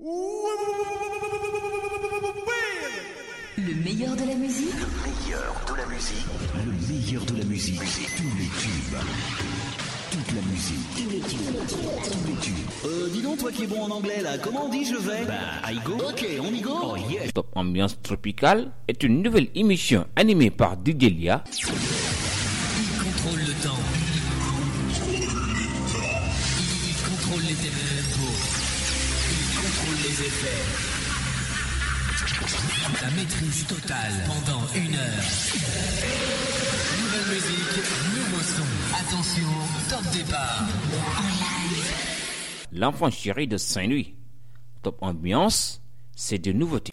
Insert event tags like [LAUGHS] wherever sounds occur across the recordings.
Le meilleur de la musique. Le meilleur de la musique. Le meilleur de la musique. Tous les tubes. Toute la musique. Tous les tubes. Tous les tubes. Euh, dis donc, toi qui es bon en anglais là, comment on dit je vais? Bah, I go. Ok, on y go Oh yeah. Top Ambiance Tropicale est une nouvelle émission animée par DJ Lia. Maîtrise totale pendant une heure. Nouvelle musique, nouveau son. Attention, top départ. L'enfant chéri de Saint-Louis. Top Ambiance, c'est de nouveautés.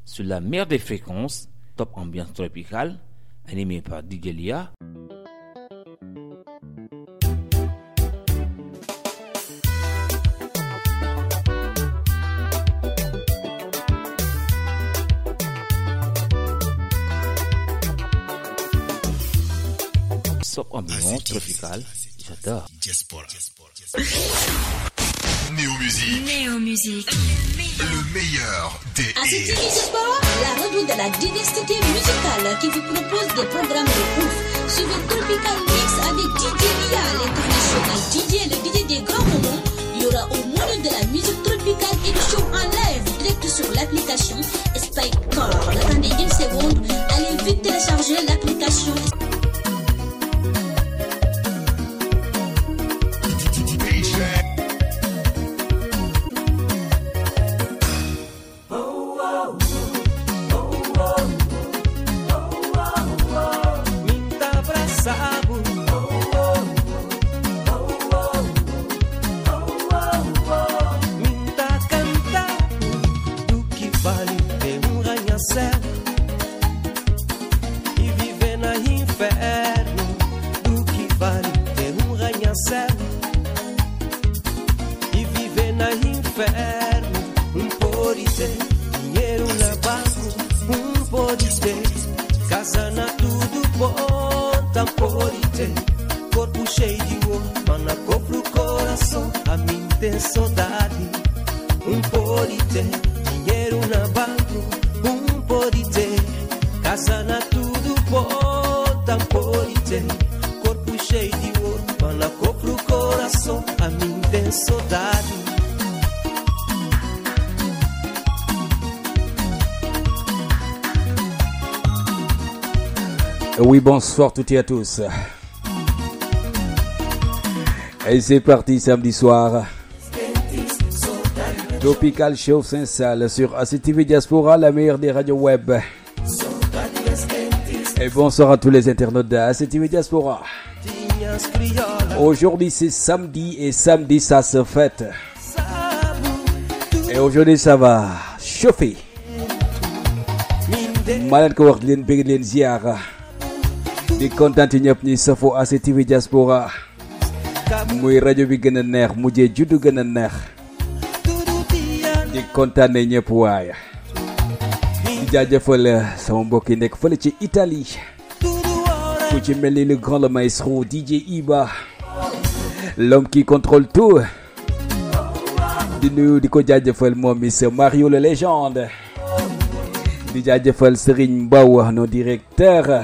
sur la meilleure des fréquences, Top Ambiance Tropicale, animé par DJ Lia. Top Ambiance Tropicale, j'adore. Diaspora. Néo-musique. Néo-musique. Le meilleur des À cette émission, la radio de la diversité musicale qui vous propose des programmes de ouf. Suivez Tropical Mix avec DJ Lia, l'international DJ, le DJ des grands moments. Il y aura au monde de la musique tropicale et du show en live direct sur l'application Spycore. Attendez une seconde, allez vite télécharger l'application Casa casana tudo bom, tamporite, corpo cheio de ouro, manacou pro coração, a mim tem saudade, um porite, dinheiro na banco, um porite, casana tudo bom, tamporite, corpo cheio de ouro, manacou pro coração, a mim tem saudade. Oui, bonsoir toutes et à tous. Et c'est parti samedi soir. Tropical Show s'installe sur ACTV Diaspora, la meilleure des radios web. Et bonsoir à tous les internautes de ACTV Diaspora. Aujourd'hui c'est samedi et samedi ça se fête. Et aujourd'hui ça va chauffer. leen ko wax leen di kontaan ci ñëpp safo ACTV Diaspora. Muy rajo bi gën a neex mujjee juddu gën a neex. Di kontaane ñëpp jaajëfal sama fële ci Italie. Ku le grand maestro DJ Iba. L'homme qui contrôle tout. Di nuyu di ko jaajëfal moom Mario le légende di jaajëfal Serigne Mbaw no directeur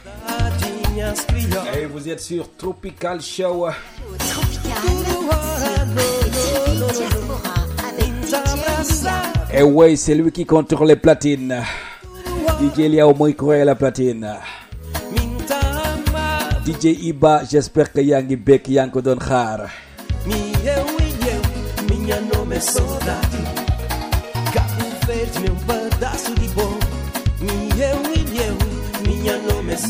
et vous êtes sur Tropical Show Et ouais, c'est lui qui contrôle les platines. DJ Lia au moins croit la platine. DJ Iba, j'espère que yaa ngi bekk yaa ngi ko doon xaar. Minha nome é saudade Cabo Verde, meu pedaço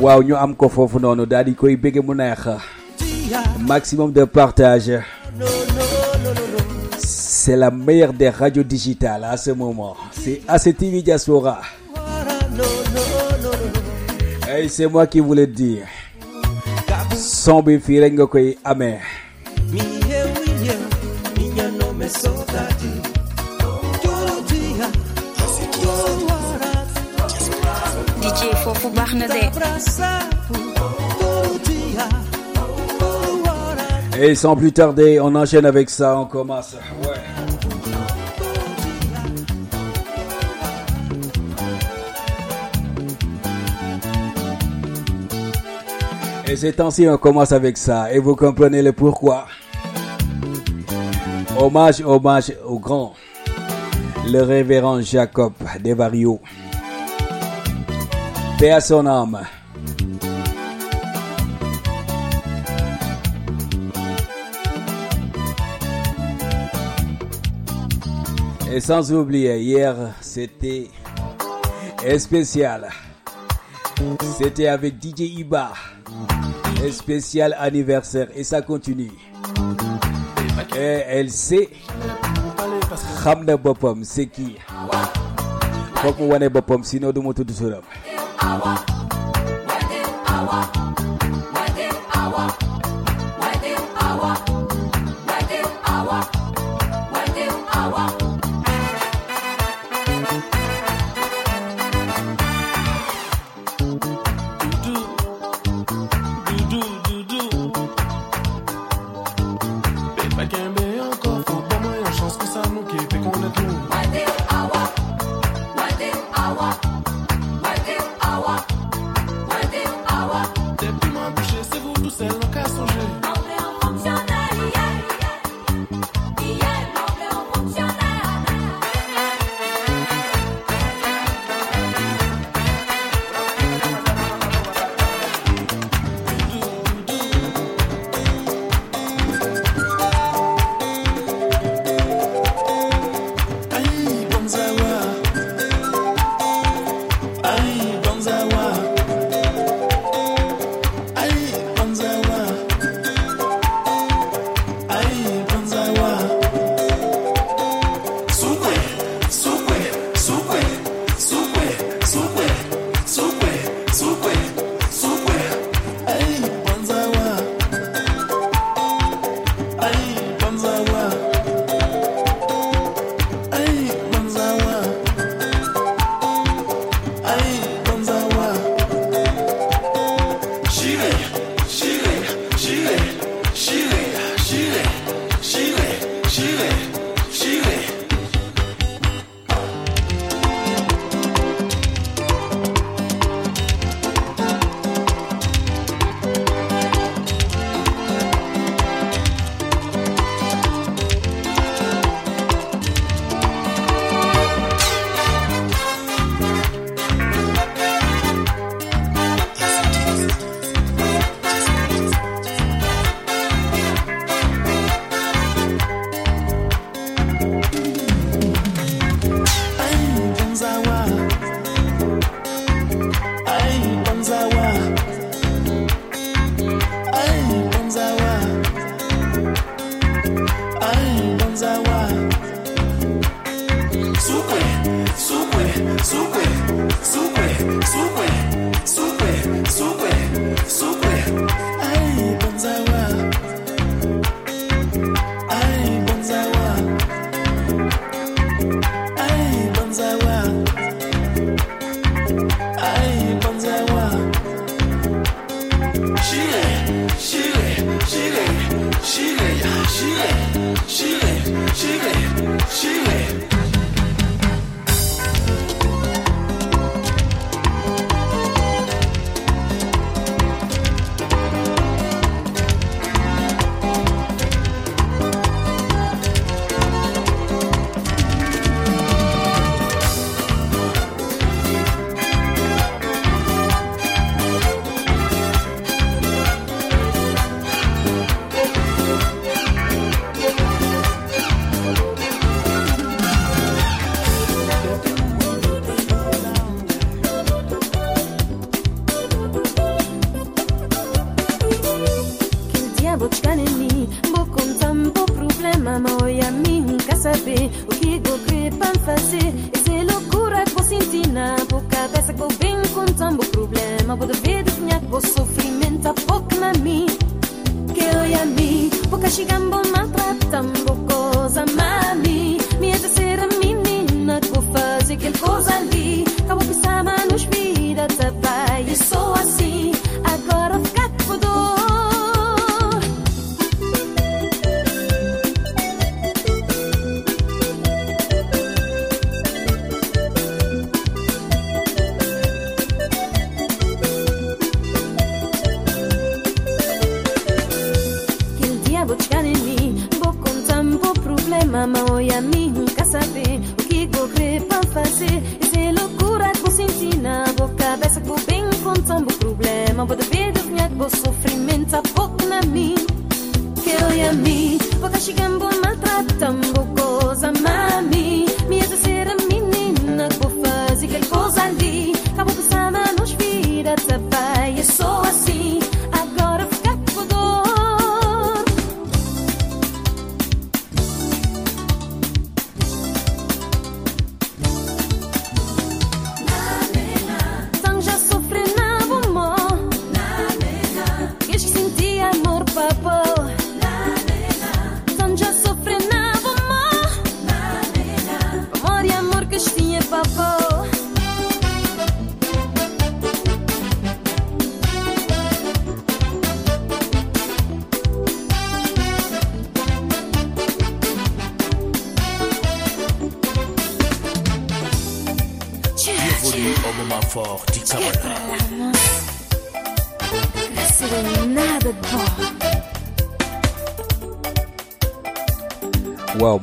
waaw ñu am ko foofu noonu daal di koy bëgg mu neex. Maximum de partage. C'est la meilleure des radios digitales à ce moment. C'est ACTV Diaspora. Et c'est moi qui vous le dis. Son bi et sans plus tarder on enchaîne avec ça on commence Et ces temps-ci, on commence avec ça. Et vous comprenez le pourquoi. Hommage, hommage au grand, le révérend Jacob Desvario. Paix à son âme. Et sans oublier, hier, c'était spécial. C'était avec DJ Iba. Un spécial anniversaire et ça continue. Et elle sait xam na boppam c'est qui mu wane boppam sinon ma tudd turam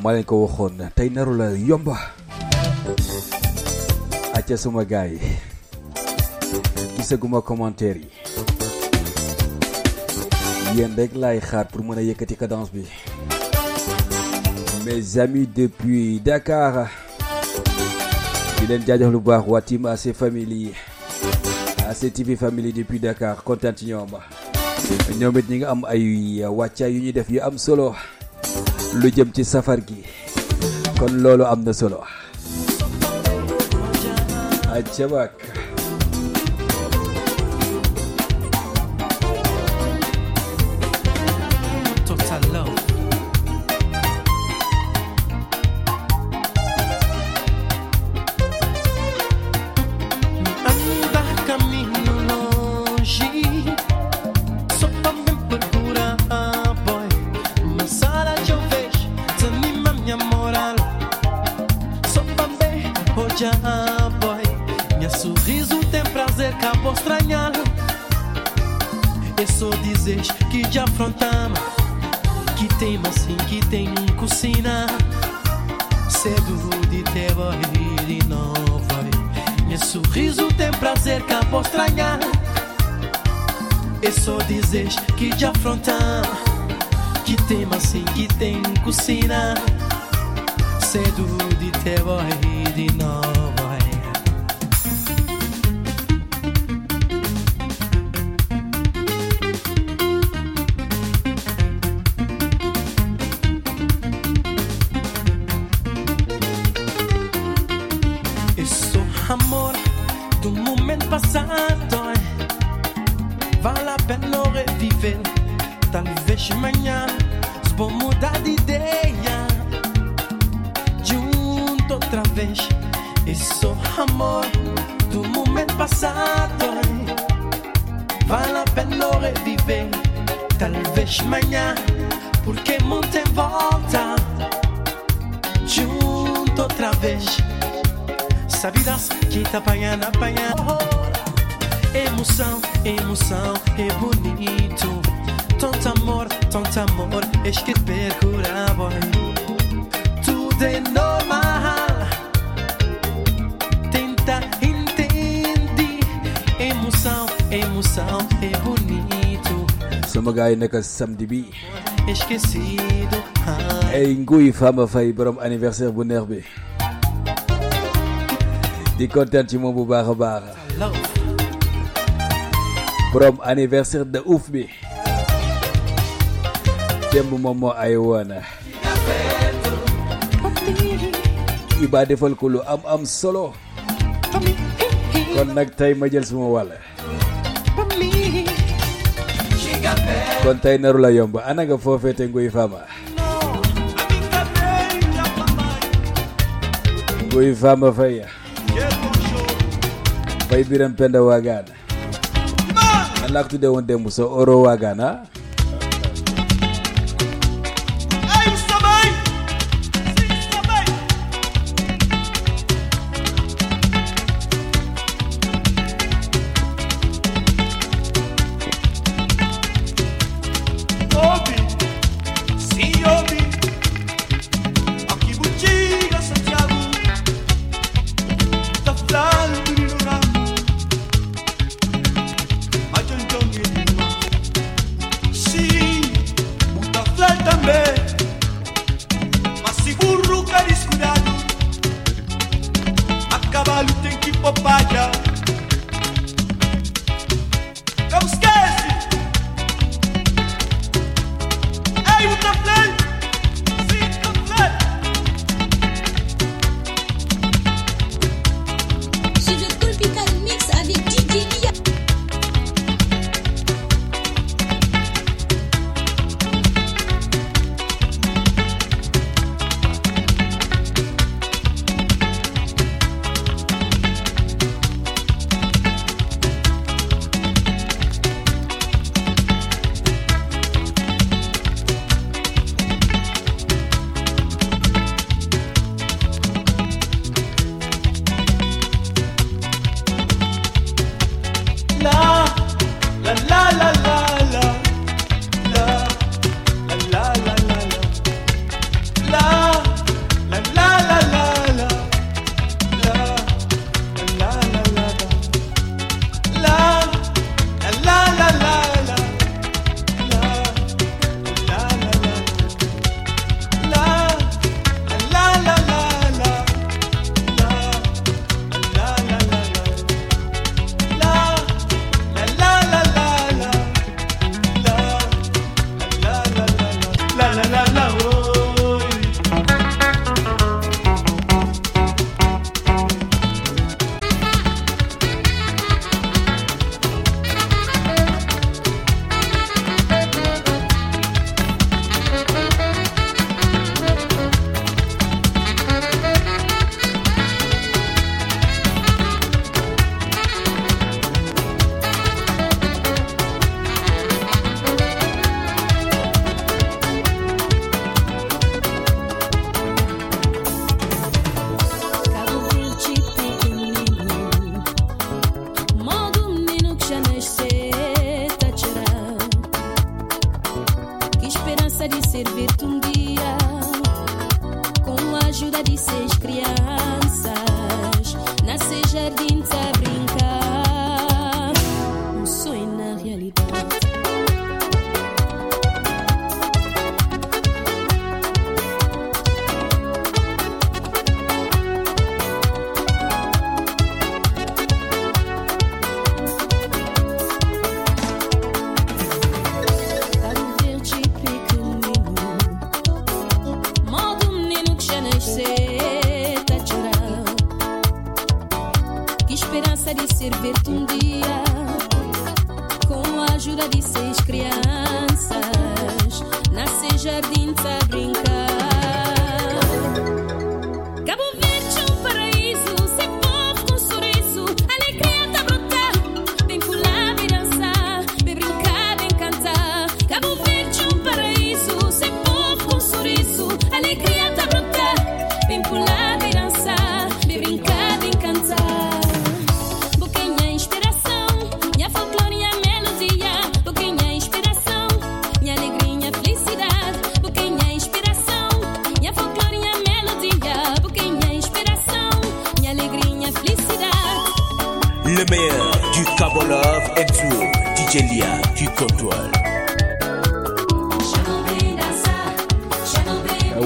maa leen ko waxoon naru la yomba acha suma gaay yi gisaguma commentaire yi yéen rek lay xaar pour meuna yekati cadence bi. Mes amis depuis Dakar. Di len jaajëf lu bax wa team AC family AC TV family depuis Dakar konten ci ñoom ñi nga am ay ya, wacha yu ñi def yu am solo lu jëm ci safar gi. Kon loolu am na solo. Ajabaak fay naka samedi bi. Ay nguy Famba Faye borom anniversaire bu neex bi. Di kontaan ci moom bu borom anniversaire de ouf bi. Démb moom moo ay woona Iba defal ko lu am am solo. Kon ma jël kon tey la yomb ana nga fofete te nguy faama nguy faama fay fay biram penda waagaan man laa ko tuddee so démb sa oro waagaan ah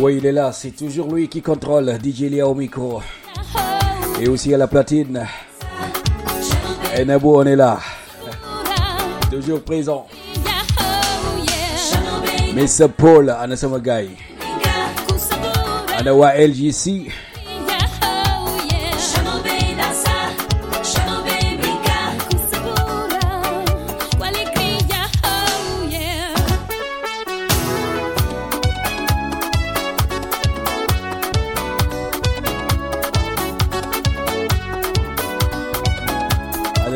Oui, il est là, c'est toujours lui qui contrôle DJ Léa au micro. Et aussi à la platine. Et on est là. [LAUGHS] Toujours présent. Mr. Paul Anasamagai. Anawa LGC.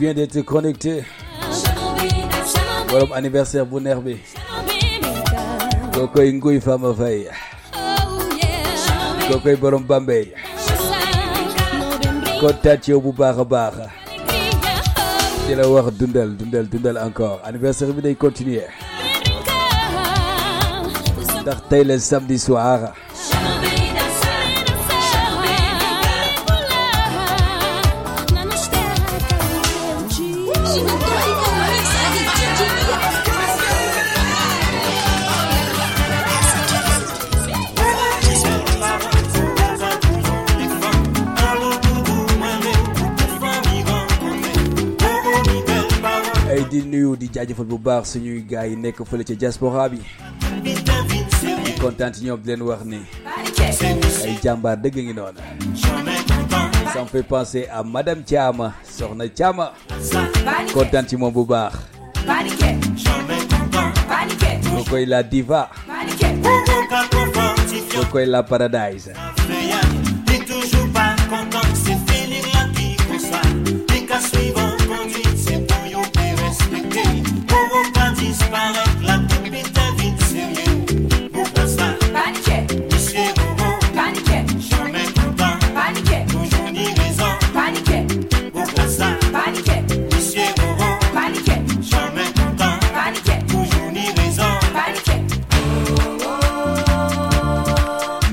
vient d'être connectée borom anniversaire bi kookoy nguy Fama Faye. Kookoy borom Bambey. Kontaan ci yow bu baax a baax. Di la wax dundal dundal dundal encore. Anniversaire bi continuer. Samedi soir jaajëfal bu baax suñuy gars yi nekk fële ca diaspora bi. Di leen wax ça me fait penser à madame Thiama soxna Thiama. Kontaan ci moom bu la diva. Koo koy la paradise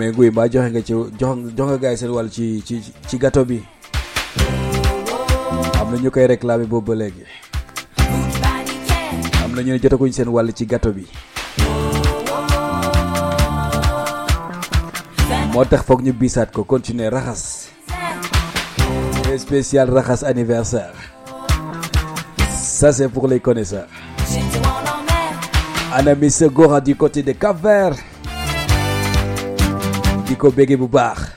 mais guy mbaa joxe nga ci jox nga gars yi seen wàll ci ci ci gâteau bi. Am na ñu koy réclamer boobu ba am na ñu ne jotaguñ seen ci gâteau bi. Moo tax ñu biisaat ko continuer raxas. Spécial raxas anniversaire. Ça c'est pour les connaisseurs. Ana Miss Gora du côté de Cap-Vert di ko béggee bu baax.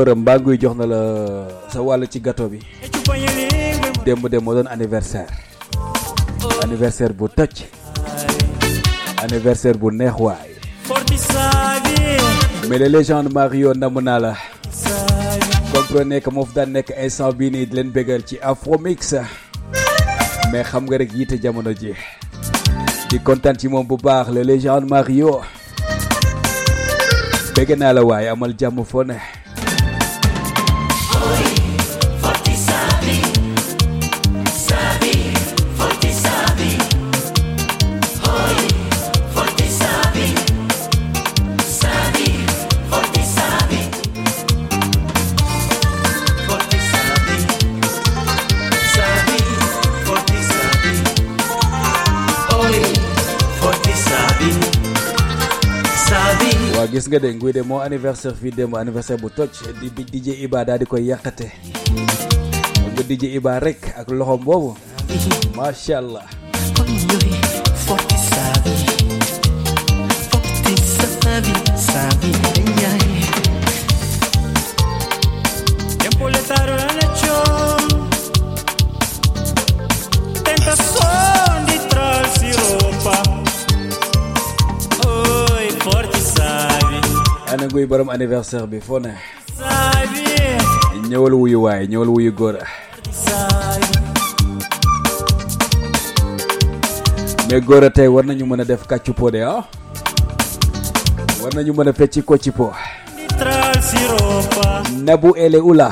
Gora mbaa nguy jox na la sa wàll ci gâteau bi. Démb démb doon anniversaire. anniversaire bu toj. anniversaire bu neex waay. Mais les légendes Mario namm naa la. comprenez que moo fi daan nekk instant bii nii di leen bégal ci Afromix. mais xam nga rek yitte jamono ji. di kontaan ci moom bu baax les légendes Mario. bégg naa la waaye amal jàmm foo ne. Nga de nguy de moo anniversaire fii démb anniversaire bu toj di DJ Iba daal di koy yàqate nga DJ Iba rek ak loxom boobu. Macha allah Forti sabi, forti sabi, sabi, ana guy borom anniversaire bi fo ne? Ñëwal wuyu waay ñëwal wuyu góor. Mais góor a tey war nañu mën a def kàccu po de ah? War nañu mën a fecci ko ci po. Nabu ele ula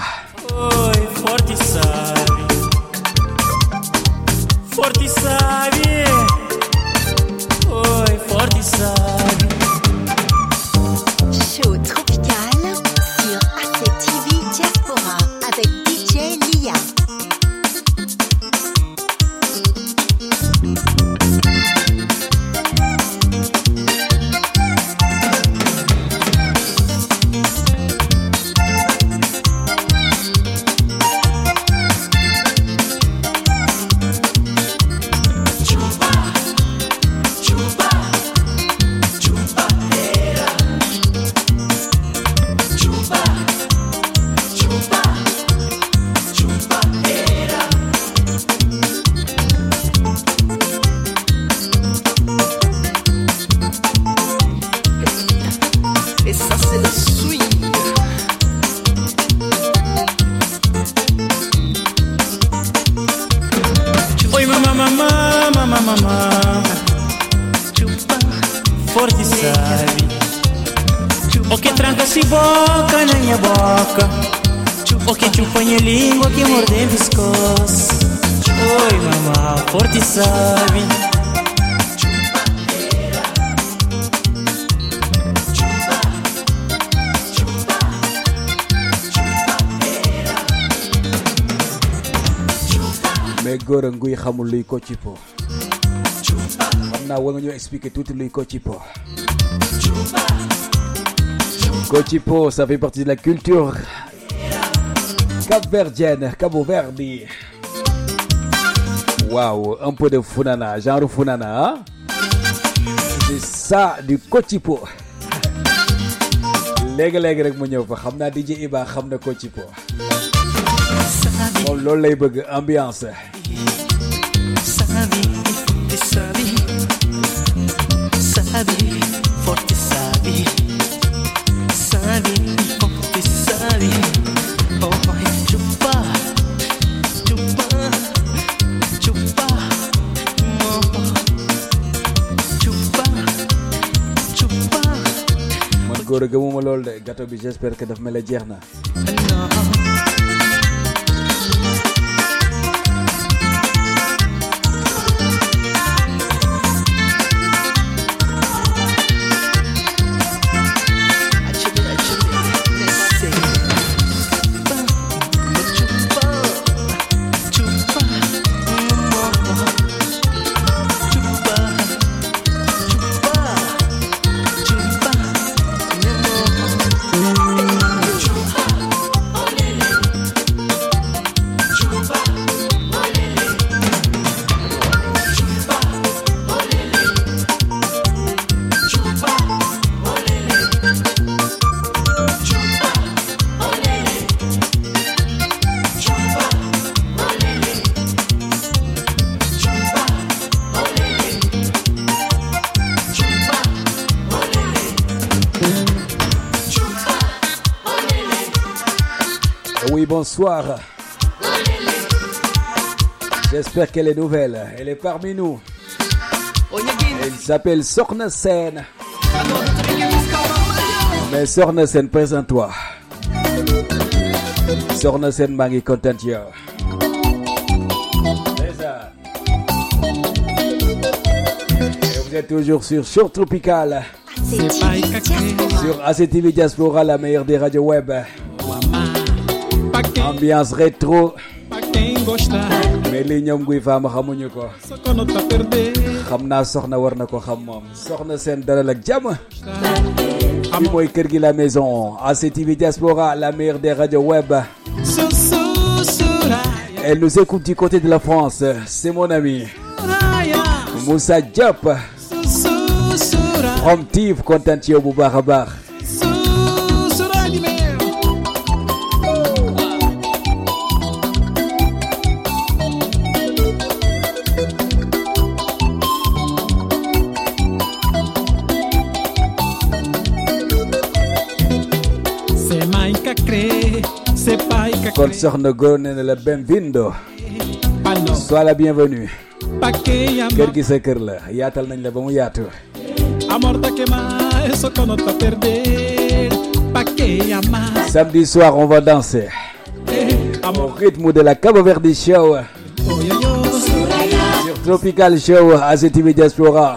nga ça fait partie de la culture. Capverdienne Cabo Verde waaw un peu de funana genre funana hein? c'est ça du naa DJ Iba ambiance góor a gëmuma loolu de gâteau bi j'espère que daf mel jeex na Bonsoir. J'espère qu'elle est nouvelle. Elle est parmi nous. Elle s'appelle Sorna Sen. Mais Sorna Sen, présente-toi. Sorna Sen, Mangi Content yow. C'est ça. Et vous êtes toujours sur Show Tropical. Sur ACTV Diaspora, la meilleure des radios web. Ambiance rétro. mais lii ñoom guy faama xamuñu ko. Xam naa soxna war na ko xam moom. Soxna seen dalal ak jàmm. Fi mooy kër gi la maison. ACTV Diaspora la meilleure des radios web. Elle nous écoute du côté de la France. C'est mon ami. Moussa Diop. From Tiv kontaan ci yow bu baax a baax kon soxna la benvindo. Sois la bienvenue. Kër gi sa la. Yaatal nañ la ba mu yaatu. Samedi soir on va danser. Au rythme de la Cabo Verde Show. Sur Tropical Show Diaspora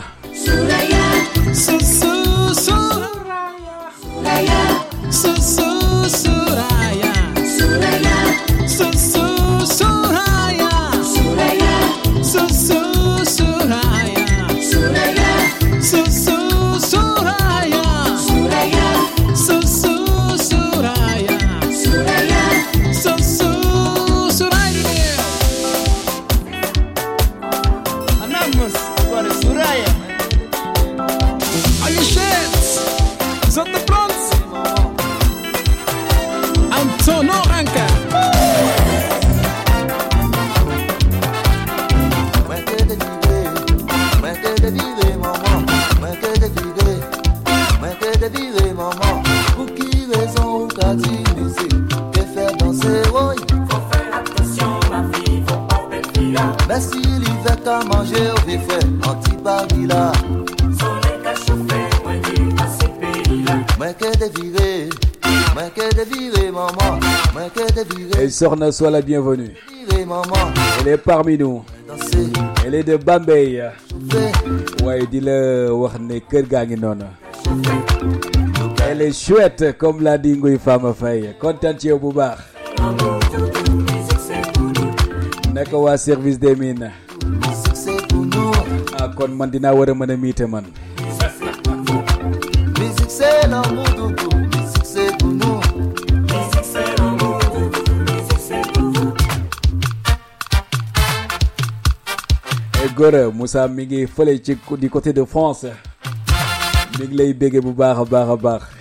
Sorna, sois la bienvenue. Elle est parmi nous. Elle est de Bambay. Ouais, dis-le, Elle est chouette comme la dingue femme faille. Contente au boubar. Nakawa service des mines? Ah, kon man dina man. Musique c'est l'amour Moussa mi ngi du côté de France mi ngi lay bu baax a.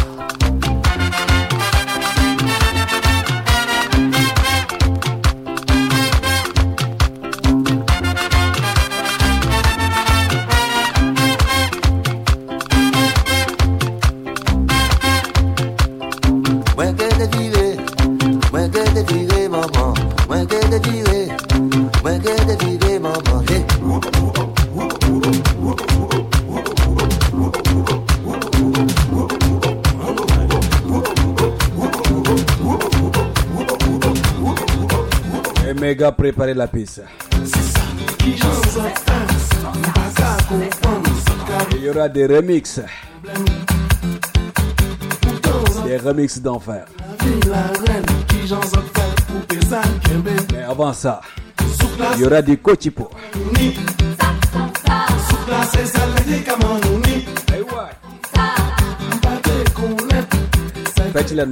préparer la piste. Il y aura des remixes. Des remixes d'enfer. Mais avant ça, il y aura du Kochipo. Eh Faites-le de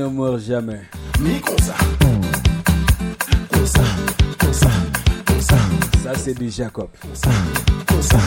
ne meurt jamais. Ni comme ça. Comme ça. Comme ça. Comme ça. Ça, c'est du Jacob. Comme ça. Comme ça.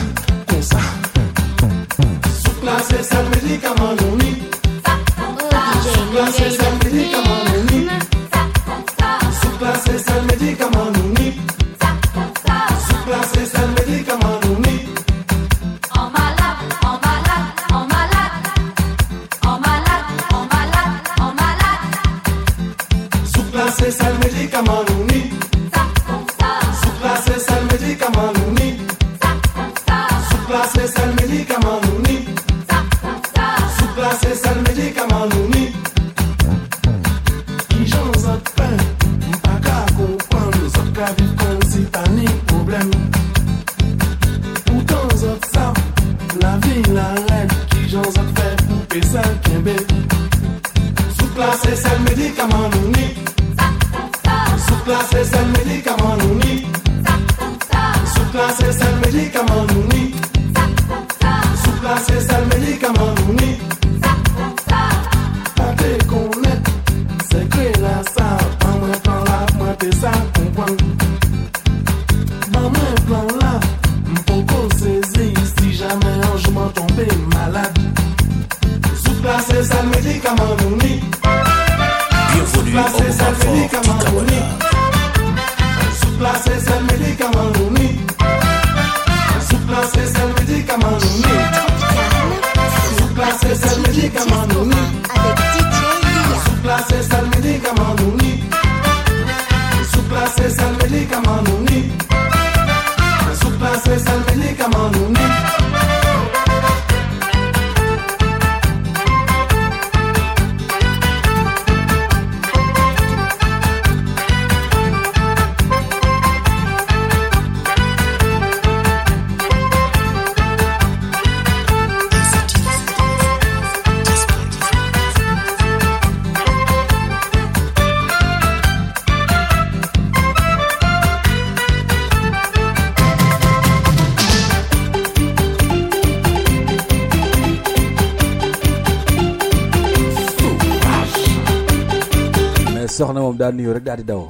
Daa nuyu rek daal di daw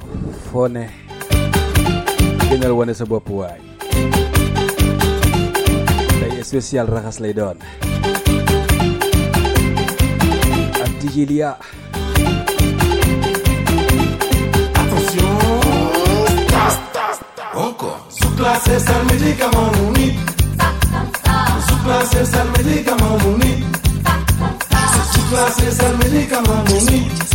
foo ne gënal wane sa bopp waay tey spécial raxas lay doon ak DJ Lia Encore. Sous classe sal médicament nous ni. Sous classe sal médicament nous ni. Sous classe sal médicament nous ni. Sous classe sal médicament nous ni.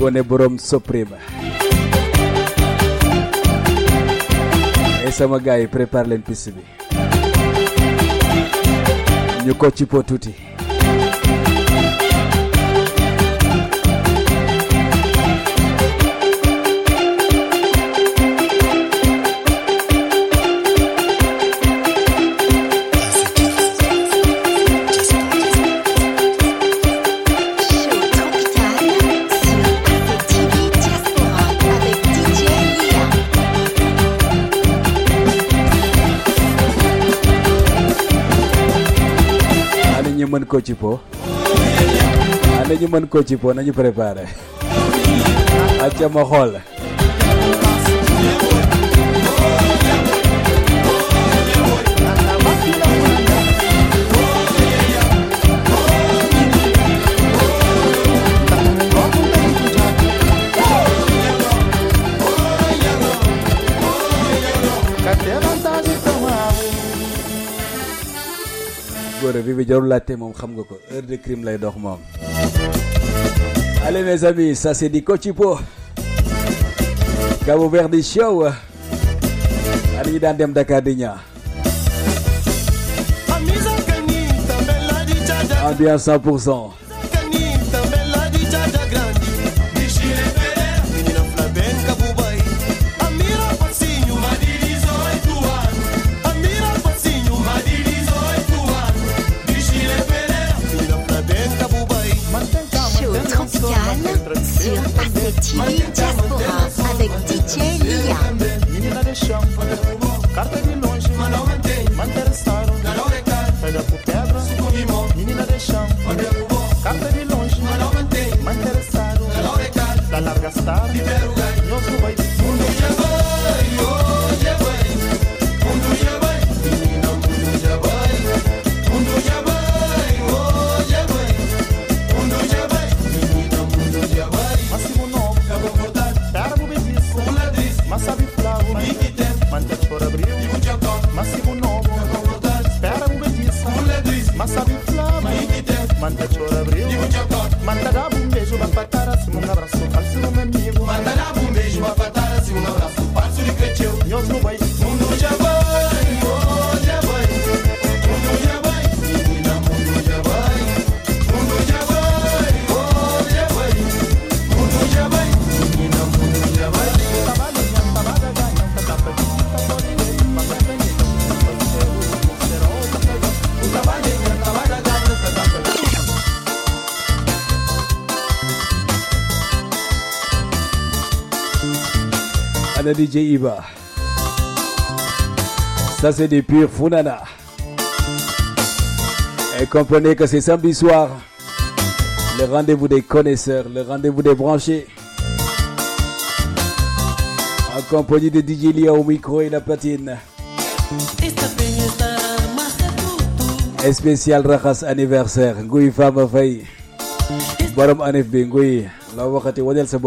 ngoone borom suprême et sama gars yi prépare leen piste bi. Ñu ko ci po tuuti ana ñu mën ko ci po ana ñu mën ko ci po nañu préparé acca ma xool góore bi bi jarul laajte moom xam nga ko. Heure de crime lay dox moom. Allez mes amis ça c'est du Kochipo Cabo Verde show. Ana ñu daan dem Dakar di ñaa ambiance 100% Show DJ Iba. Ça, c'est des purs Funana. Et comprenez que c'est samedi soir, le rendez-vous des connaisseurs, le rendez-vous des branchés. En compagnie de DJ Lia au micro et la platine. Et spécial Rajas anniversaire, Ngouy Fama Faye. Borom Anif la waxati wadel sa.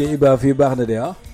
DJ Iba baax na de ah ya?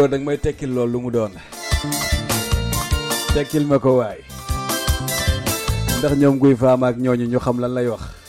góor nag may tekkil loolu lu mu doon. Tekkil ma ko waay ndax ñoom guy faama ak ñooñu ñu xam lan lay wax.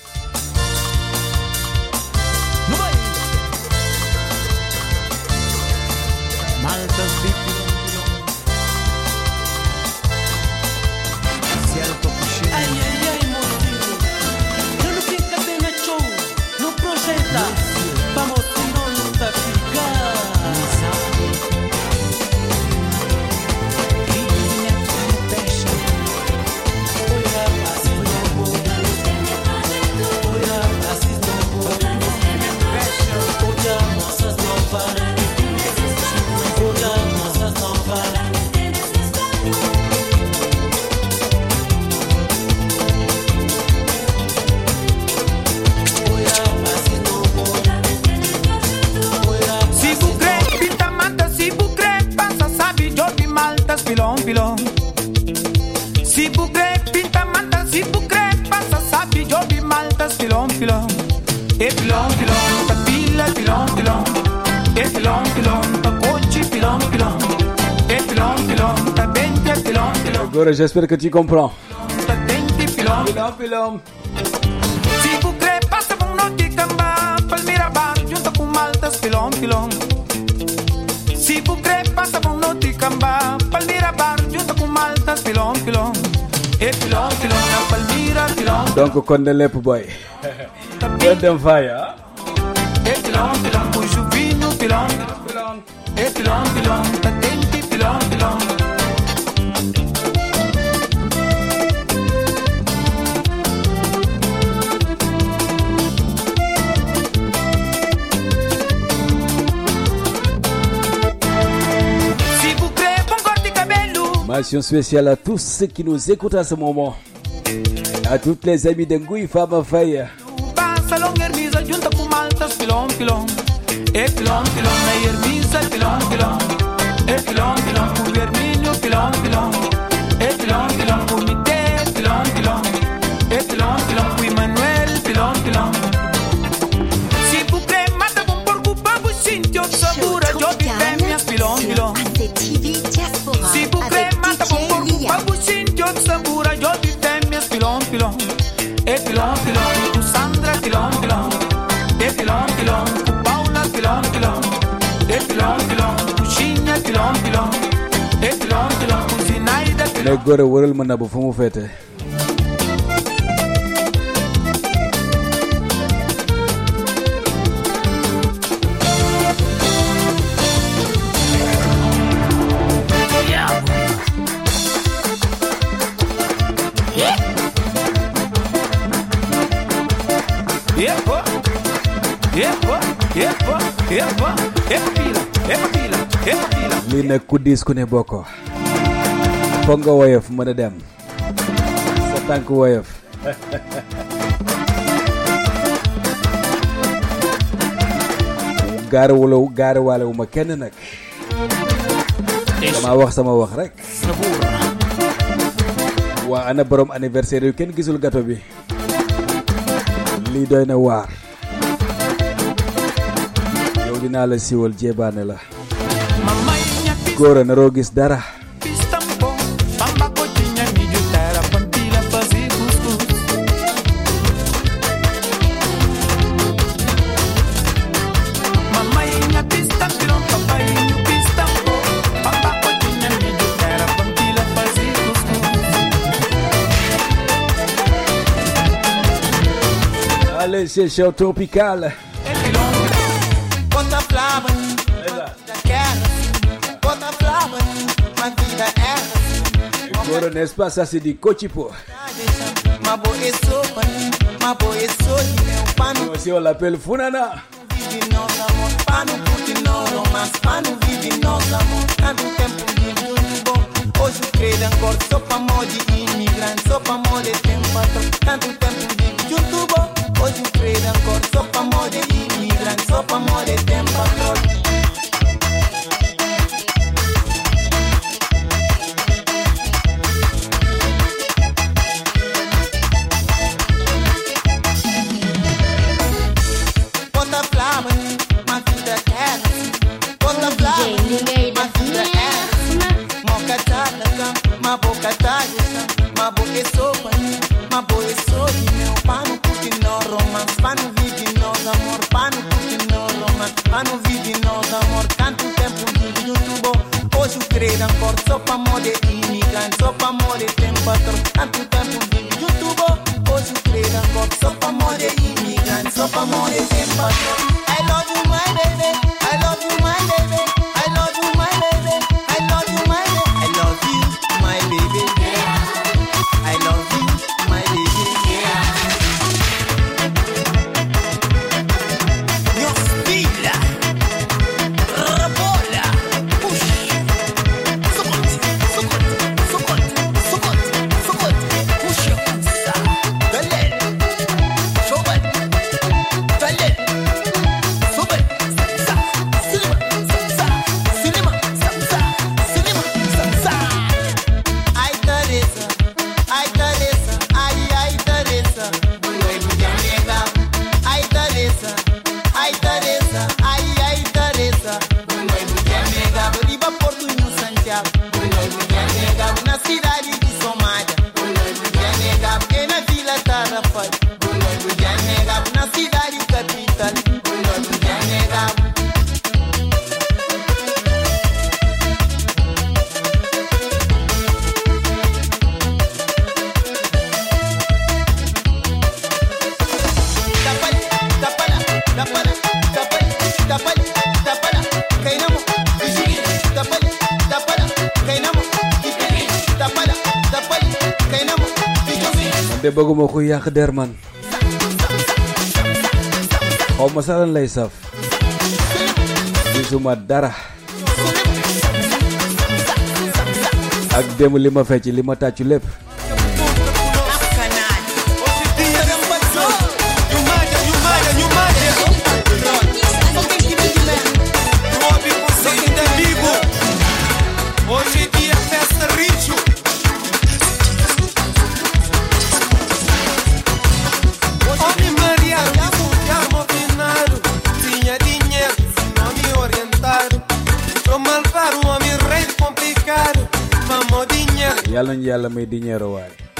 j'espère que tu comprends. Si fu crepa sa bon boy [LAUGHS] Mention spéciale à tous ceux qui nous écoutent à ce moment. À toutes les amies d'Engui Fama ne góor a wëral ma nabu fu mu nag ku diis ku ne bokkoo foog nga woyof mën a dem sa tànk woyof. Gaari wala gaari waale wu ma kenn nag dama wax sama wax rek. Waa ana borom anniversaire yu kenn gisul gato bi. Lii doy na waar. Yow dinaa la la Gora na rogi darah. Allez, c'est le show tropical. Ancora eh. n'est-ce pas, ça c'est du Kochipo. Aussi on l'appelle Funana. Hoje crede ancora, só pra mó de imigrante, só pra mó de tempo atrás, tanto tempo vivo junto bom. Hoje crede ancora, só pra mó de imigrante, só pra mó de tempo atrás. Pano vive nós amor Pano puti no romance Pano vive nós amor Tanto tempo vive YouTube. Hoje o credo ancora Só pra mode imigrante Só pra mode tem patrão Tanto tempo vive YouTube. Hoje o credo ancora Só pra mode imigrante Só pra mode tem bëgguma ku yàq der man xaw ma sax lan lay saf gisuma dara ak démb li ma fecc li ma tàccu lépp nañ yàlla may di ñeeruwaay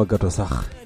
ma gato sax.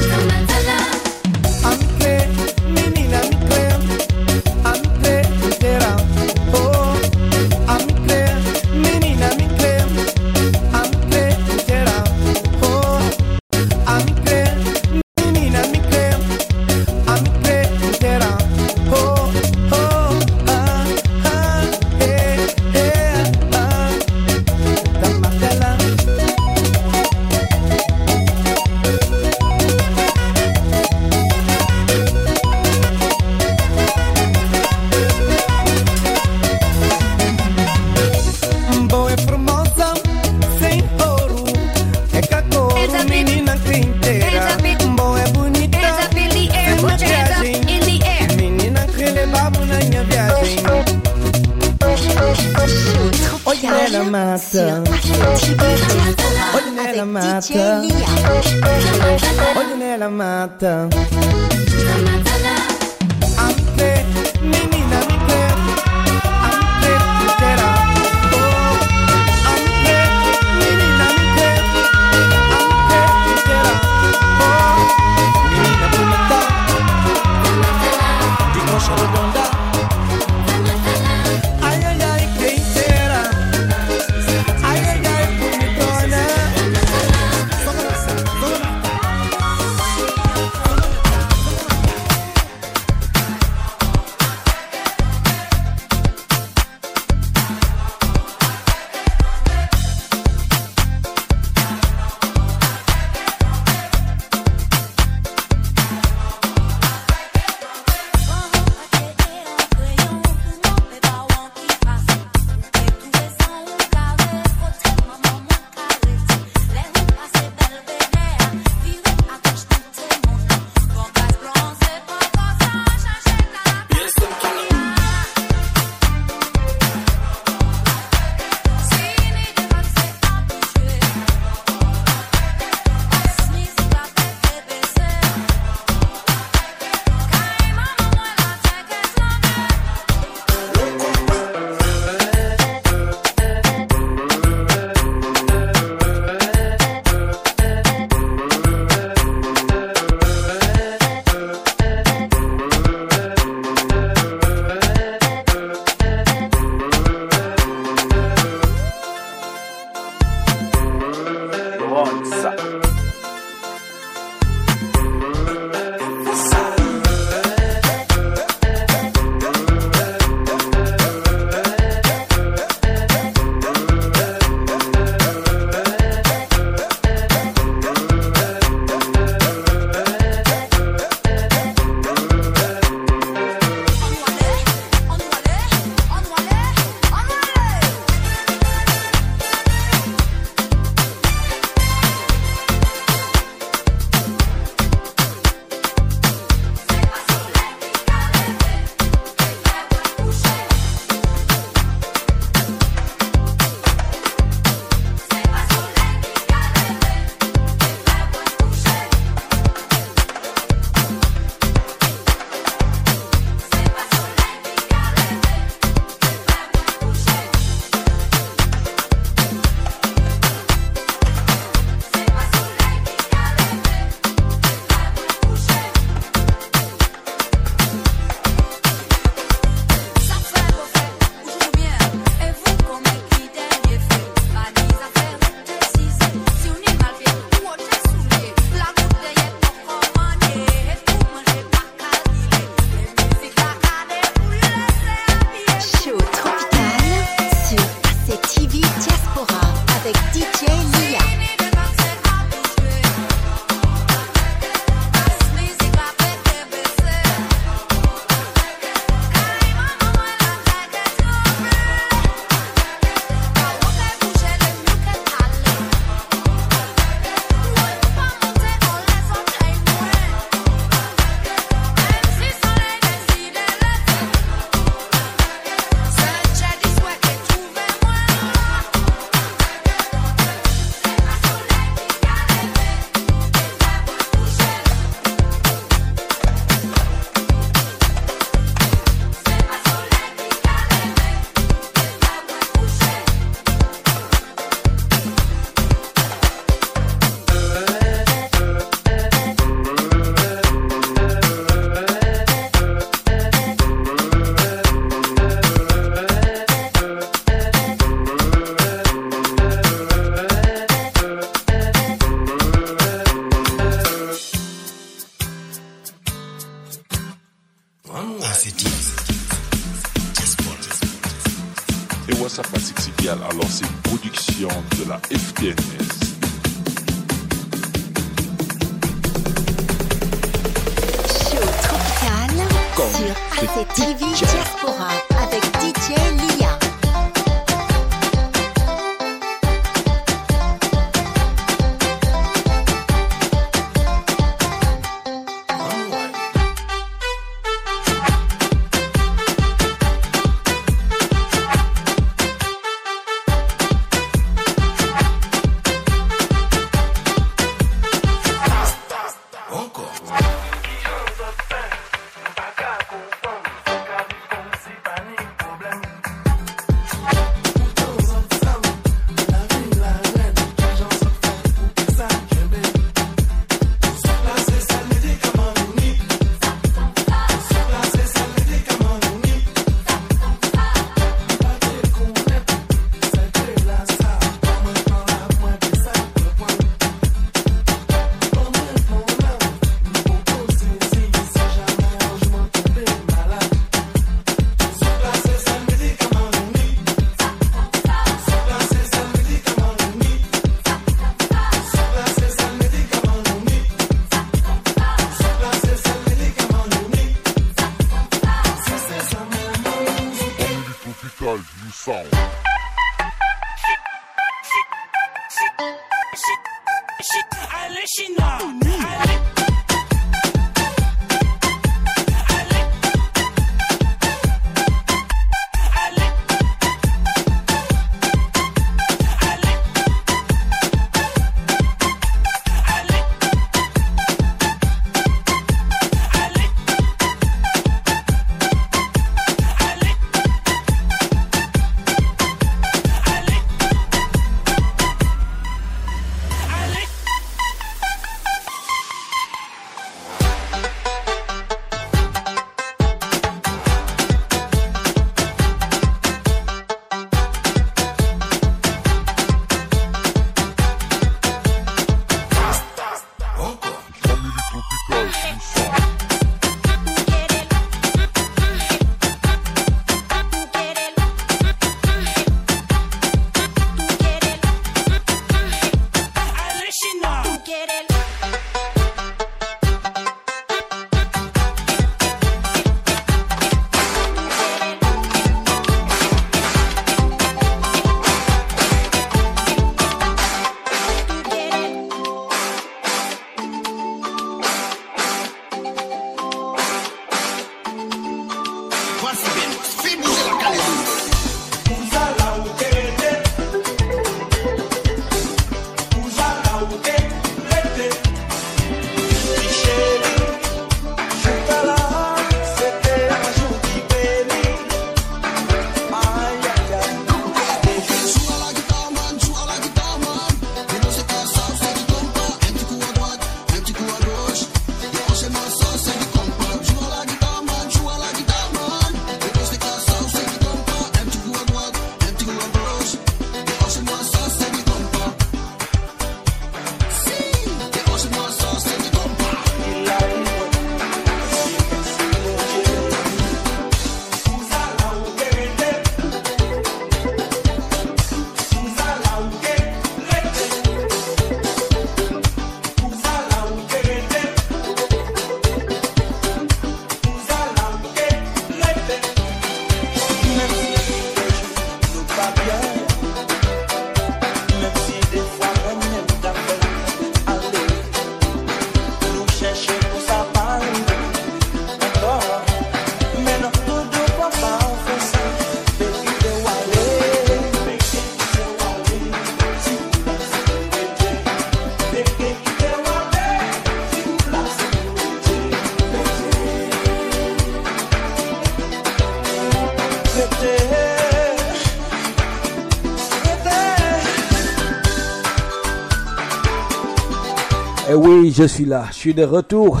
Je suis là, je suis de retour.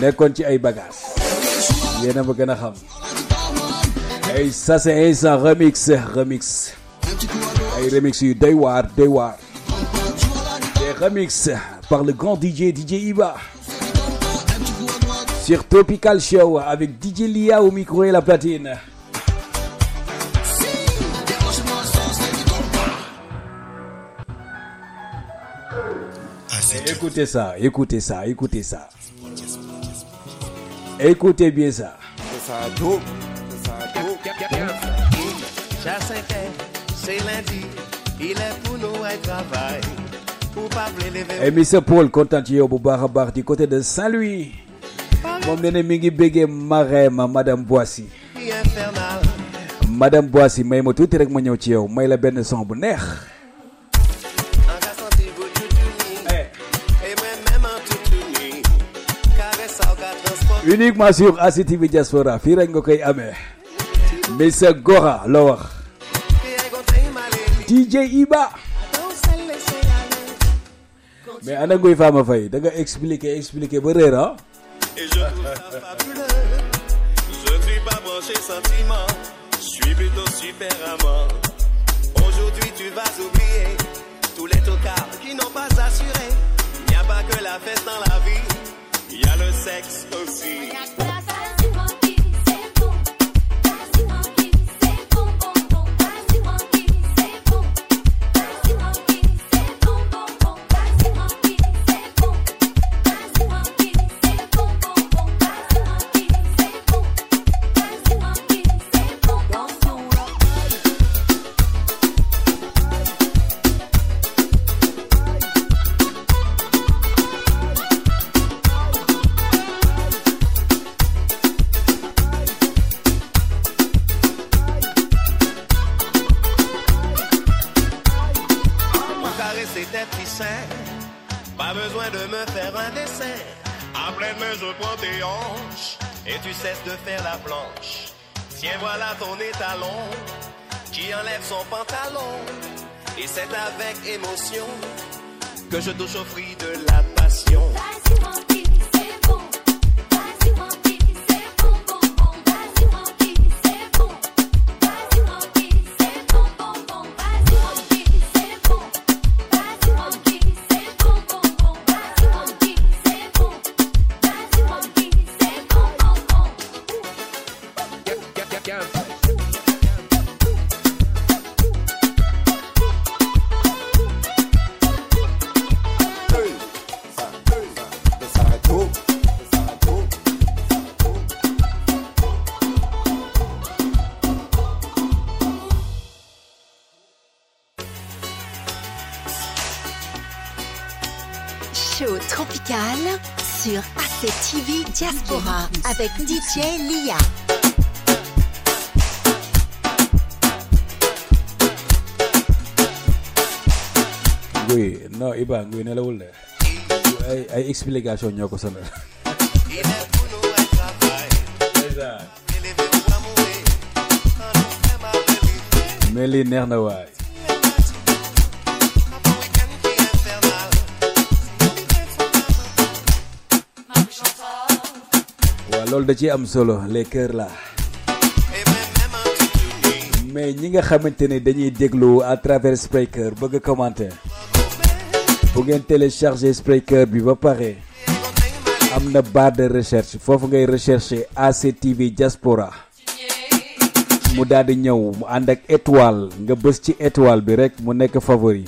nekkoon ci ay bagages. A ça c'est un remix remix. Ay remix yu doy des remix par le grand DJ DJ Iba. Sur Tropical Show avec DJ Lia au micro et la platine Écoutez ça, écoutez ça, écoutez ça. Écoutez bien ça. Tout. Tout. Pour. Pour Monsieur Paul baax a baax du côté de Saint-Louis. moom nee na mi ngi béggee Marème madame Boissy. madame Boissy may ma tuuti rek ma ñëw ci yow may la benn son bu uniquement sur ACTV Diaspora fii rek nga koy Gora la wax. DJ Iba. mais ana nguy Fama Faye da nga expliquer expliquer ba ah? Et je trouve ça fabuleux. Je ne suis pas branché sentiment, je suis plutôt super amant. Aujourd'hui, tu vas oublier tous les tocards qui n'ont pas assuré. Il n'y a pas que la fête dans la vie, le sexe aussi. De faire la planche. Tiens, voilà ton étalon qui enlève son pantalon. Et c'est avec émotion que je touche au de la passion. Avec DJ Lia. nguy non Iba nguy nelawul de. ay ay explication ñoo ko sonal. [LAUGHS] mais lii na waay. Loolu da ciy am solo les cœurs là. mais ñi nga xamante ne dañuy déglu à travers Spreaker bëgg commenter. bu ngeen télécharger Spreaker bi ba pare. am na barre de recherche foofu ngay rechercher ACTV Diaspora. mu daal di ñëw mu ànd ak étoile nga bës ci étoile bi rek mu nekk favori.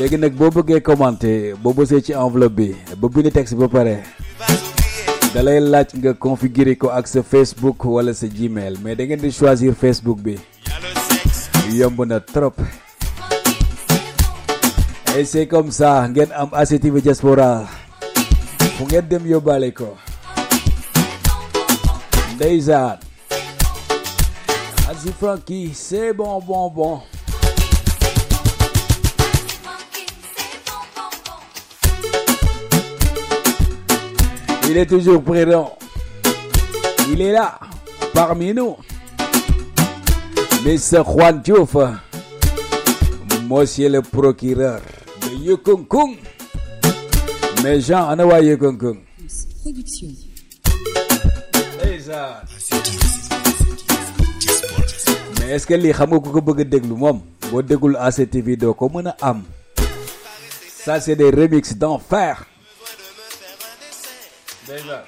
léegi nag boo bëggee commenter boo bësee ci enveloppe bi ba bind texte ba pare. Da configurer ko ak sa Facebook wala sa Gmail mais da ngeen choisir Facebook bi. yomb na trop. et c'est comme ça ngeen am Diaspora fu ngeen dem yóbbaale ko. Frankie c'est bon bon bon. Il est toujours présent. Il est là, parmi nous. Monsieur Juan Diouf, Monsieur le procureur de Yukunkung. Mais Jean, on a Yukunkung. Production. mais est-ce que lii xam nga ku ko bëgg a déglu moom? Boo déggul ACTV doo ko mën a am ça c'est des remixes d'enfer Beyler.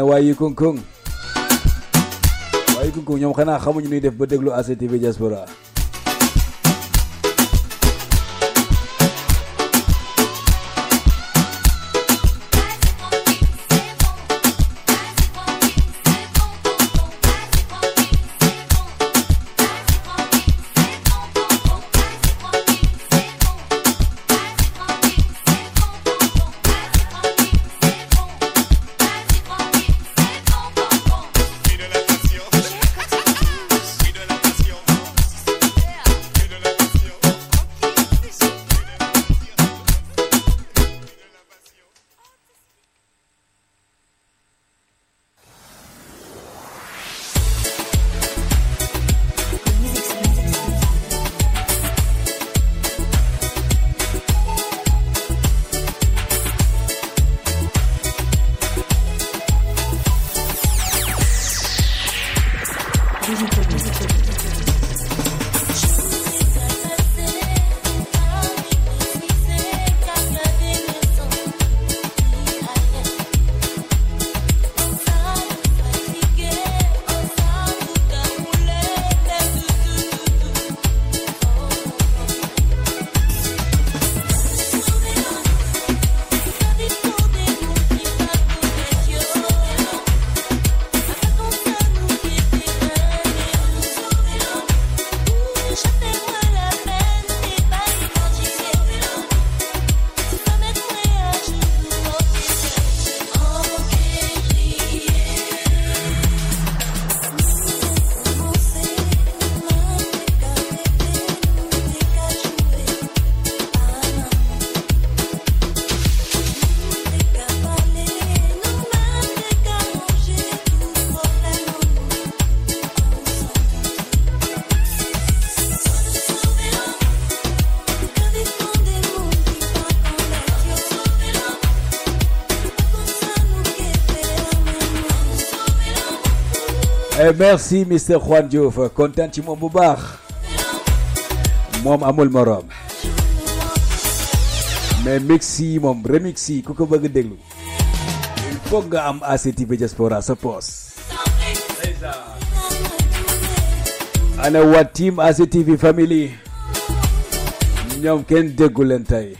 Juan ana waayi kung kung. Waayi kung kung ñoom xanaa xamuñu nuy def ba déglu ACTV diaspora. Merci Mr Juan Diouf kontaan ci moom bu baax moom amul morom mais mix yi moom remix yi ku ko bëgg déglu il faut nga am ACTV diaspora sa poos ana waa team ACTV family ñoom kenn déggu leen tey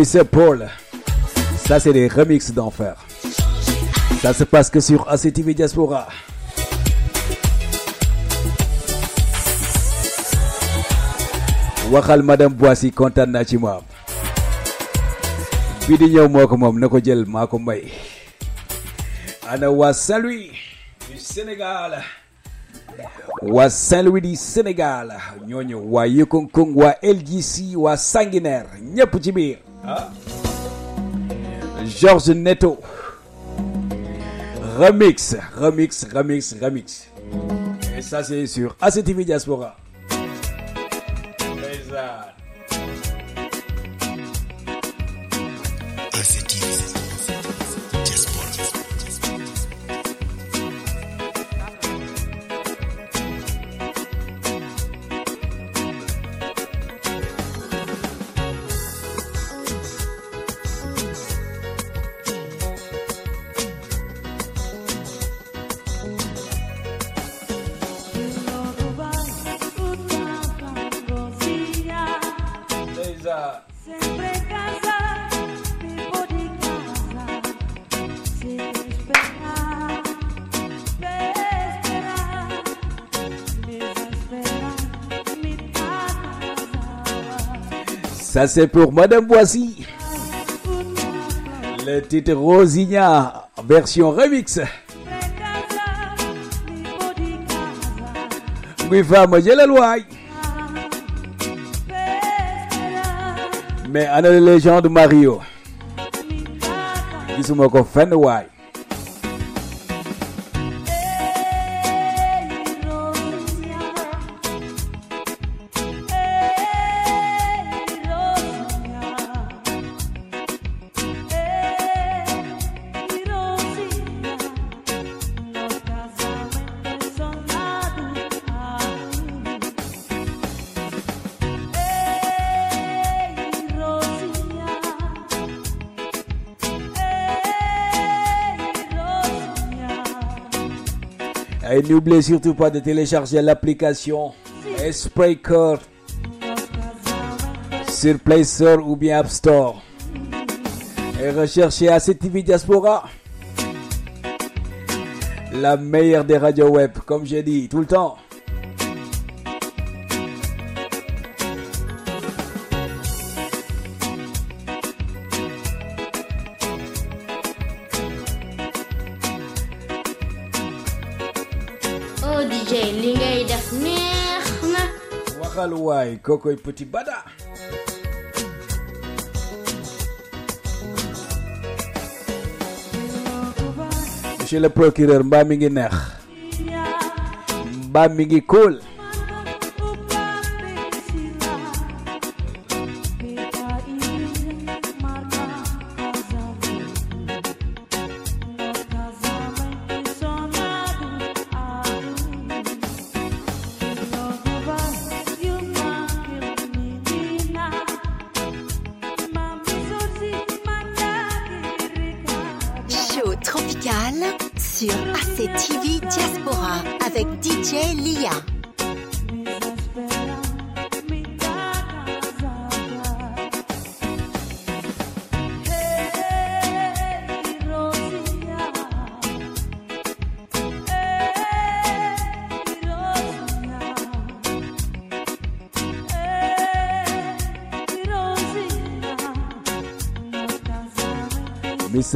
Mr. Paul, ça c'est des remixes d'enfer. Ça se passe que sur ACTV Diaspora. waxal madame Boissy kontaan naa ci moom bii di na ko jël maa ko may Saint-Louis du Sénégal waa Saint-Louis du Sénégal ñooñu waa Yekongkong waa LGC waa Sanguinaire ñépp Georges Neto. Remix remix remix remix. Et ça c'est sur ACTV Diaspora C'est pour Madame Boissy. Le titre Rosigna, version remix. Muy fama jëlal waay. Mais ana le légende Mario. Gisuma ko n'oubliez surtout pas de télécharger l'application Spreaker sur Play Store ou bien App Store. Et recherchez ACTV Diaspora. La meilleure des radios web, comme j'ai dit tout le temps. Waay kookoy petit bada monsieur le procureur mbaa mi ngi neex mbaa mi ngi cool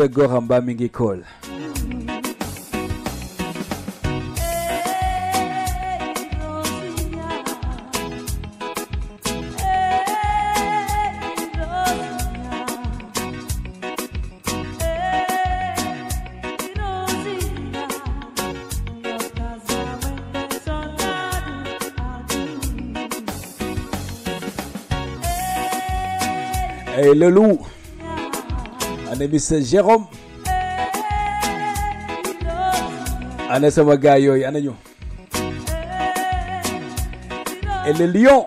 Mr. Gora mbaa mi ngi cool et le loup ana Mr. Jérôme ana sama gars yooyu et le lion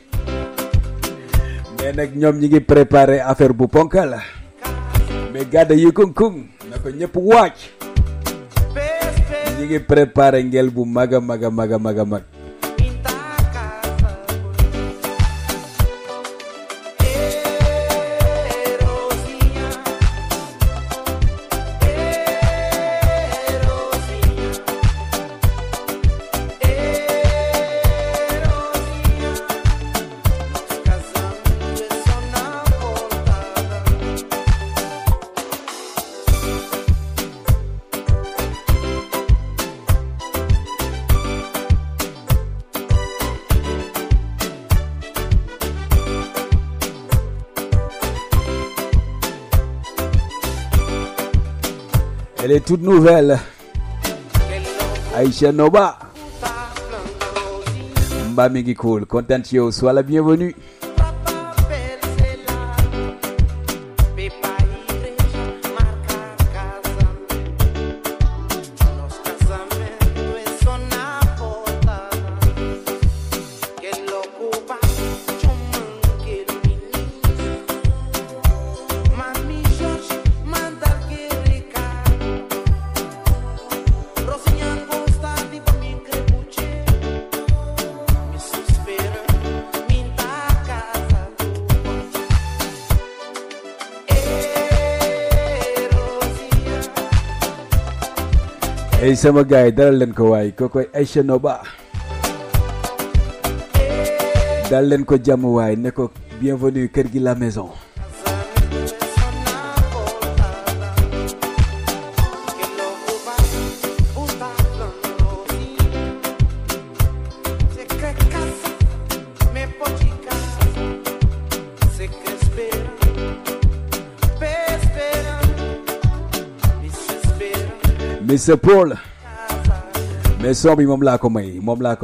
mais nag ñoom ñi ngi préparé affaire bu ponka la mais gàdda yu kunkung na ko ñëpp waaj. Ñi ngi préparé ngel bu mag Elle est toute nouvelle. Aïcha Noba. Mba mi ngi cool. Content ci yow. Sois la bienvenue. Sama gars dalal leen ko waay Noba. dal leen ko jàmm waay ne ko bienvenue la maison. Paul. Mais son bi moom laa ko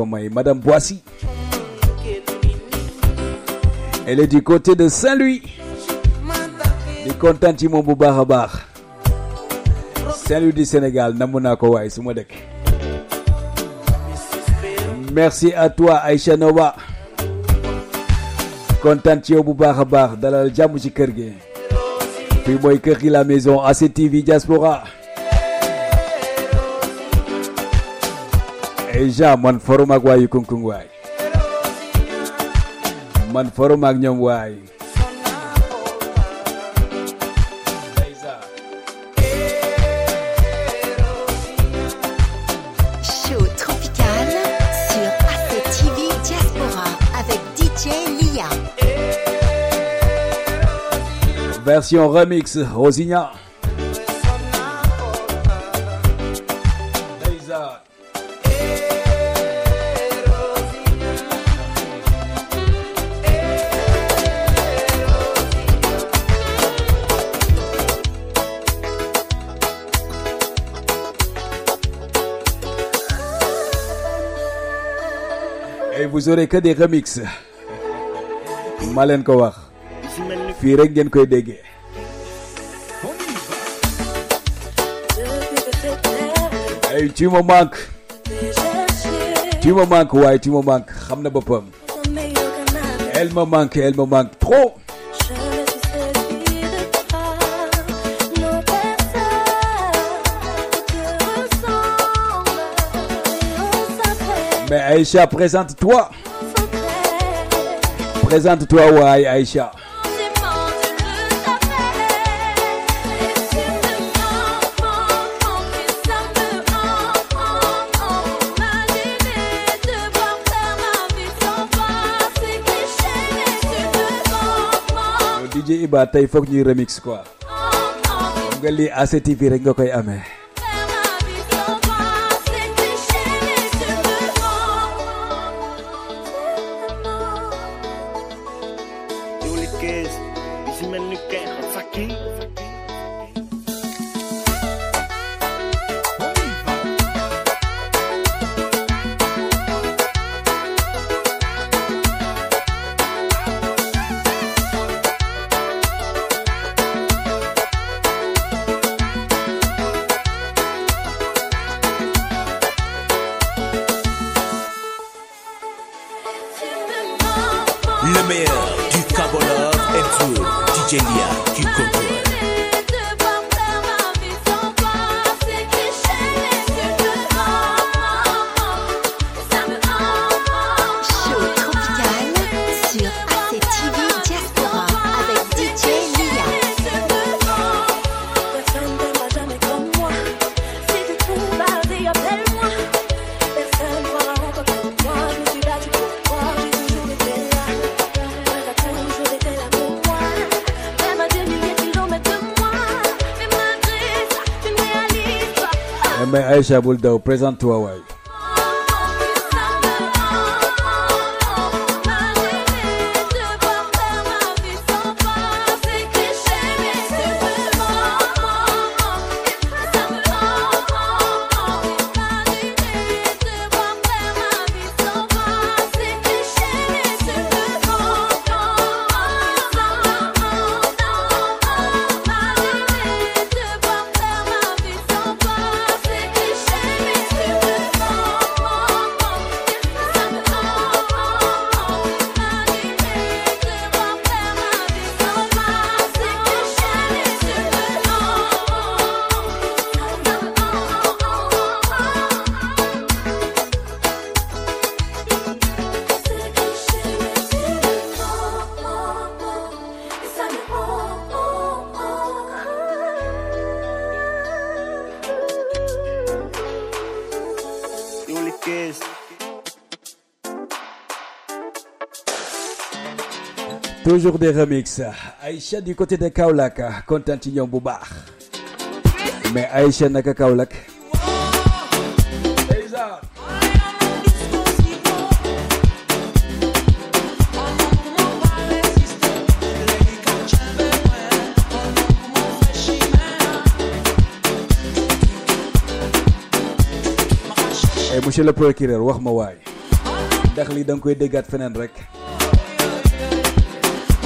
may madame Boissy. elle est du côté de Saint-Louis. di kontaan ci moom bu. Saint-Louis du Sénégal namm merci à toi Aïcha Noba. kontaan ci yow bu baax a baax dalal jàmm ci kër gi. fii la maison ACTV Diaspora. Jean man forum ak waayu kunkung waay. man forum ak ñoom waay. Show tropical sur ACTV Diaspora avec DJ Lia. version remix Rosigna. Vous aurez que des remixes. ma leen tu me manques. tu me manques waaye tu me manques elle me manque elle me manque trop. Mais Aïcha présente-toi. présente-toi waay Aïcha. DJ Iba tey foog ñuy remix quoi xam nga lii ACTV rek nga koy amee pas. Eh, mais Aïcha bul toujours des remix Aïcha du côté de Kaolack kontaan ci ñoom bu mais Aïcha naka Kaolack? Et monsieur le procureur wax ma waay. Ndax lii da koy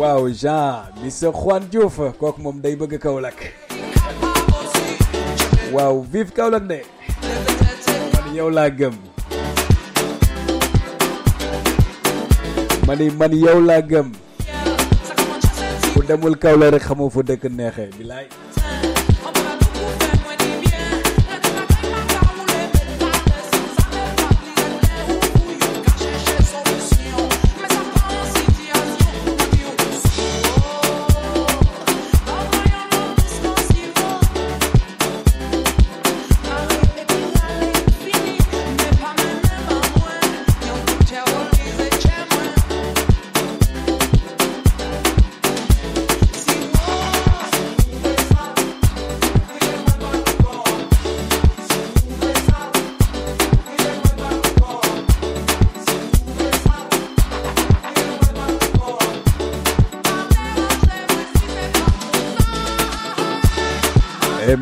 waaw Jean monsieur Juan Diouf kooku moom day bëgg Kaolack waaw vive Kaolack de man yow laa gëm mani man yow laa gëm ku demul Kaolack rek xamoo fu dëkk neexee bilaay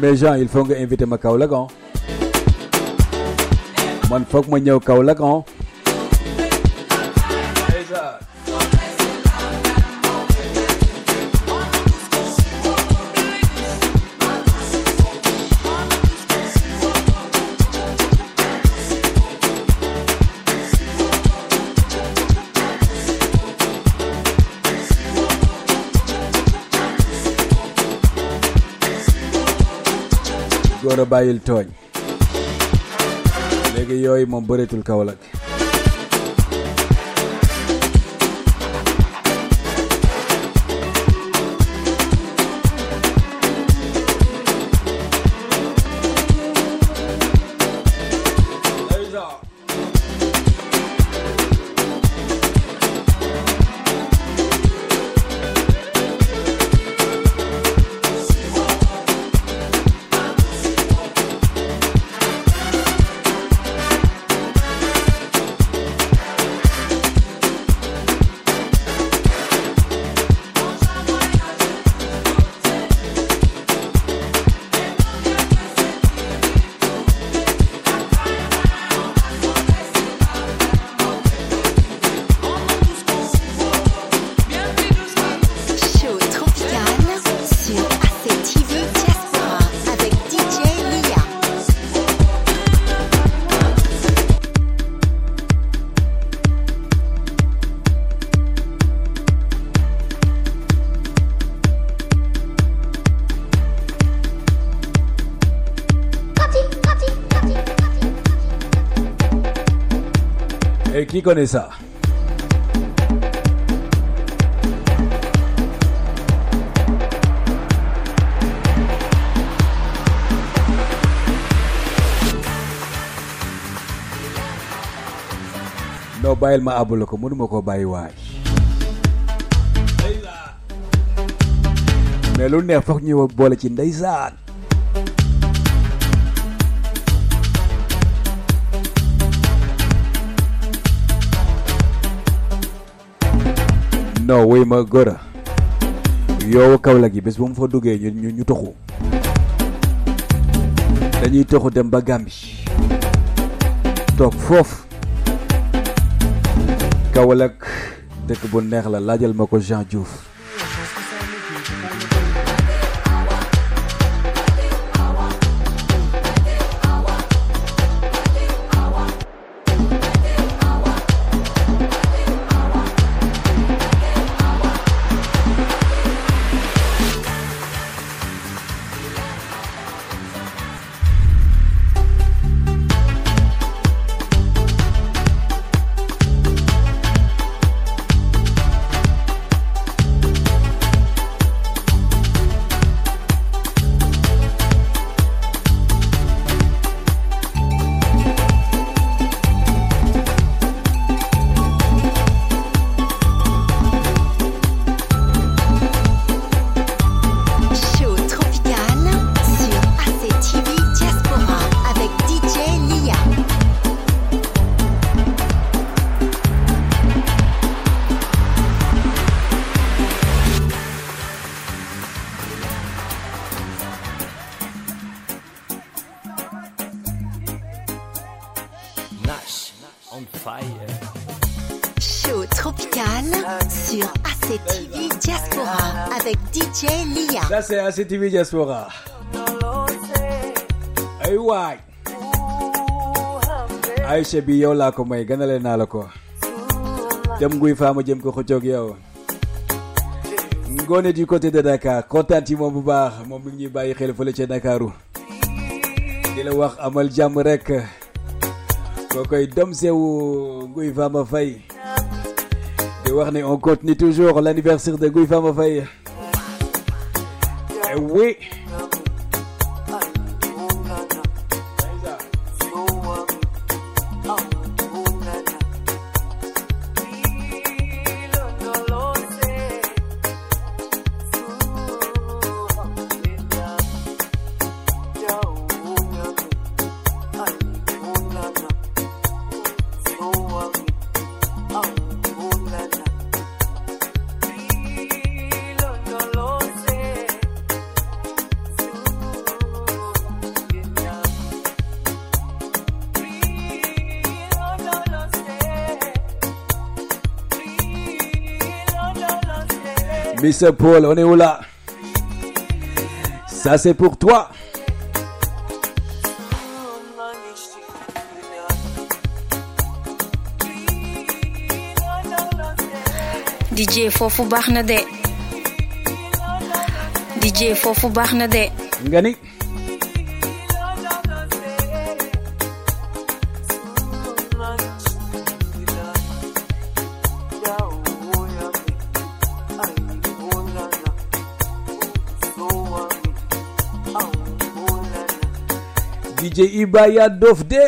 mais Jean il faut nga inviter ma Kaolack ah man foog ma ñëw Kaolack Maodo bàyyil tooñ. Léegi yooyu moom bëreetul Kaolack qui connaît ça non bàyyil ma àbb ko mënuma koo bàyyi waay mais lu neex foog ñu boole ci ndeysaan non wuy ma góora yow Kaolack gi bés bu mu fa duggee ñu ñu toxu. Dañuy toxu dem ba Gàmbi toog foofu. Kaolack dëkk bu neex la laajal ma ko Jean Diouf. C'est ACTV ay waay Aïcha bi yow laa ko may ganale naa la ko. Dem nguy faama jëm ko xëccoog yow. Ngoone du côté de Dakar kontaan ci moom bu baax moom mi ngi ñuy bàyyi xel fële ca Dakaru di la wax amal jàmm rek. Koo koy doom sewu nguy faama fay. Di wax ne on continue toujours l'anniversaire de nguy faama fay. Eh Mr. Paul, on est où là? Ça c'est pour toi. DJ foofu baax na de DJ foofu baax na de nga ni DJ Iba yaa dof de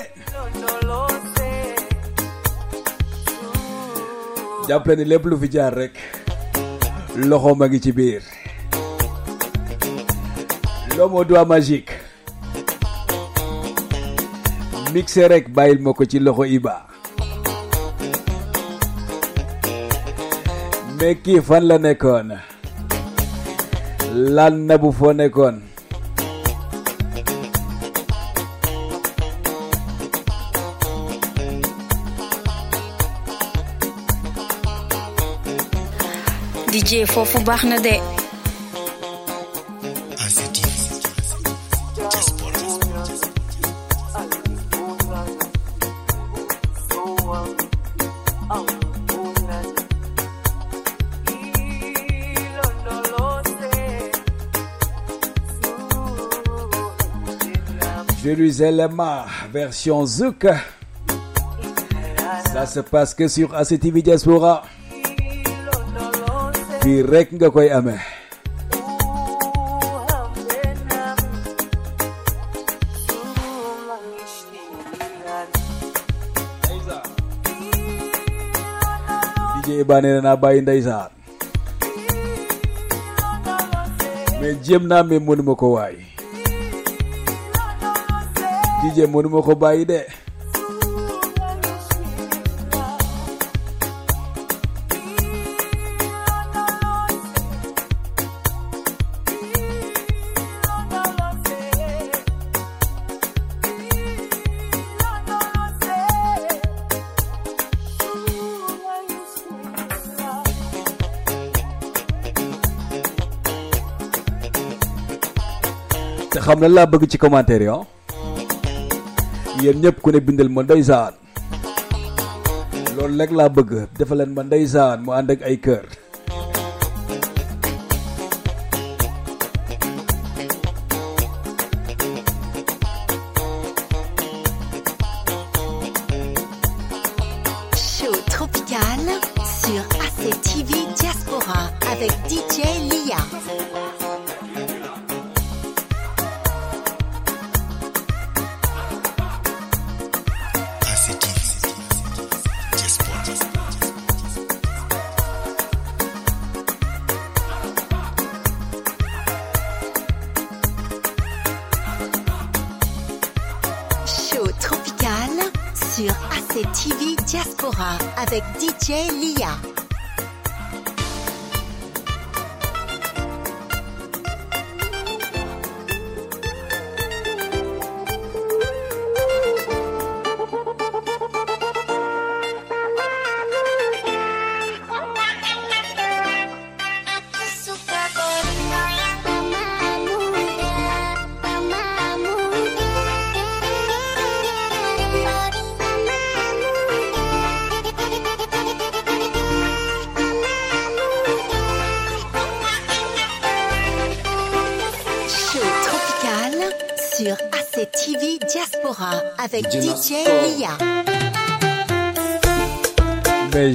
jàppale ni lépp lu fi jaar rek loxo ma ngi ci biir. Magique mixé rek bàyyil ma ko ci loxo Iba. Mais kii fan la nekkoon? Lan na bu foo nekkoon DJ foofu baax na de Jérusalem version Zouk. Ça se passe que sur ACTV Diaspora. Fii rek nga koy amee. DJ Iba nee na naa bàyyi ndeysaan. mais jéem naa mais mënuma ko waay. DJ mënuma ko bàyyi de. Xam na laa bëgg ci commentaire yo yéen ñëpp ku ne bindal ma ndeysaan. Loolu rek laa bëgg defaleen ma ndeysaan mu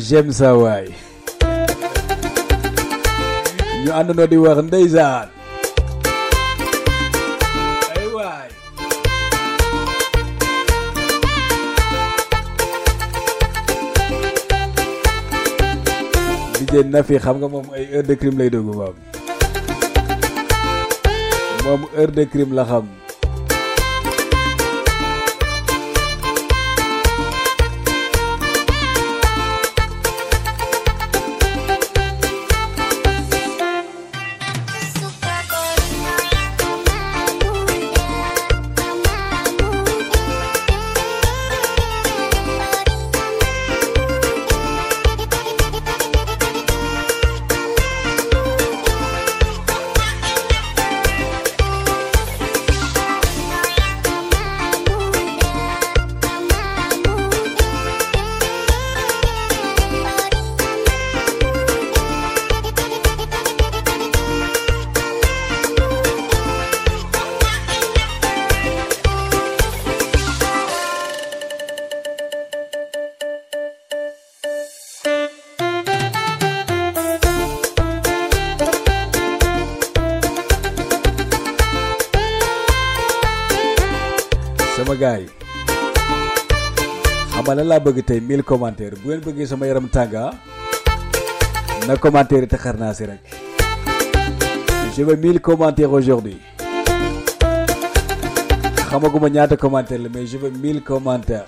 j'aime ça waay ñu àndandoo di wax ndeysaan. Ay Nafi xam nga moom ay heure de crime lay dugg moom. Moom heure de crime la xam bëgg tey 1000 commentaires. Bu ngeen bëggee sama yaram tànga na commentaire yi naa si rek. Je veux 1000 commentaires aujourd'hui. Xamaguma ñaata commentaire la mais je veux 1000 commentaires.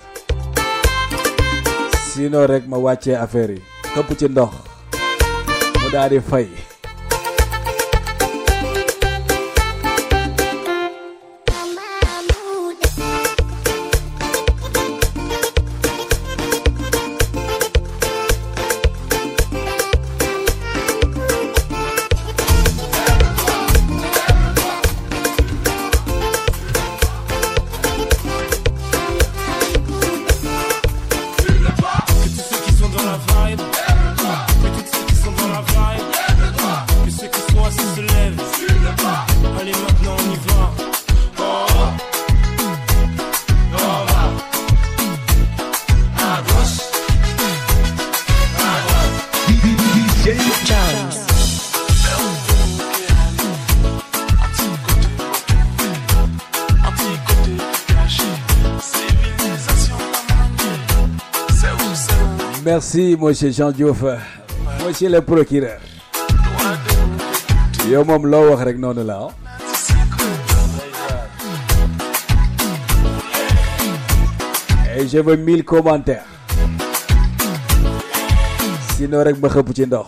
Rek ma wàccee affaire yi. Këpp ci ndox. Mu daal di Merci, monsieur Jean Diouf. Monsieur le procureur. yow moom loo wax rek noonu la ah. et je veux mille commentaires. sinon rek ma xëpp ci ndox.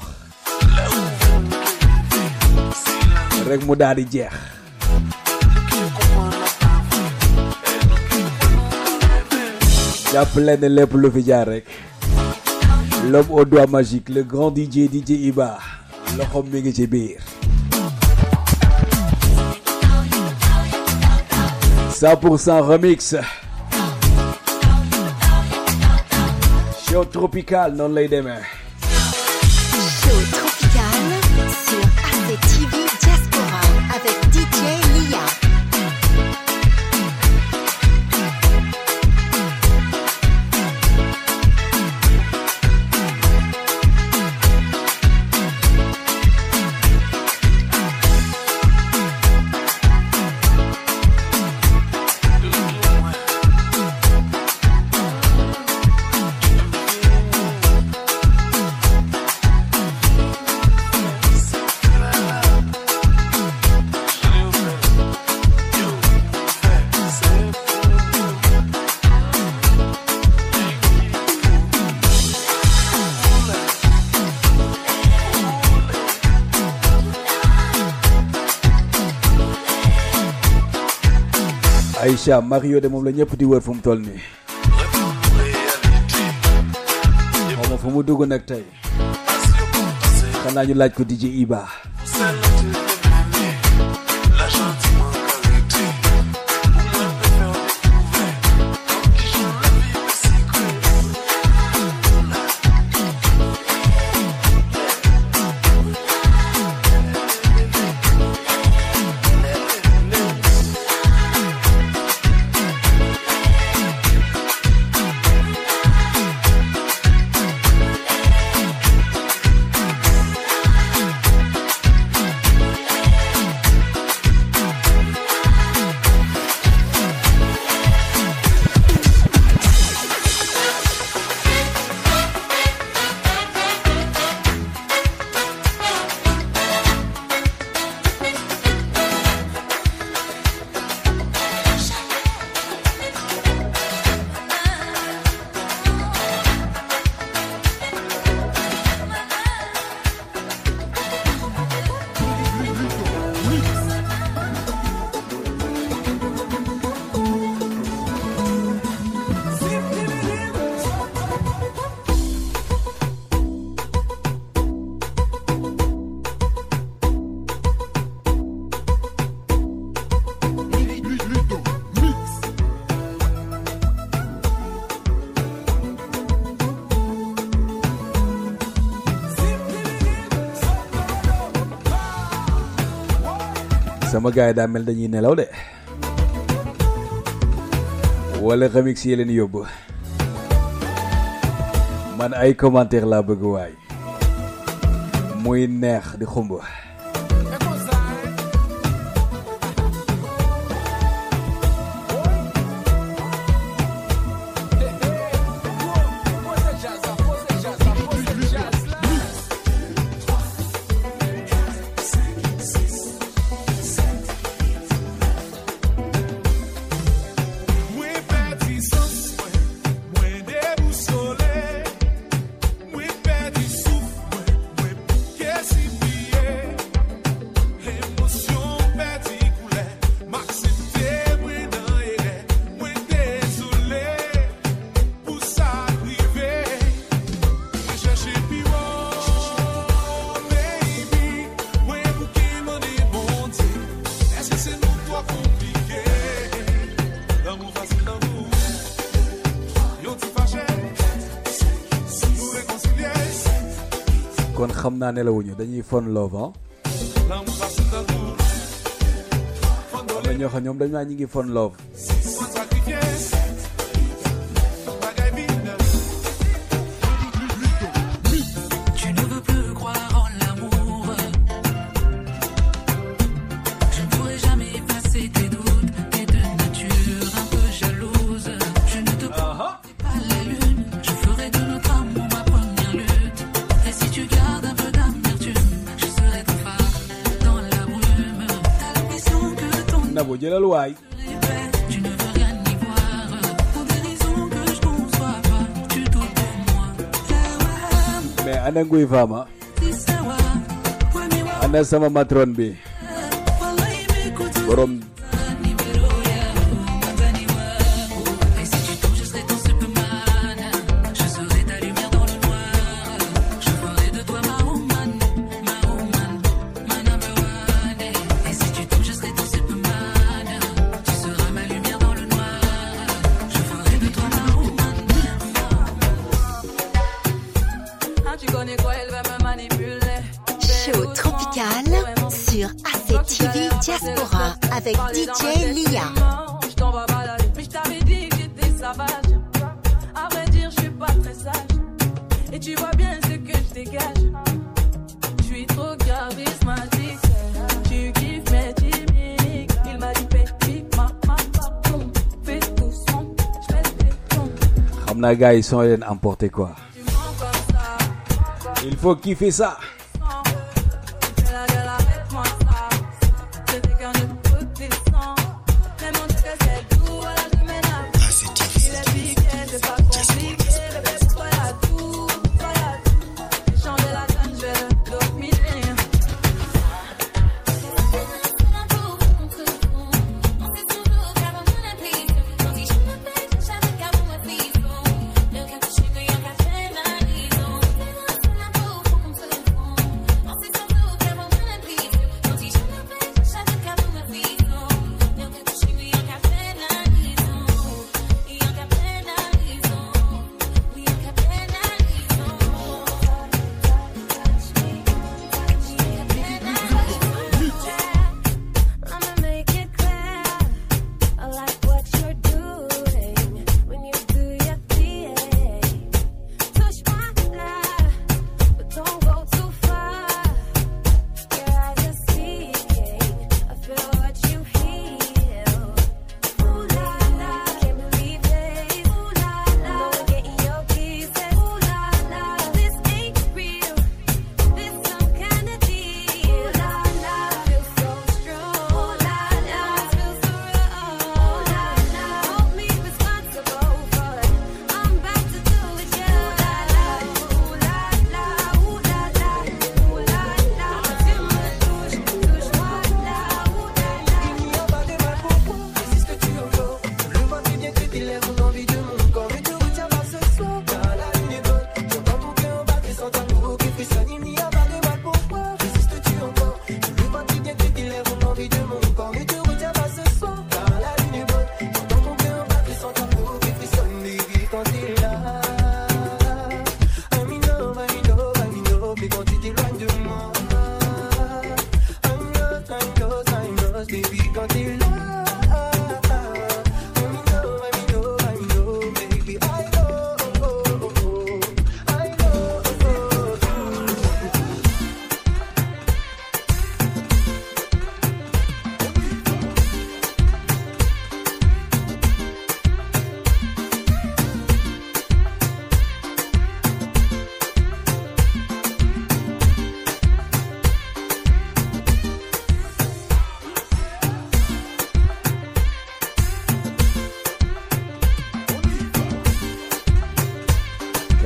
rek mu daal di jeex. jàpp leen lépp lu fi jaar rek. L'homme au doigt magique le grand DJ DJ Iba loxoom mi ngi ci biir. 100% remix. show tropical noonu lay demee. Aïcha Mario de moom la ñëpp di wër fu mu toll nii. xaw ma fu mu dugg nag tey. xanaa ñu laaj ko DJ Iba. Sama yi daa mel dañuy nelaw de. Wala remix yi leen yóbbu. Man ay commentaire laa bëgg waay. Muy neex di xumb. nelawuñu dañuy fon loovan ah. am na ñoo xam ñoom dañ maa ana nguy faama. Ana sama matron bi. Naga, ils sont allés emporter quoi? Il faut kiffer ça.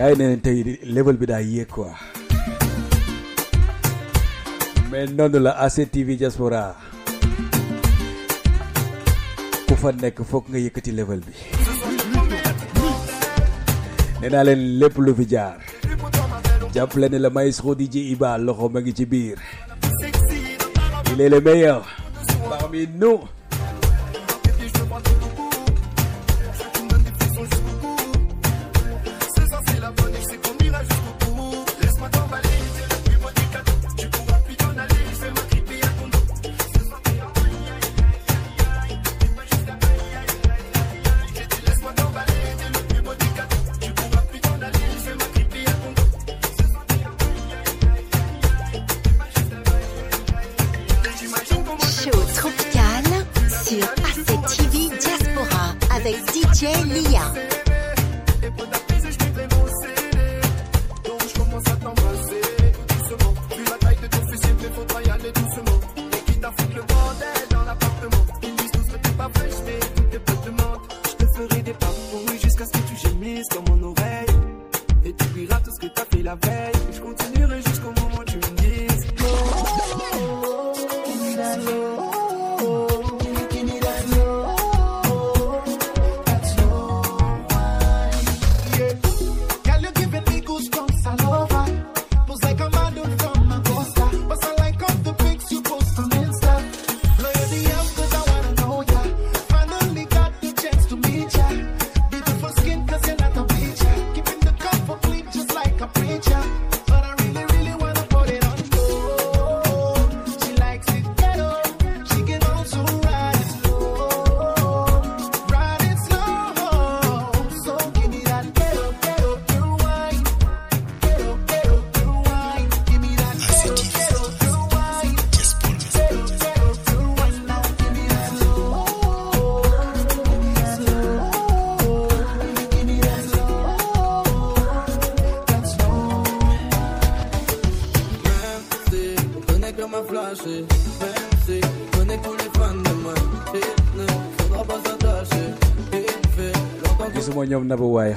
gars yi nee nañ tey level bi daa yéeg quoi. Mais noonu la ACTV diaspora. Ku fa nekk foog nga yëkkati level bi. Nee naa leen lépp lu fi jaar. Jàppale ne la maestro DJ Iba loxo ma ngi ci biir. Il est le meilleur parmi nous.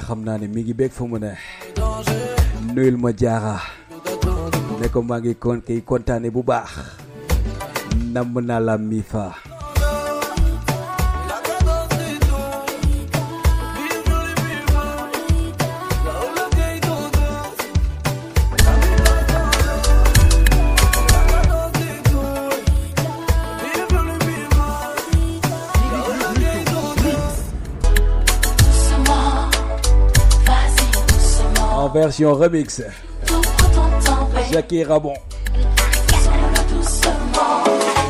xam naa ne mi ngi bég fa mu ne. Nuyul ma jaaxa ne ko maa ngi kon kay kontaane bu baax. Namm naa la mi version remix. Jackie Rabon.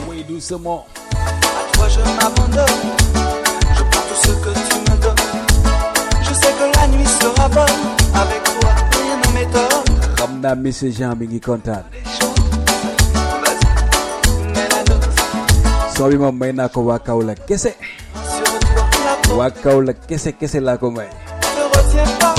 Oui, doucement. À toi je m'abandonne. Je prends tout ce que tu me donnes. Je sais que la nuit sera bonne. Avec toi, rien ne m'étonne. Ramna Messenger Mingi Content. Sorry, mama, ina ko wakaula kese. Wakaula kese kese la komai. Ne retiens pas.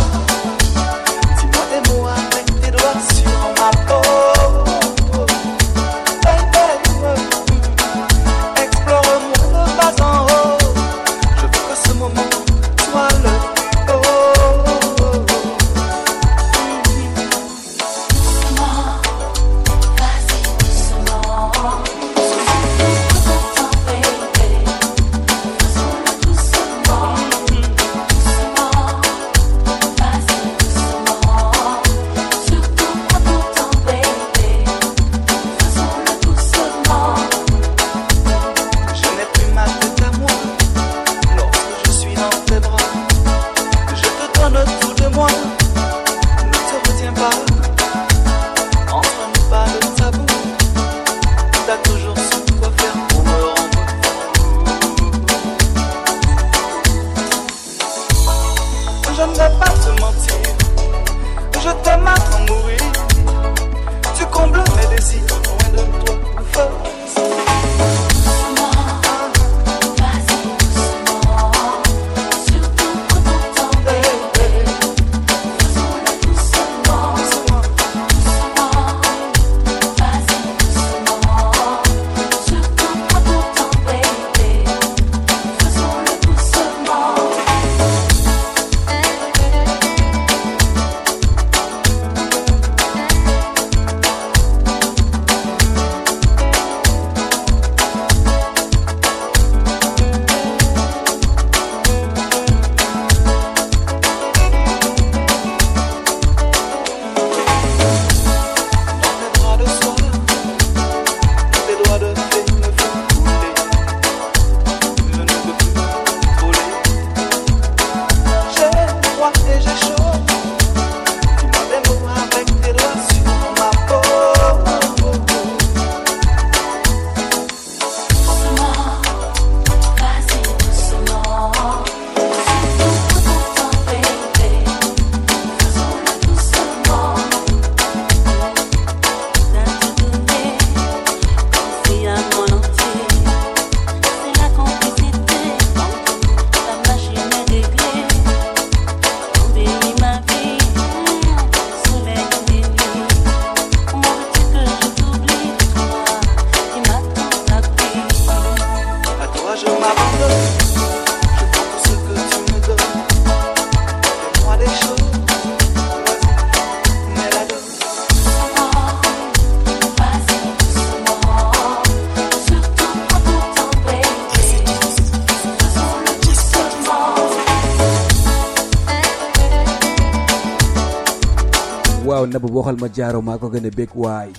Waxal ma jaaro maa ko gën a bég waay.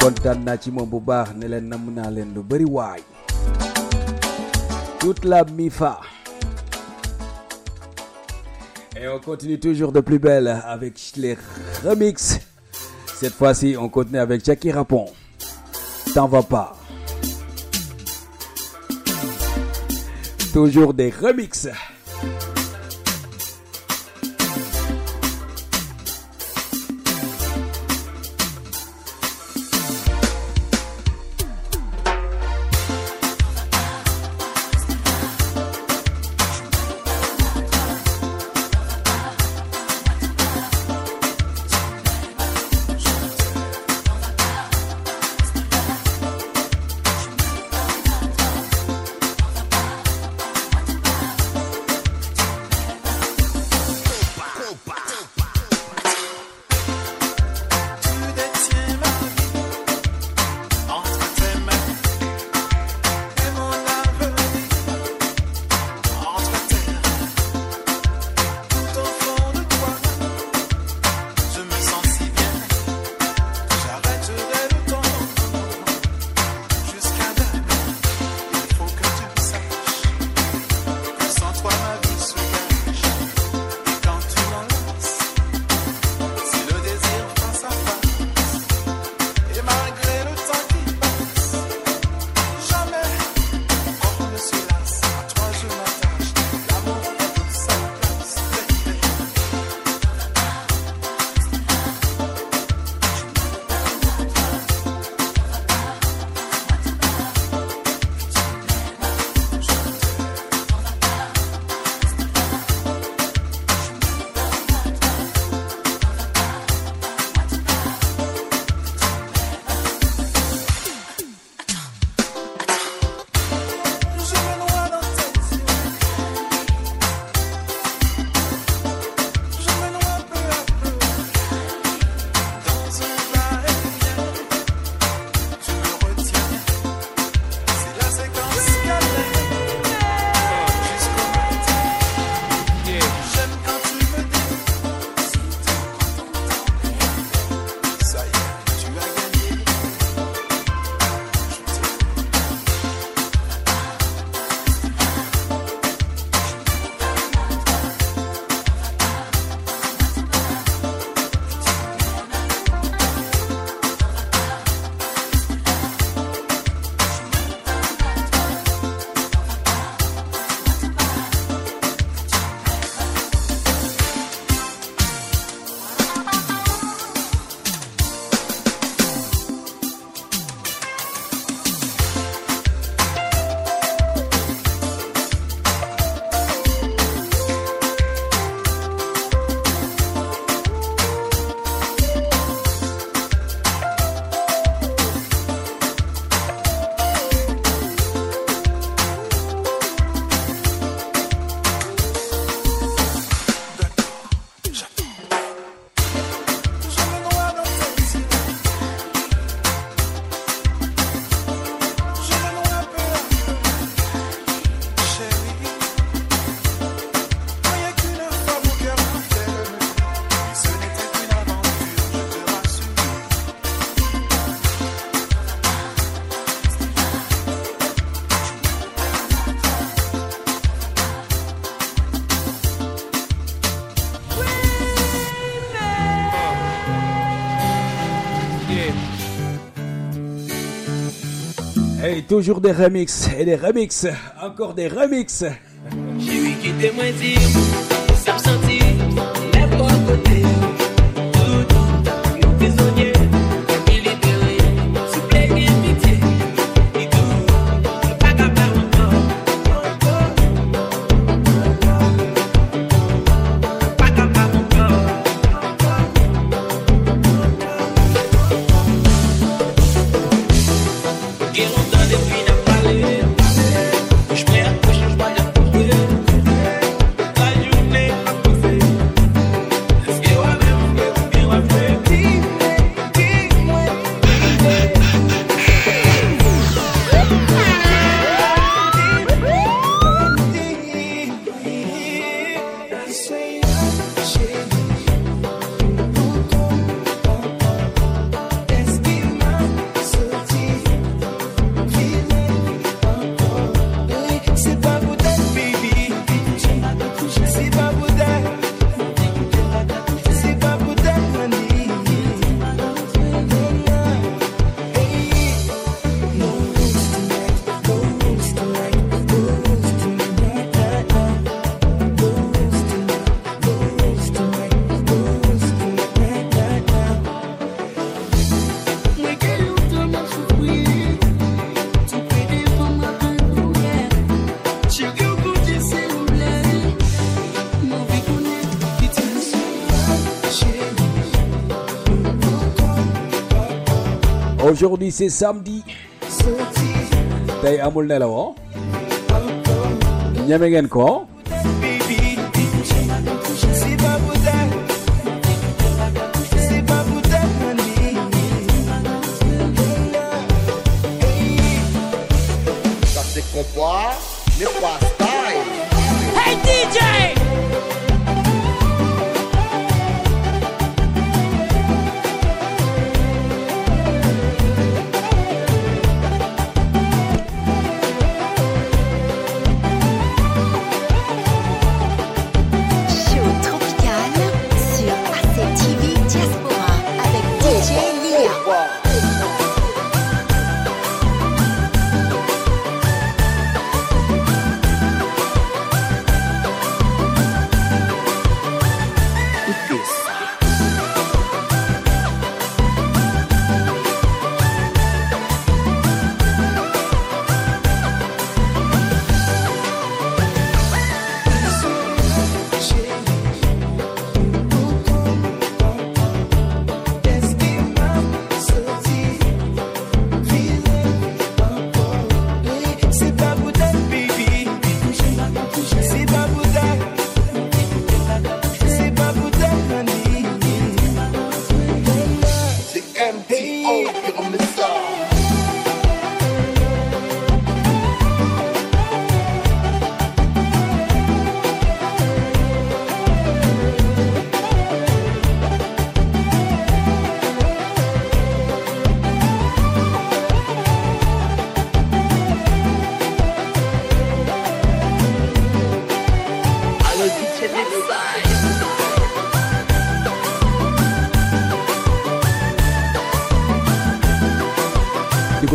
Kontaan naa ci moom bu baax ne leen namm naa leen lu bari waay. Toute la mi-fa. Et on continue toujours de plus belle avec les remix cette fois-ci on continue avec Jackie Rapon. T'en vas pas. Toujours des remixes Et toujours des remixes et des remixes, encore des remixes. J'ai eu qui témoin dire, ça me sentit, aujourd'hui c'est samedi. Tey amul nelaw ñeme ngeen ko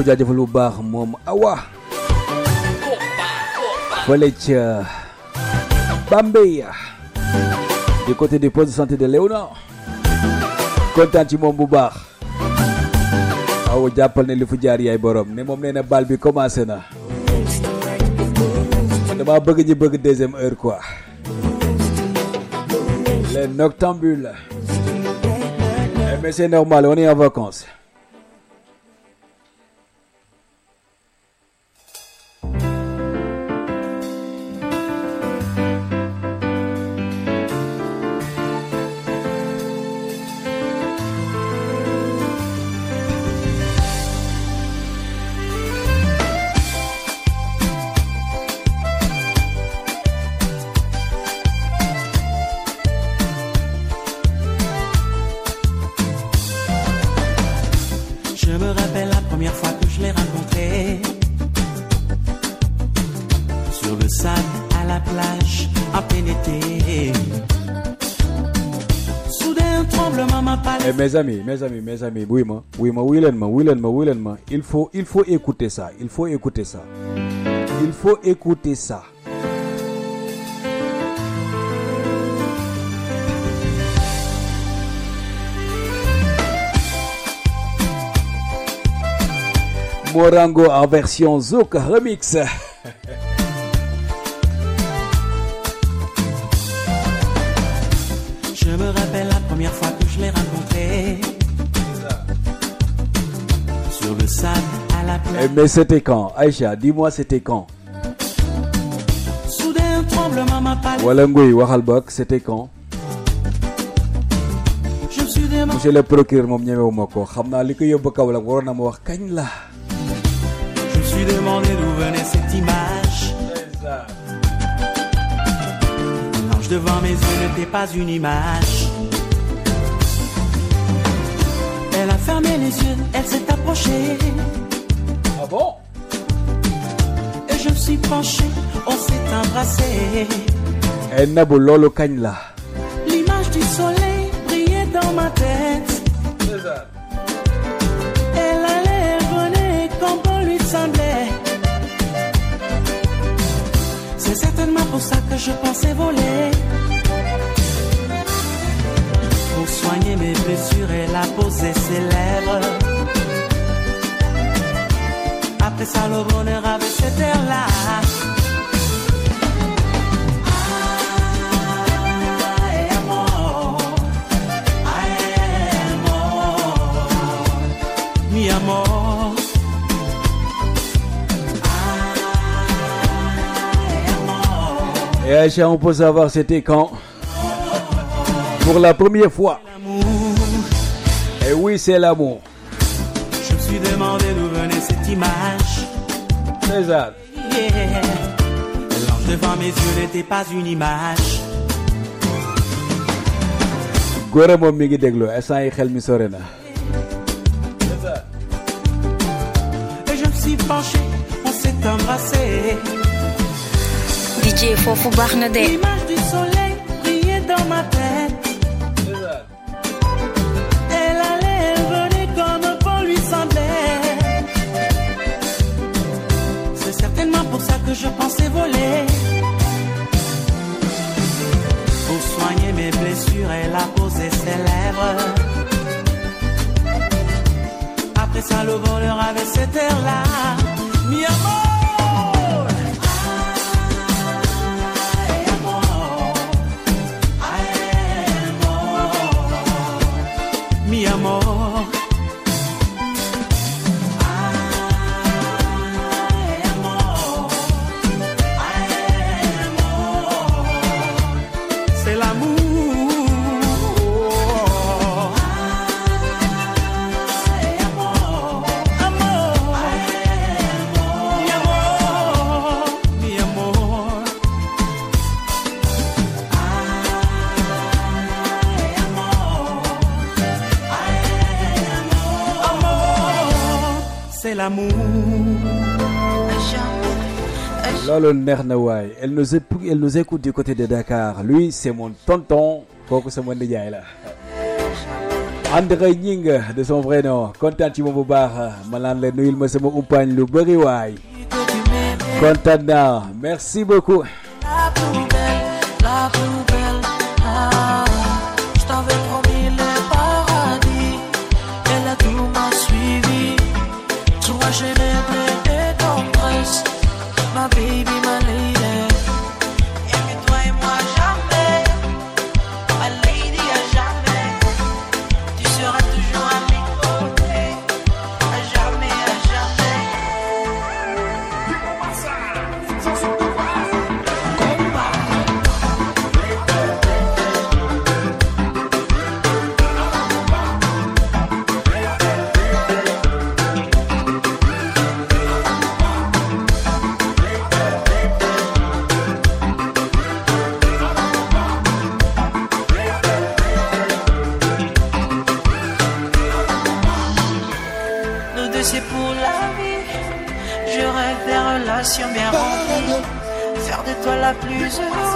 jaajëfal bu baax moom awa. Fële ca du côté du poste de santé de Léona. Kontaan ci moom awa jàppal ne li fu jaar ne moom nee na bal na. Dama bëgg deuxième heure Eh, mais c'est normal on est en vacances mes amis, mes amis, mes amis, oui, moi, oui, moi, oui, moi, oui, moi. Il faut, il faut écouter ça. Il faut écouter ça. Il faut écouter ça. Morango en version Zouk remix. Je me rappelle la première fois que je l'ai rencontré Sur le sable, à la plage. Eh, mais c'était quand? Aïcha, dis-moi c'était quand? Soudain un tremblement m'a parlé Wala Ngoy, waxal bok, c'était quand? Je me suis demandé Monsieur le procureur moom ñemewuma ko. Xam naa li ko yóbbu Kaolack waroon na ma wax la. Je me suis demandé d'où venait cette image. L'ange devant mes yeux n'était pas une image. Fermé les yeux, elle s'est approchée. Ah bon? Et je me suis penché, on s'est embrassé. Eh Nabou loolu kañ la L'image du soleil brillait dans ma tête. Elle allait et venait comme bon lui semblait. C'est certainement pour ça que je pensais voler pour soigner mes blessures, elle a posé ses lèvres. Après ça, le bonheur avait cet air-là. Mi amor, Et on peut savoir c'était quand? Pour la première fois. Et oui, c'est l'amour. Je me suis demandé d'où venait cette image. C'est ça. Yeah. L'ange devant mes yeux n'était pas une image. Gore moom mi ngi déglu instant yi xel mi sore na. Et je me suis penché, on s'est embrassé. DJ foofu baax na de. L'image du soleil brillait dans ma tête. Que je pensais voler. Pour soigner mes blessures, elle a posé ses lèvres. Après ça, le voleur avait cet air-là. C'est neex na waay elle nous écoute elle nous écoute du côté de Dakar. Lui c'est mon tonton. Sama nijaay la. André Ñing de son vrai nom. Kontaan ci moom bu baax ma naan la nuyul ma sama umpaañ lu bëri waay kontaan naa merci beaucoup. La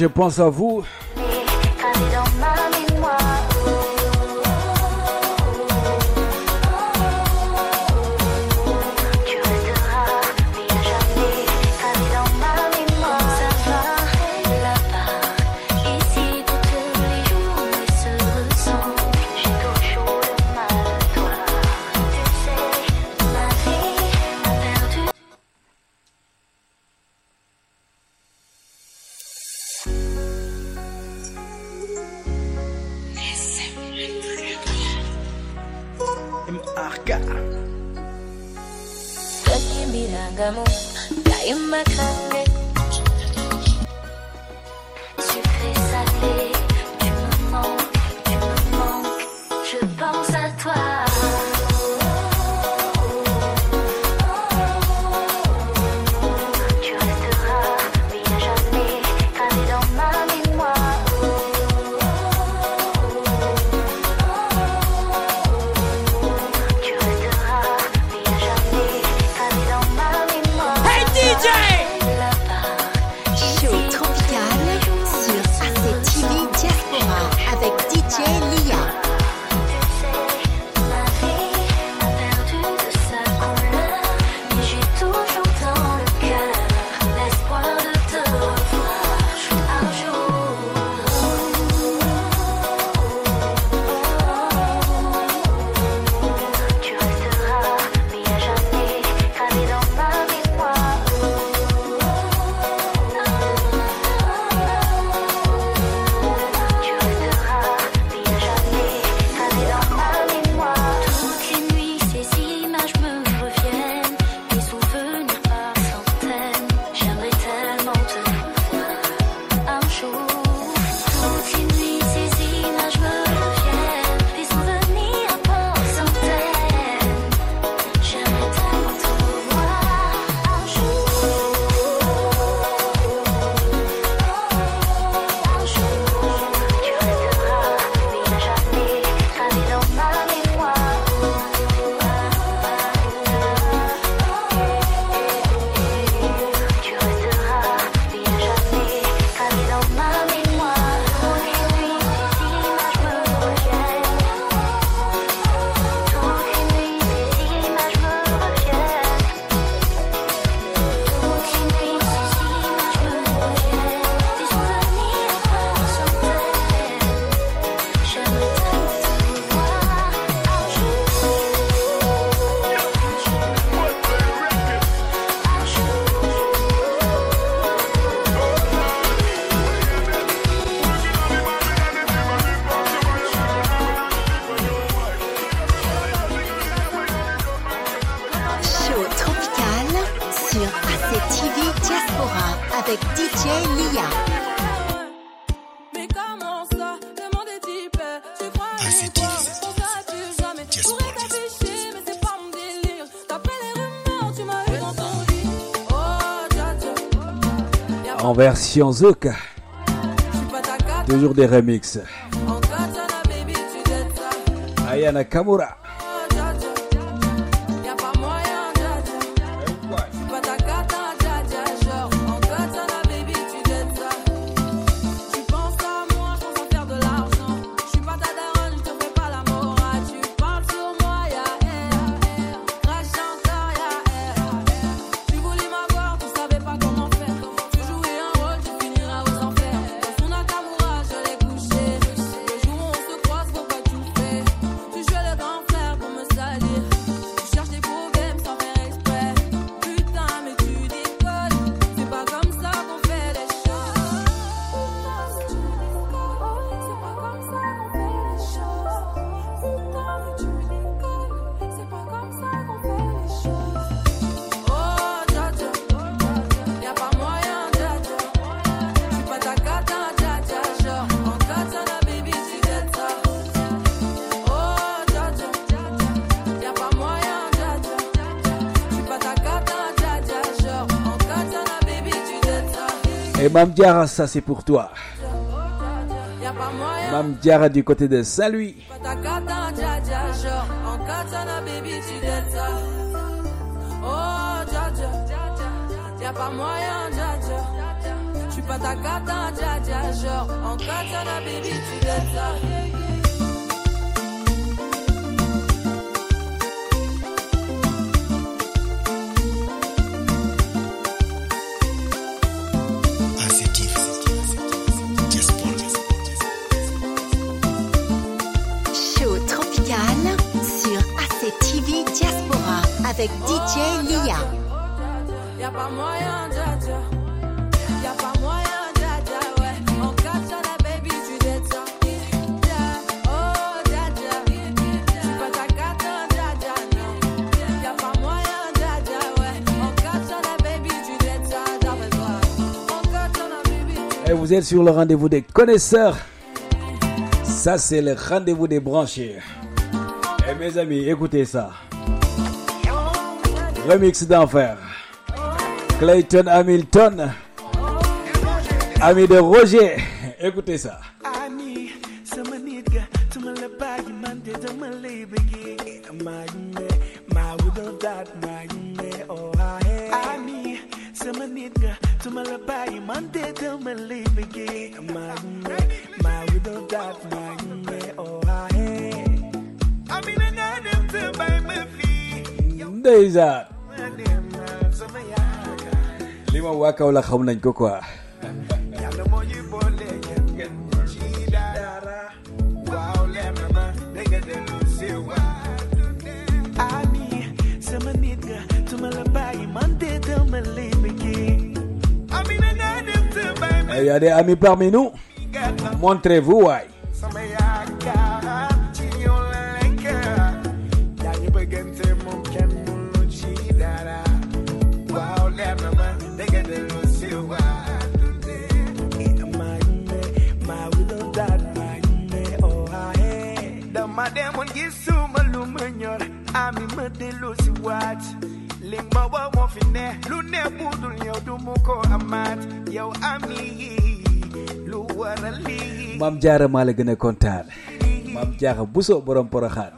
je pense à vous. version Toujours des remixes. Ayana Kamura. Mam Diara, ça c'est pour toi. Mam Diara du côté de Saint-Louis. Y'a pas moyen, dja dja. J'suis pas ta katana, dja dja, genre en katana, baby, tu dettes êtes sur le rendez-vous des connaisseurs. Ça, c'est le rendez-vous des branchés. Et mes amis, écoutez ça. Remix d'enfer. Clayton Hamilton. Ami de Roger. Écoutez ça. Bàyyi man de dama lay bëggee maa ngi ne maa wudal daat maa ngi ne oh aye Amina nga dem te bay ma fii Ndeysaan. ma dem na sama yaakaar li ma waa Il y a des amis parmi nous. Montrez-vous, waay. sama yaakaar ci yow la lekk yaa ñu bëggante moom kenn mënu ci dara waaw leer na ma dégg nga dellu si oh duma ko amaat yow am lii lu waral lii. Maam jaara maa la gën a kontaan. Maam jaaxa buso borom poroxaan.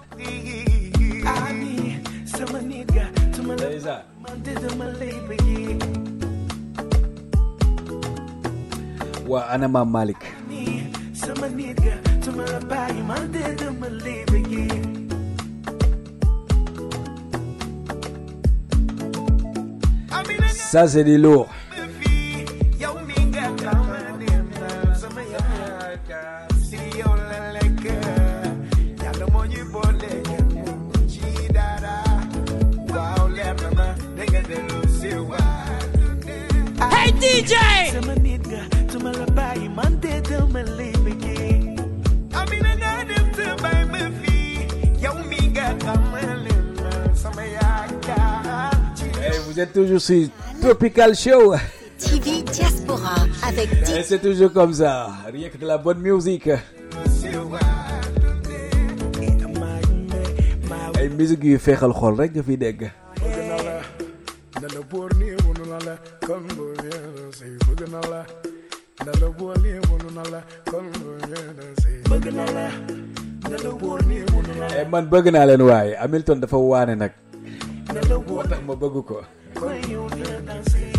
Waa ana maam Malick. Sama nit ga tuma la bàyyi man de dama lay bëggee. Nga dellu si waat Hey DJ! Vous êtes toujours sur Tropical Show. TV Diaspora avec Et c'est toujours comme ça. Rien que de la bonne musique. ay musique yu feexal xol rek nga fi dégg. bëgg na la na la boor nii wunu na la kon bu yéena say bëgg na la na la boor nii wunu na la kon bu yéena say bëgg na la na la boor nii wunu na la Eh, man bëgg naa leen waaye Hamilton dafa waane nag. Na la moo boor tax ma bëgg ko. kon yow dina danser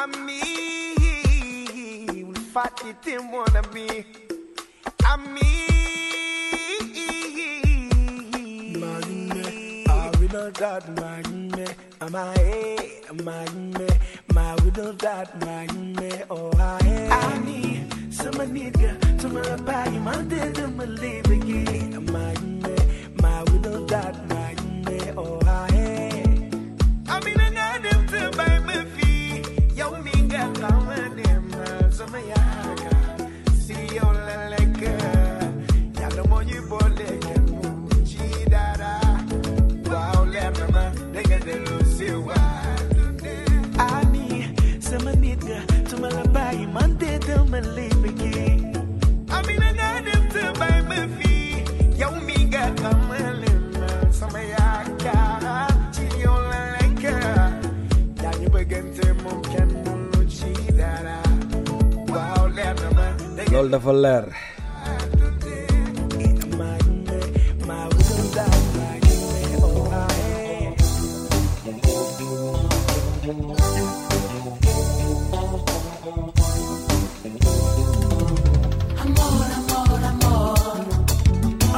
ami wul fàtte te mon ami ami Magne, I will not that magne, amae, magne, my widow that magne, oh I Ani, sama nigga, to my body, my dead, my living, magne, my widow that magne, oh I loolu dafa leer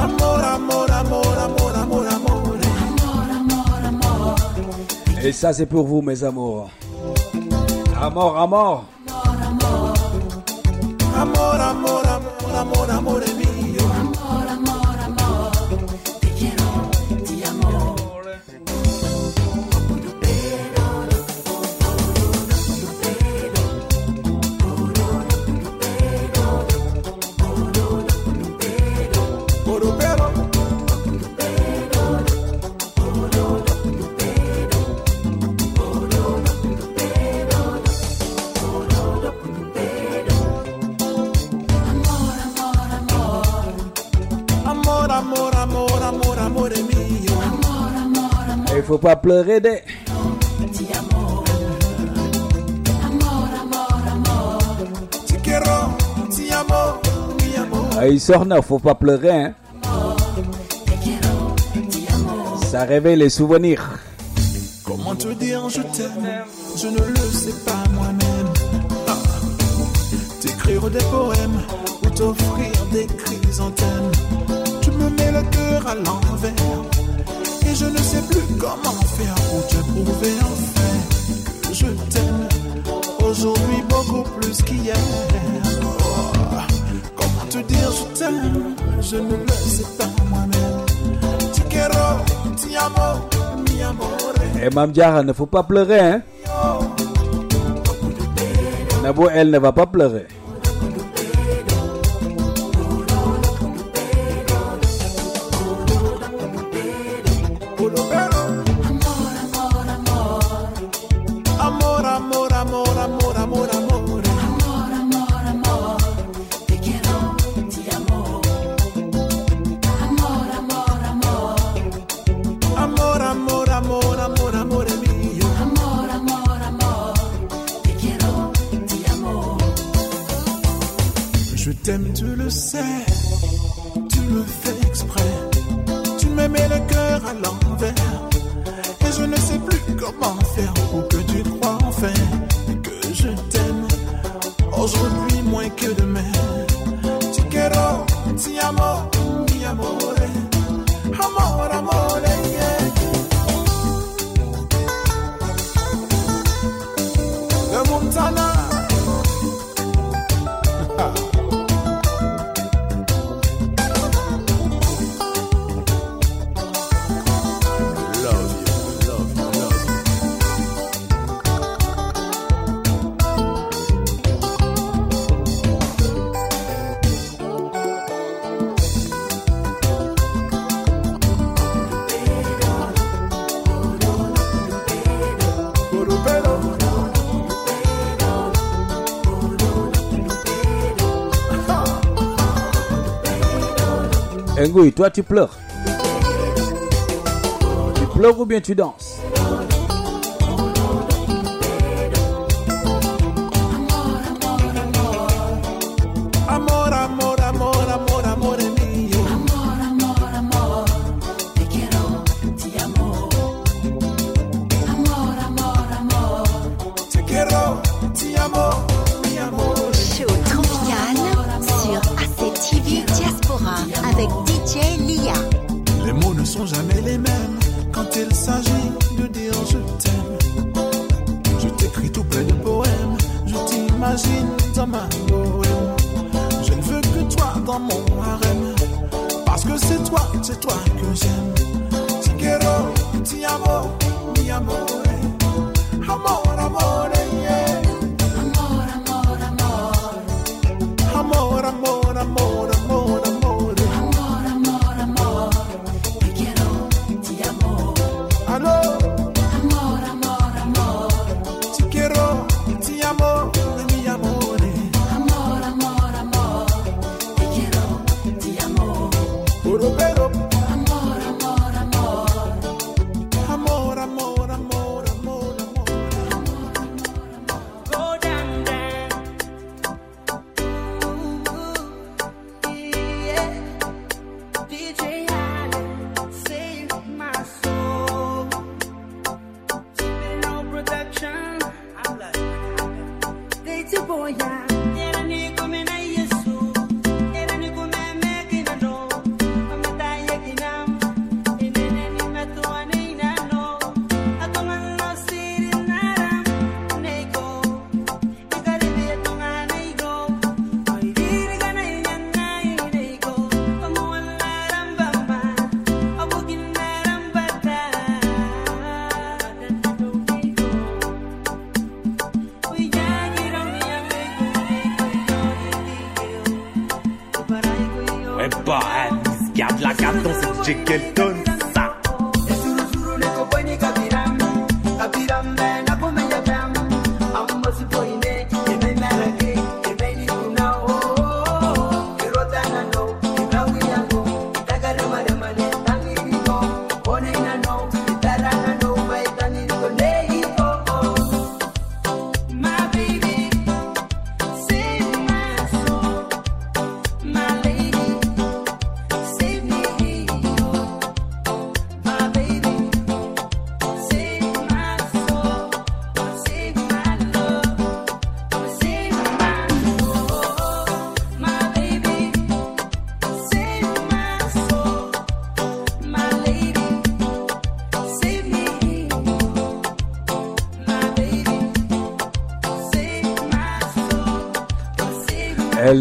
Amor, amor, amor, amor, amor, amor. Et ça, c'est pour vous, mes amours. À mort. Amor, amor, amor, amor faut pas pleurer des. Mi amor. Ay, Sorna, faut pas pleurer, hein. Ça réveille les souvenirs. Comment te dire je t'aime Je ne le sais pas moi-même. Ah. T'écrire des poèmes ou t'offrir des chrysanthèmes. Tu me mets le cœur à l'envers. Et je ne sais plus comment faire pour te prouver enfin que je t'aime. Aujourd'hui beaucoup plus qu'hier. Oh. Comment te dire je t'aime Je ne le sais pas moi-même. Ti quiero, ti amo, mi amore. Et Mam Diarra, ne faut pas pleurer, hein. Nabo, elle ne va pas pleurer. Ngouille, toi, tu pleures. Tu pleures ou bien tu danses? que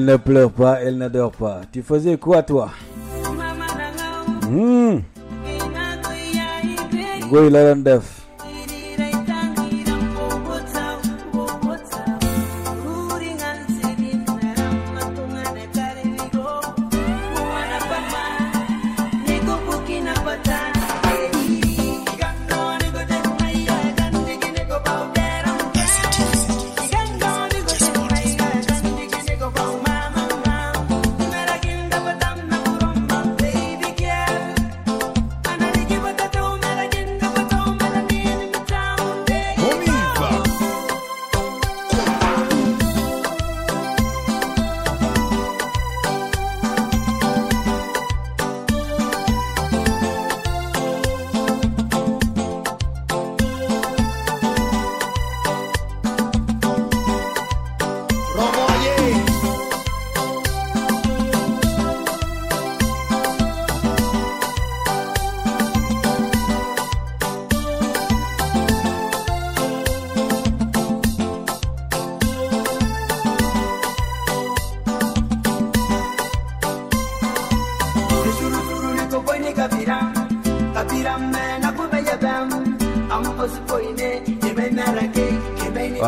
Elle ne pleure pas, elle ne dort pas. Tu faisais quoi toi? Mmh.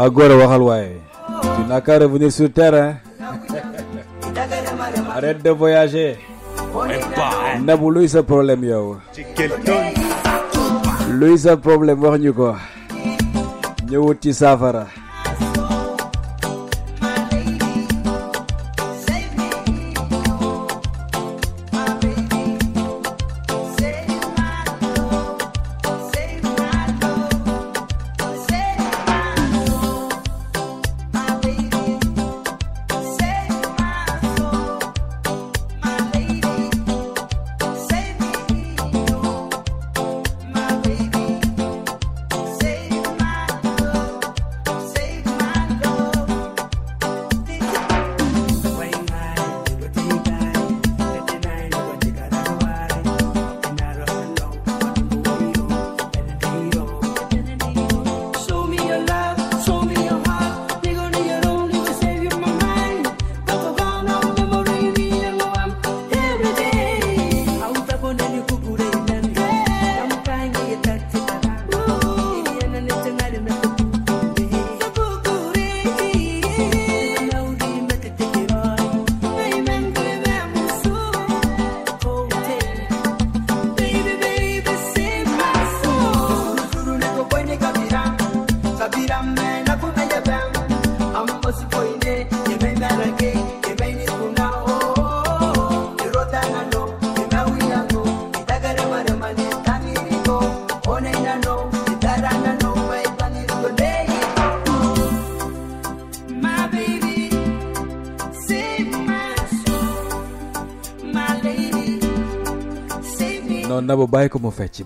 Agora Wahalwaye, tu n'as qu'à revenir sur terre. Hein? [LAUGHS] Arrête de voyager. Nabu, lui, c'est problème, yo. Lui, c'est problème, voir nous quoi. Nous, tu safara.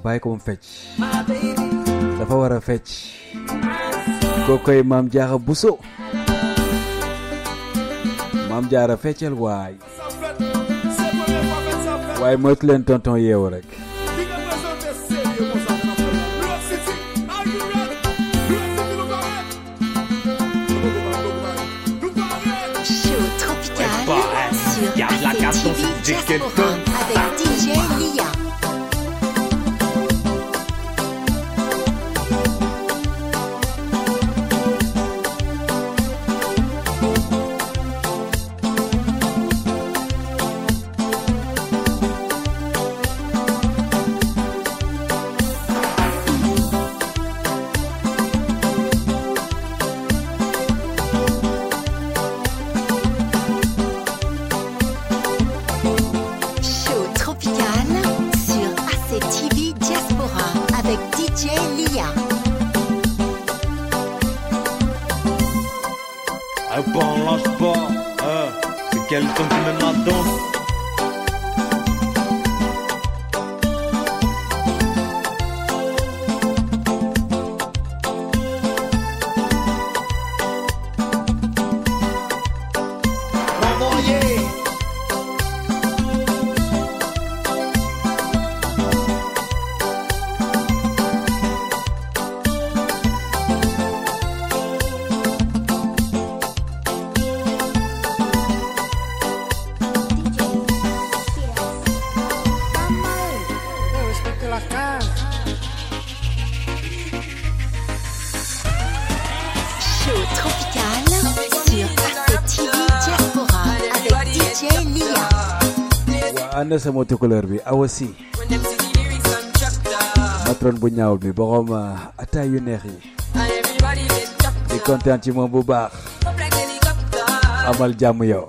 bàyyi ko mu fecc. Dafa war a fecc. Koo koy buso. Maam jaara feccal waay. Waaye moytu leen tonton yeewu rek. Show tropical ana sama bi awasi patron bu ñaaw bi borom euh, ataay yu neex yi. Di kontaan ci moom bu baax. Amal jàmm yow.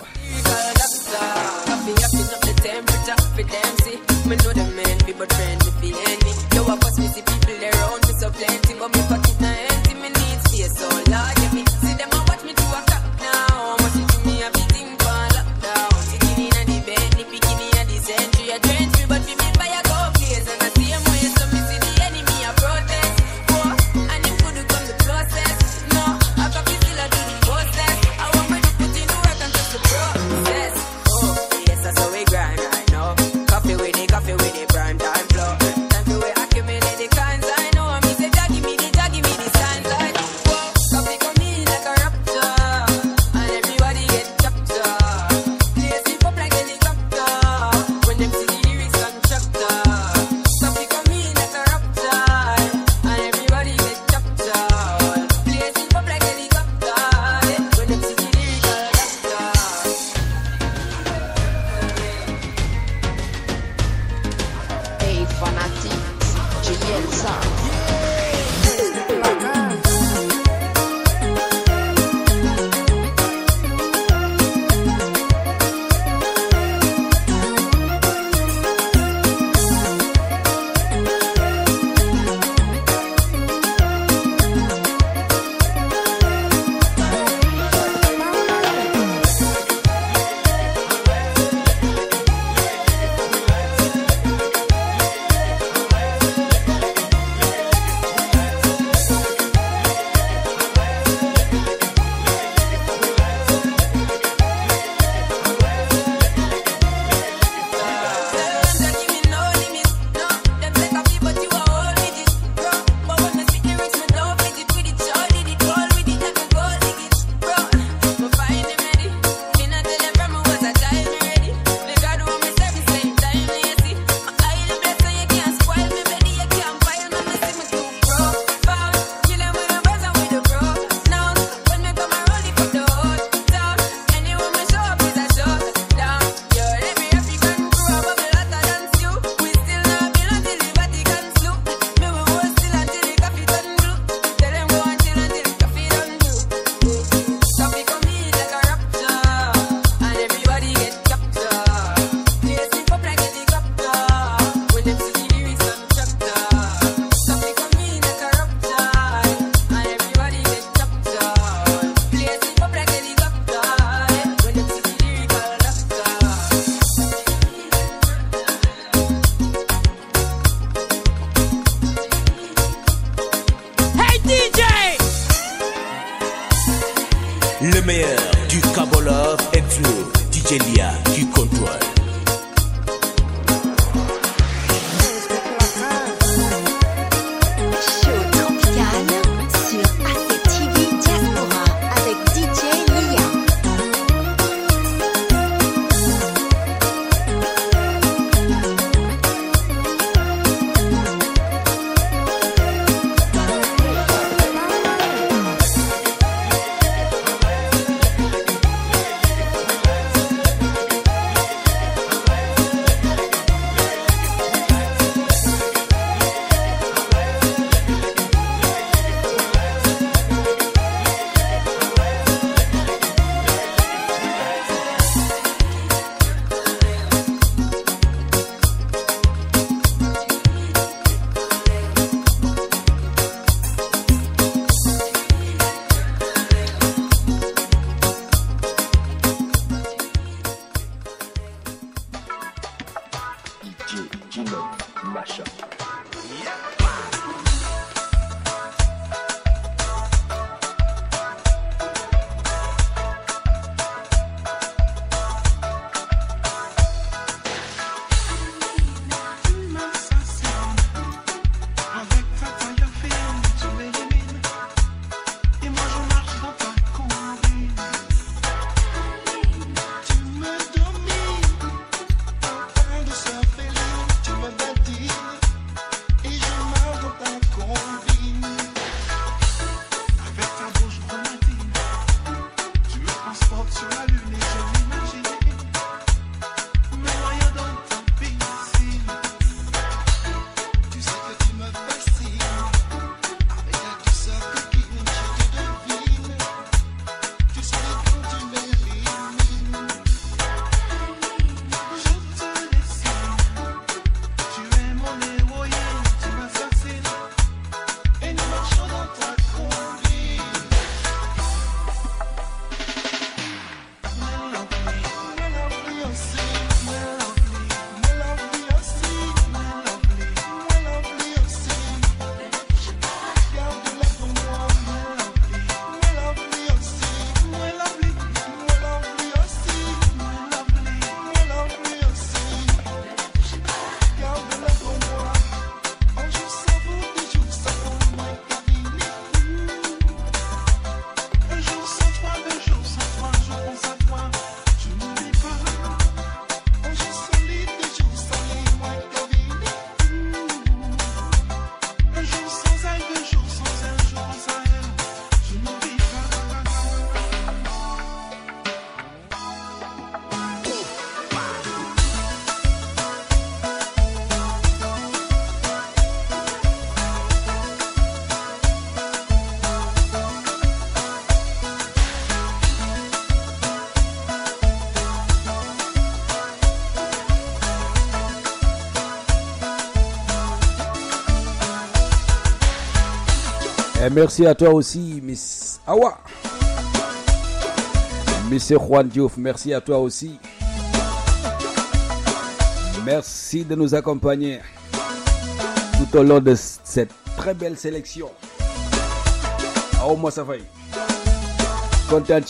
Eh, merci à toi aussi, Miss Awa. Monsieur Juan Diouf, merci à toi aussi. Merci de nous accompagner tout au long de cette très belle sélection. Awa Moussa Faye. Content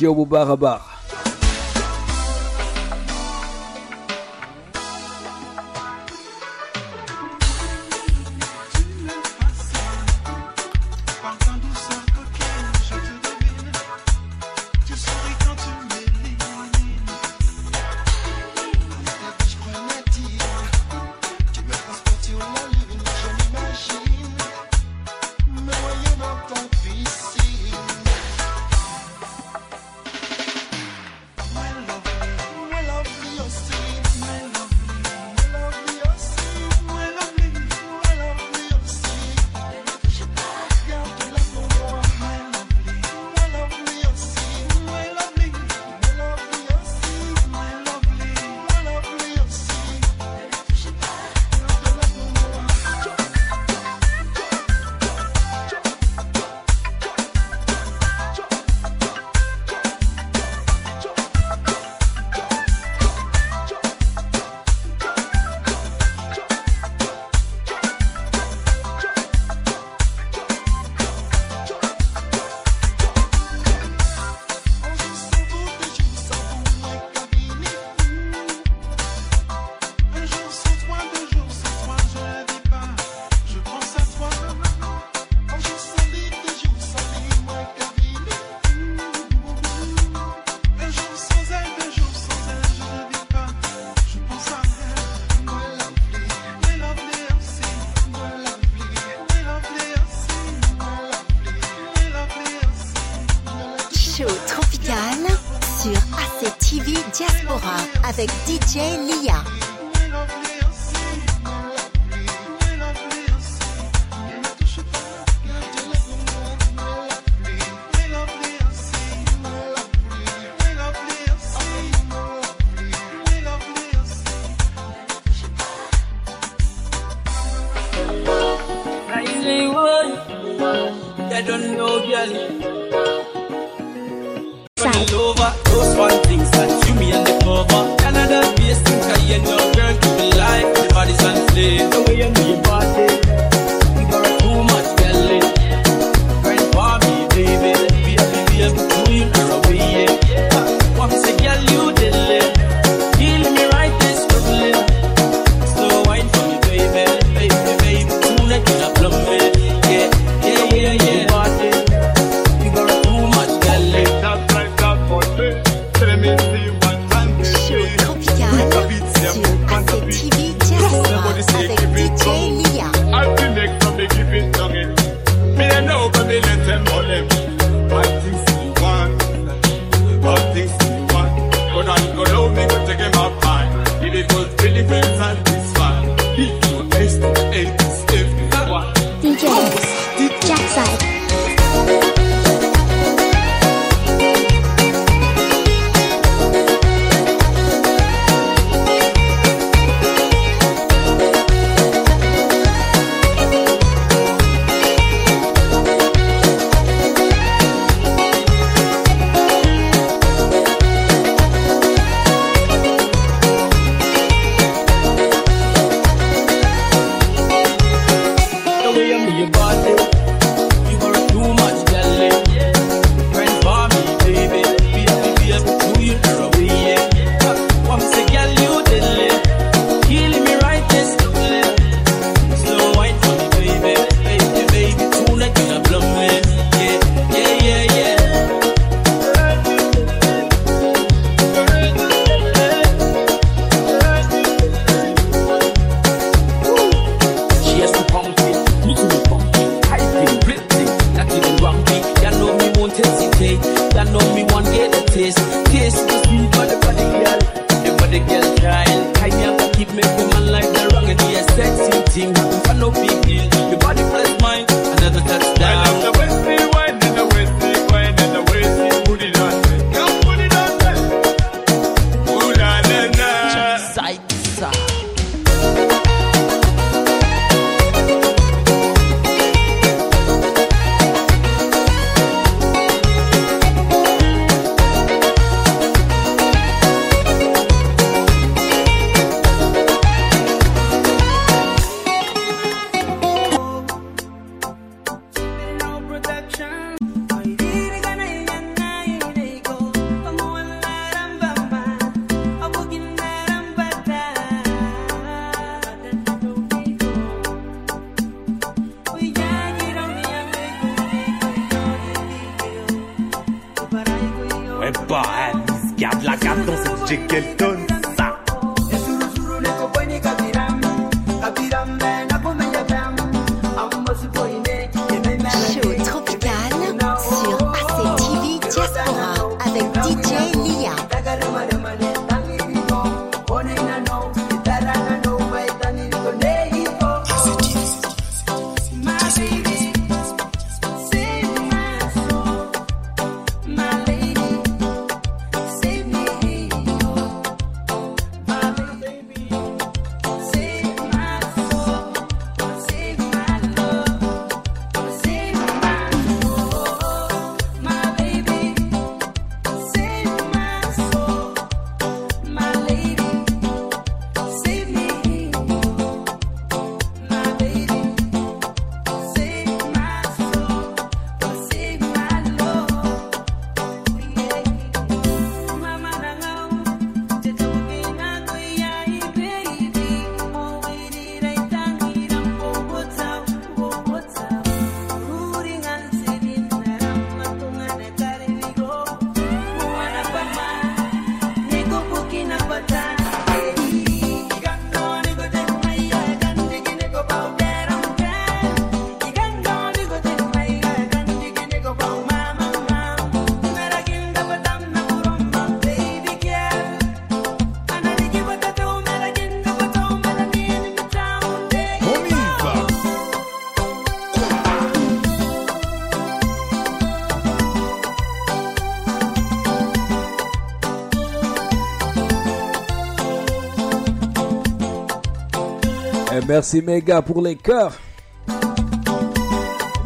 Merci mes gars pour les cœurs.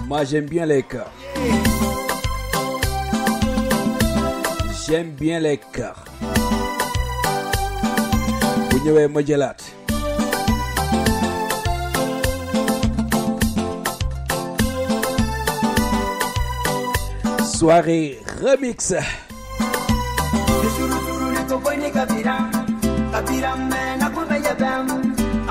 Moi j'aime bien les cœurs. J'aime bien les cœurs. soirée remix.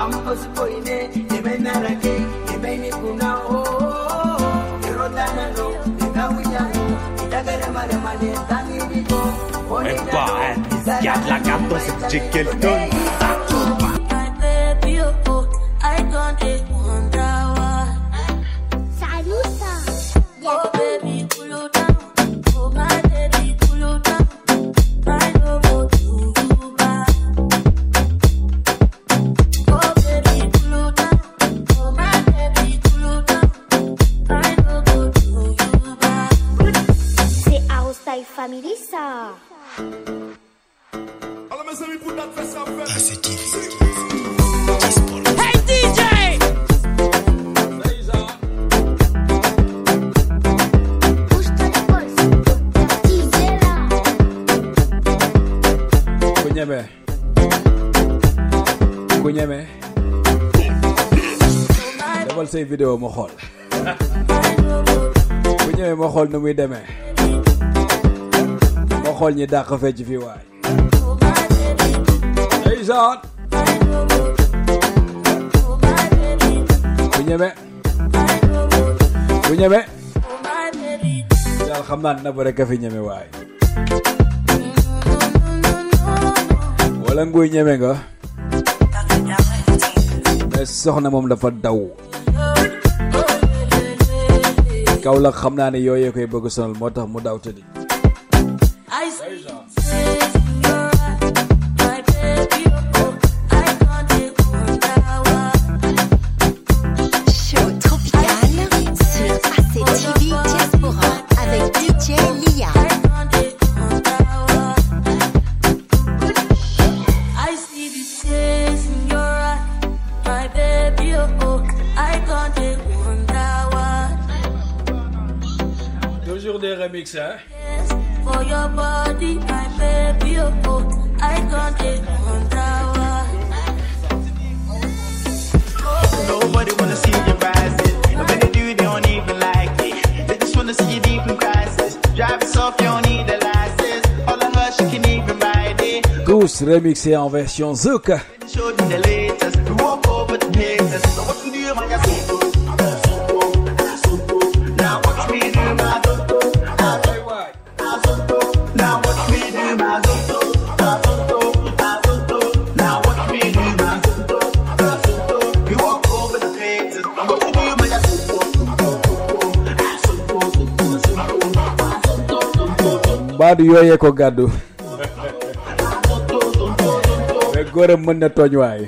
amakozi poine ebenarage ebenikunao oh, erodanano egawiyano idagaremaremane taniriko Bad, Gatla vidéo ma xool. Bu ñëwee ma xool nu muy ñi fecc bu fi wala nguy nga. Soxna Kaolack xam naa ne yooyee koy bëgg sonal moo tax mu daaw tëddi. remixé en version Zouk. Bado yooyee ko gàddu góoram mën na tooñ waaye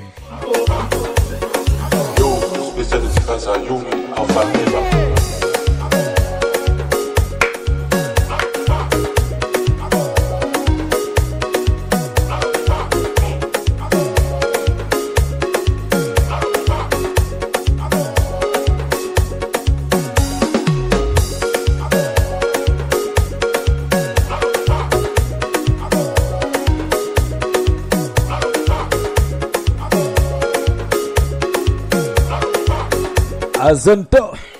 Azanto.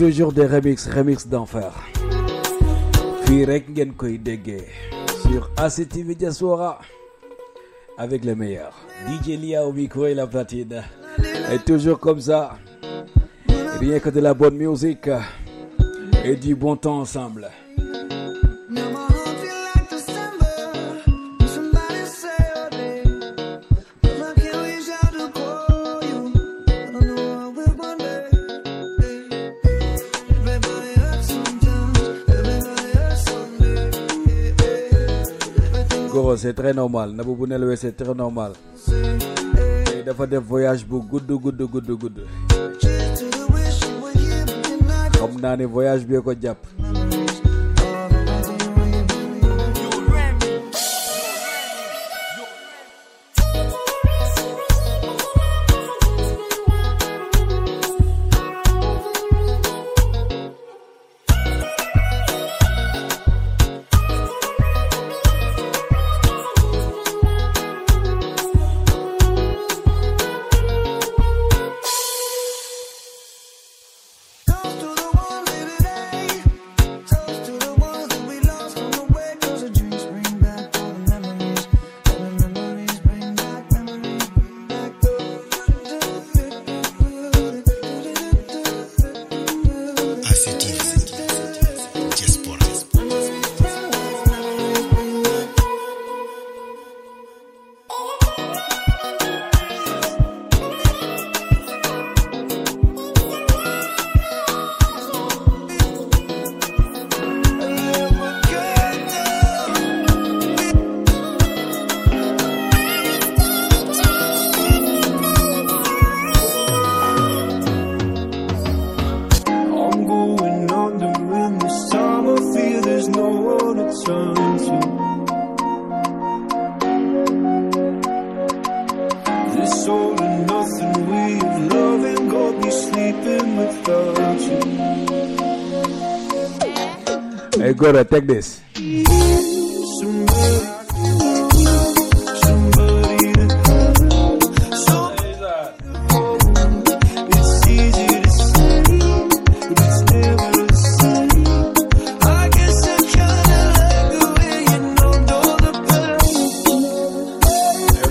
toujours des remix, remix d'enfer. Fii sur ACTV Diaspora avec le meilleur. DJ Lia au micro et la platine. Et toujours comme ça, rien que de la bonne musique et du bon temps ensemble. c'est très normal. Nabou bu c'est très normal. Tey dafa def voyage bu gudd gudd gudd gudd. Xam naa ne voyage bee ko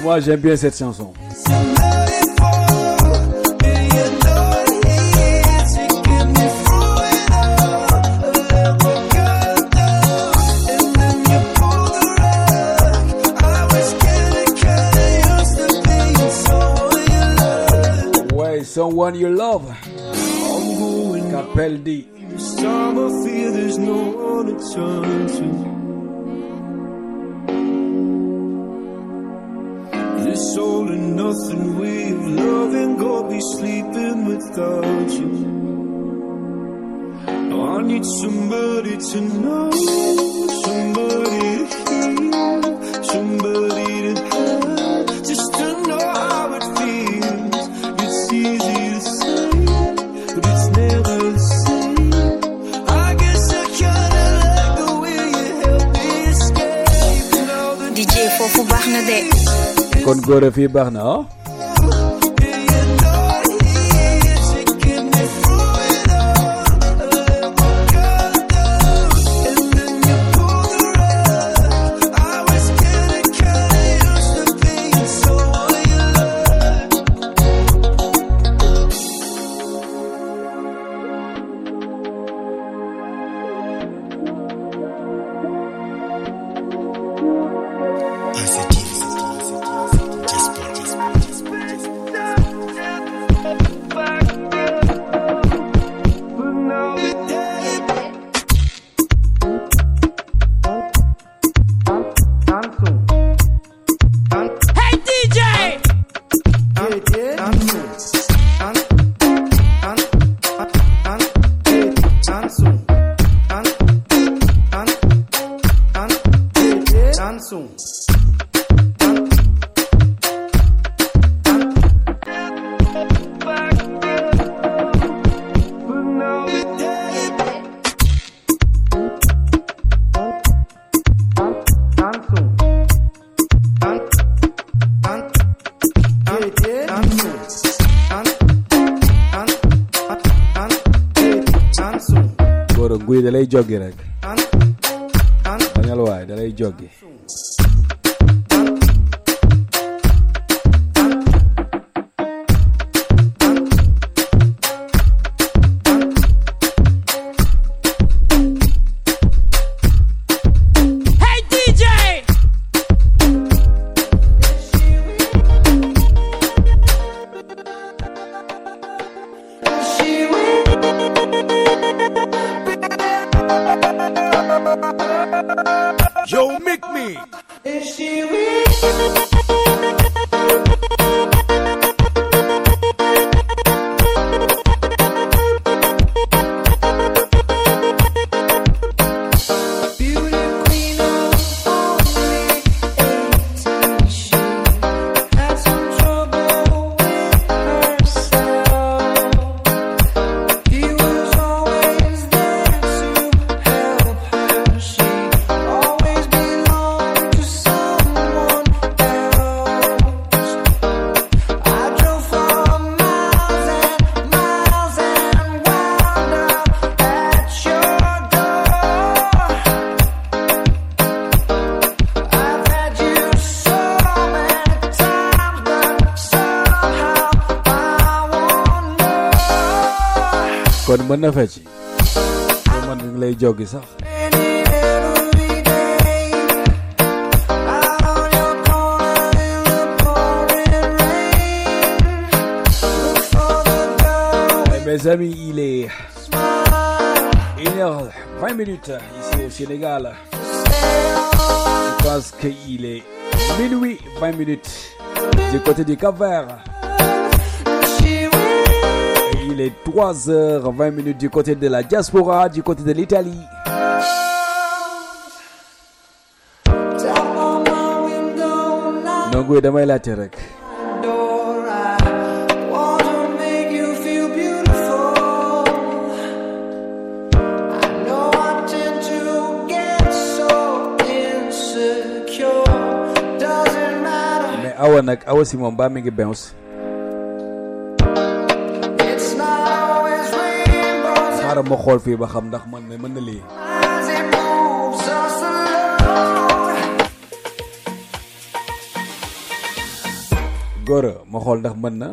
moi j'aime bien cette chanson. Capeldi. This kon góor nguy da lay joggi rek. Man ngi lay joggi sax. Eh, Mes amis, il est 1h20 minutes ici au Sénégal. Je pense qu'il est minuit 20 minutes du côté du Cap-Vert. Et il est 3h20 minutes du côté de la diaspora, du côté de l'Italie. Nongo damay laajte rek. mais awa nag awa si moom baa mi ngi bounce xaaral ma xool fii ba xam ndax man na mën na lii. Góora ma xool ndax mën na.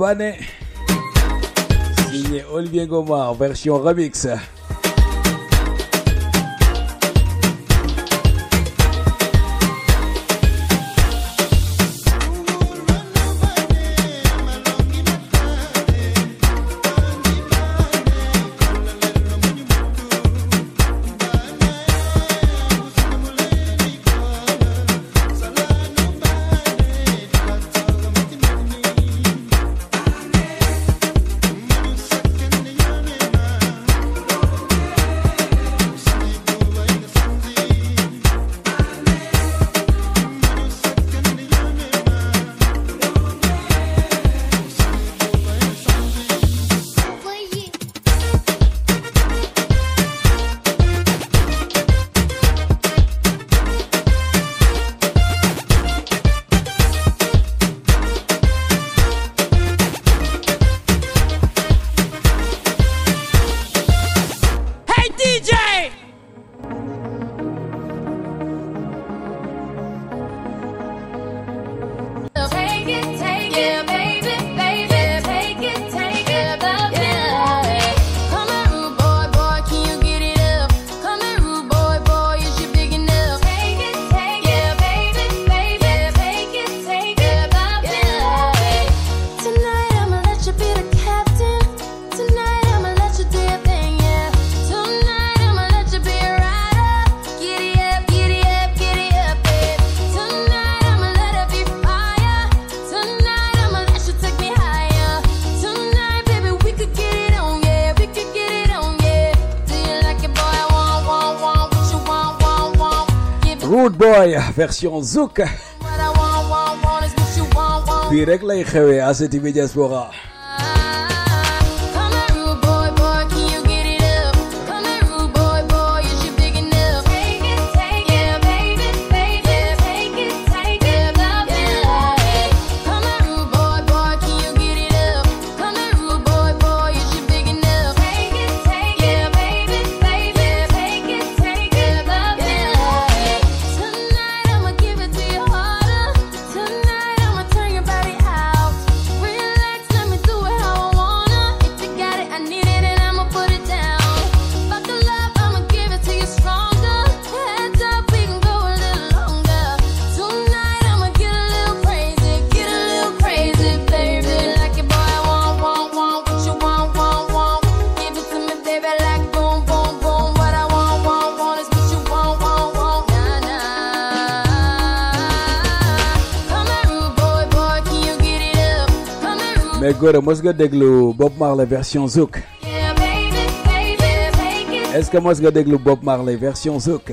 Bannet. Signé Olivier Gomard, version remix. version Zouk. Fii rek lay xewee Assety Media Diaspora est-ce que mos Bob Marley version zouk?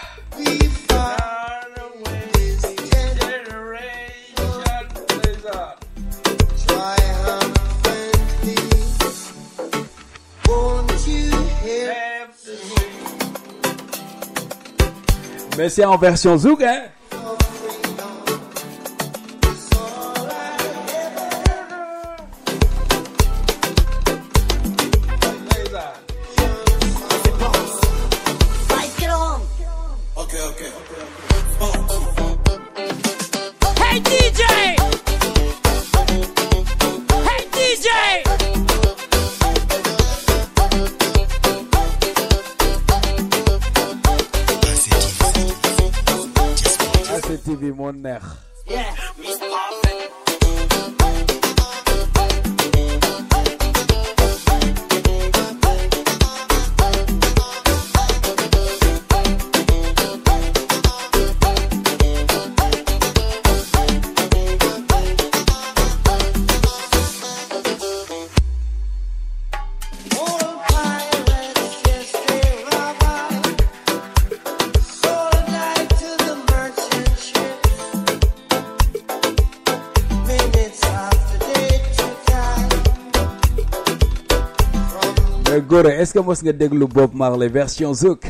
Mais c'est en version zouk, hein. Gora est-ce que mos nga déglu Bob Marley version Zouk?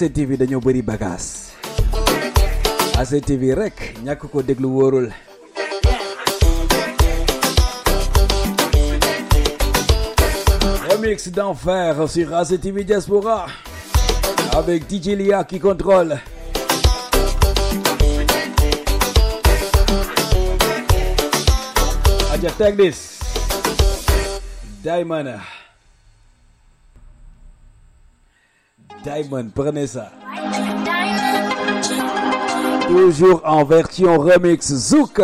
ACTV dañoo bëri bagage ACTV rek ñàkk ko déglu remix d'enfer sur ACTV Diaspora. Avec DJ Lia qui contrôle. Aja take this Diamond Diamond prenez ça Toujours en version remix Zouk.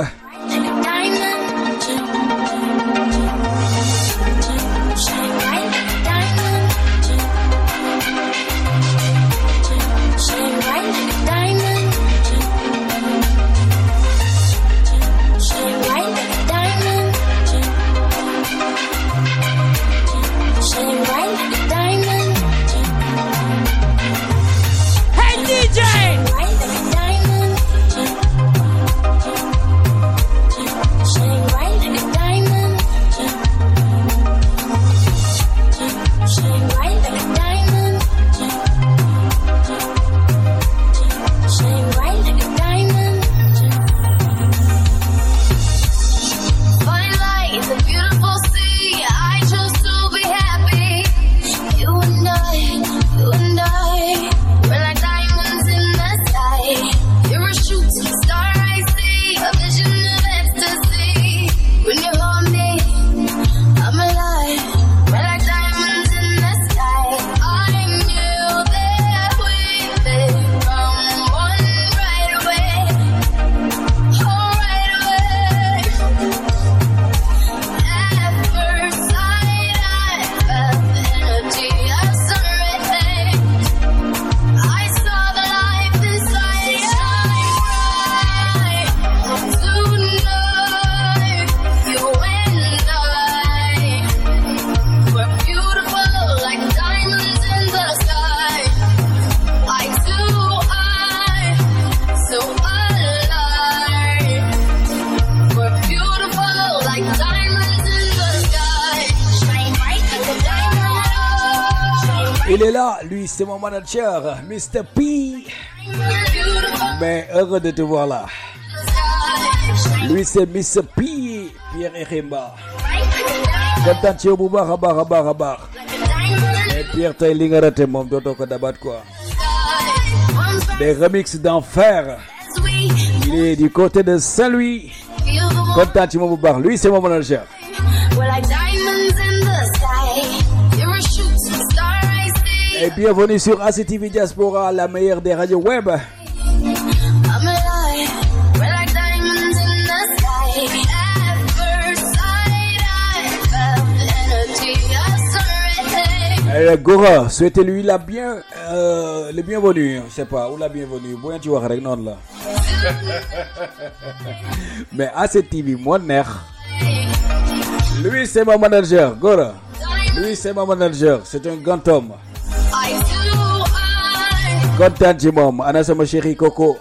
Mon manager, Mr. P. Mais heureux de te voir là. Lui, c'est Mr. P. Pierre Eremba. Kontaan ci bu baax a baax a baax Pierre tey li nga raté moom dootoo quoi. Des remixes d'enfer. Il est du côté de Saint-Louis. Kontaan ci moom bu baax. Lui, c'est mon manager. Et bienvenue sur ACTV Diaspora, la meilleure des radios web. Eh, Gora, souhaitez-lui la bien, euh, le bienvenu, je sais pas, ou la bienvenue. Bon, tu vois, là. [LAUGHS] Mais ACTV, mon nerf. Lui, c'est mon manager, Gora. Lui, c'est mon manager. C'est un grand homme. Content si mom. Ana sama Sheikh koko.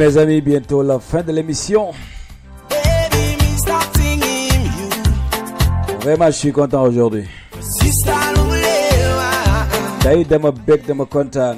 mes amis, bientôt la fin de l'émission. Vraiment, je suis content aujourd'hui. D'ailleurs, je suis content.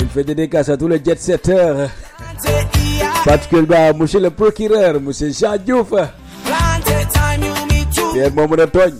Il fait dédicace à tous les jet setters. Particulièrement à monsieur le procureur, monsieur Jean Diouf. Pierre Momon Togne.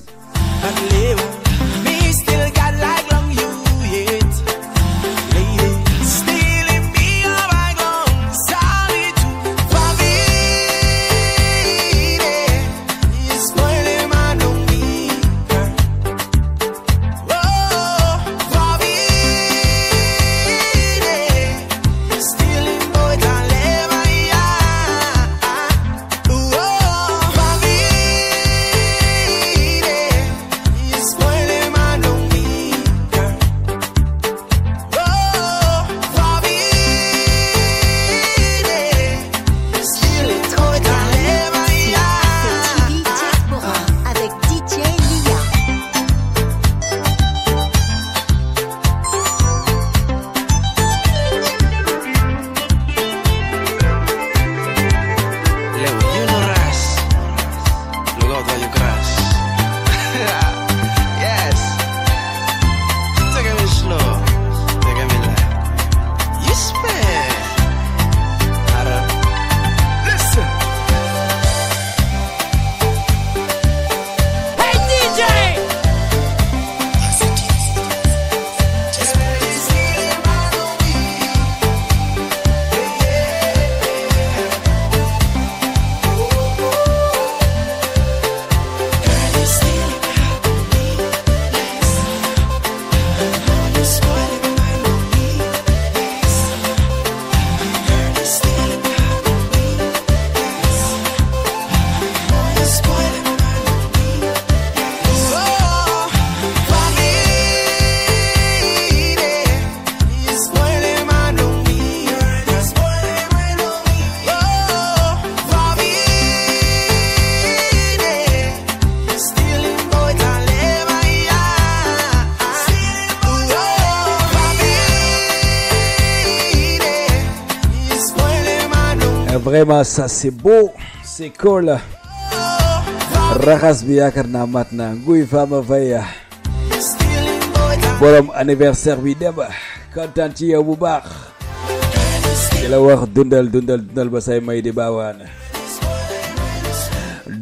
Vraiment ça c'est beau c'est cool raxas bi yaakaar naa mat na nguy Fama Faye borom anniversaire bi dem kontaan ci yow bu baax wax dundal dundal dundal ba say may di baawaan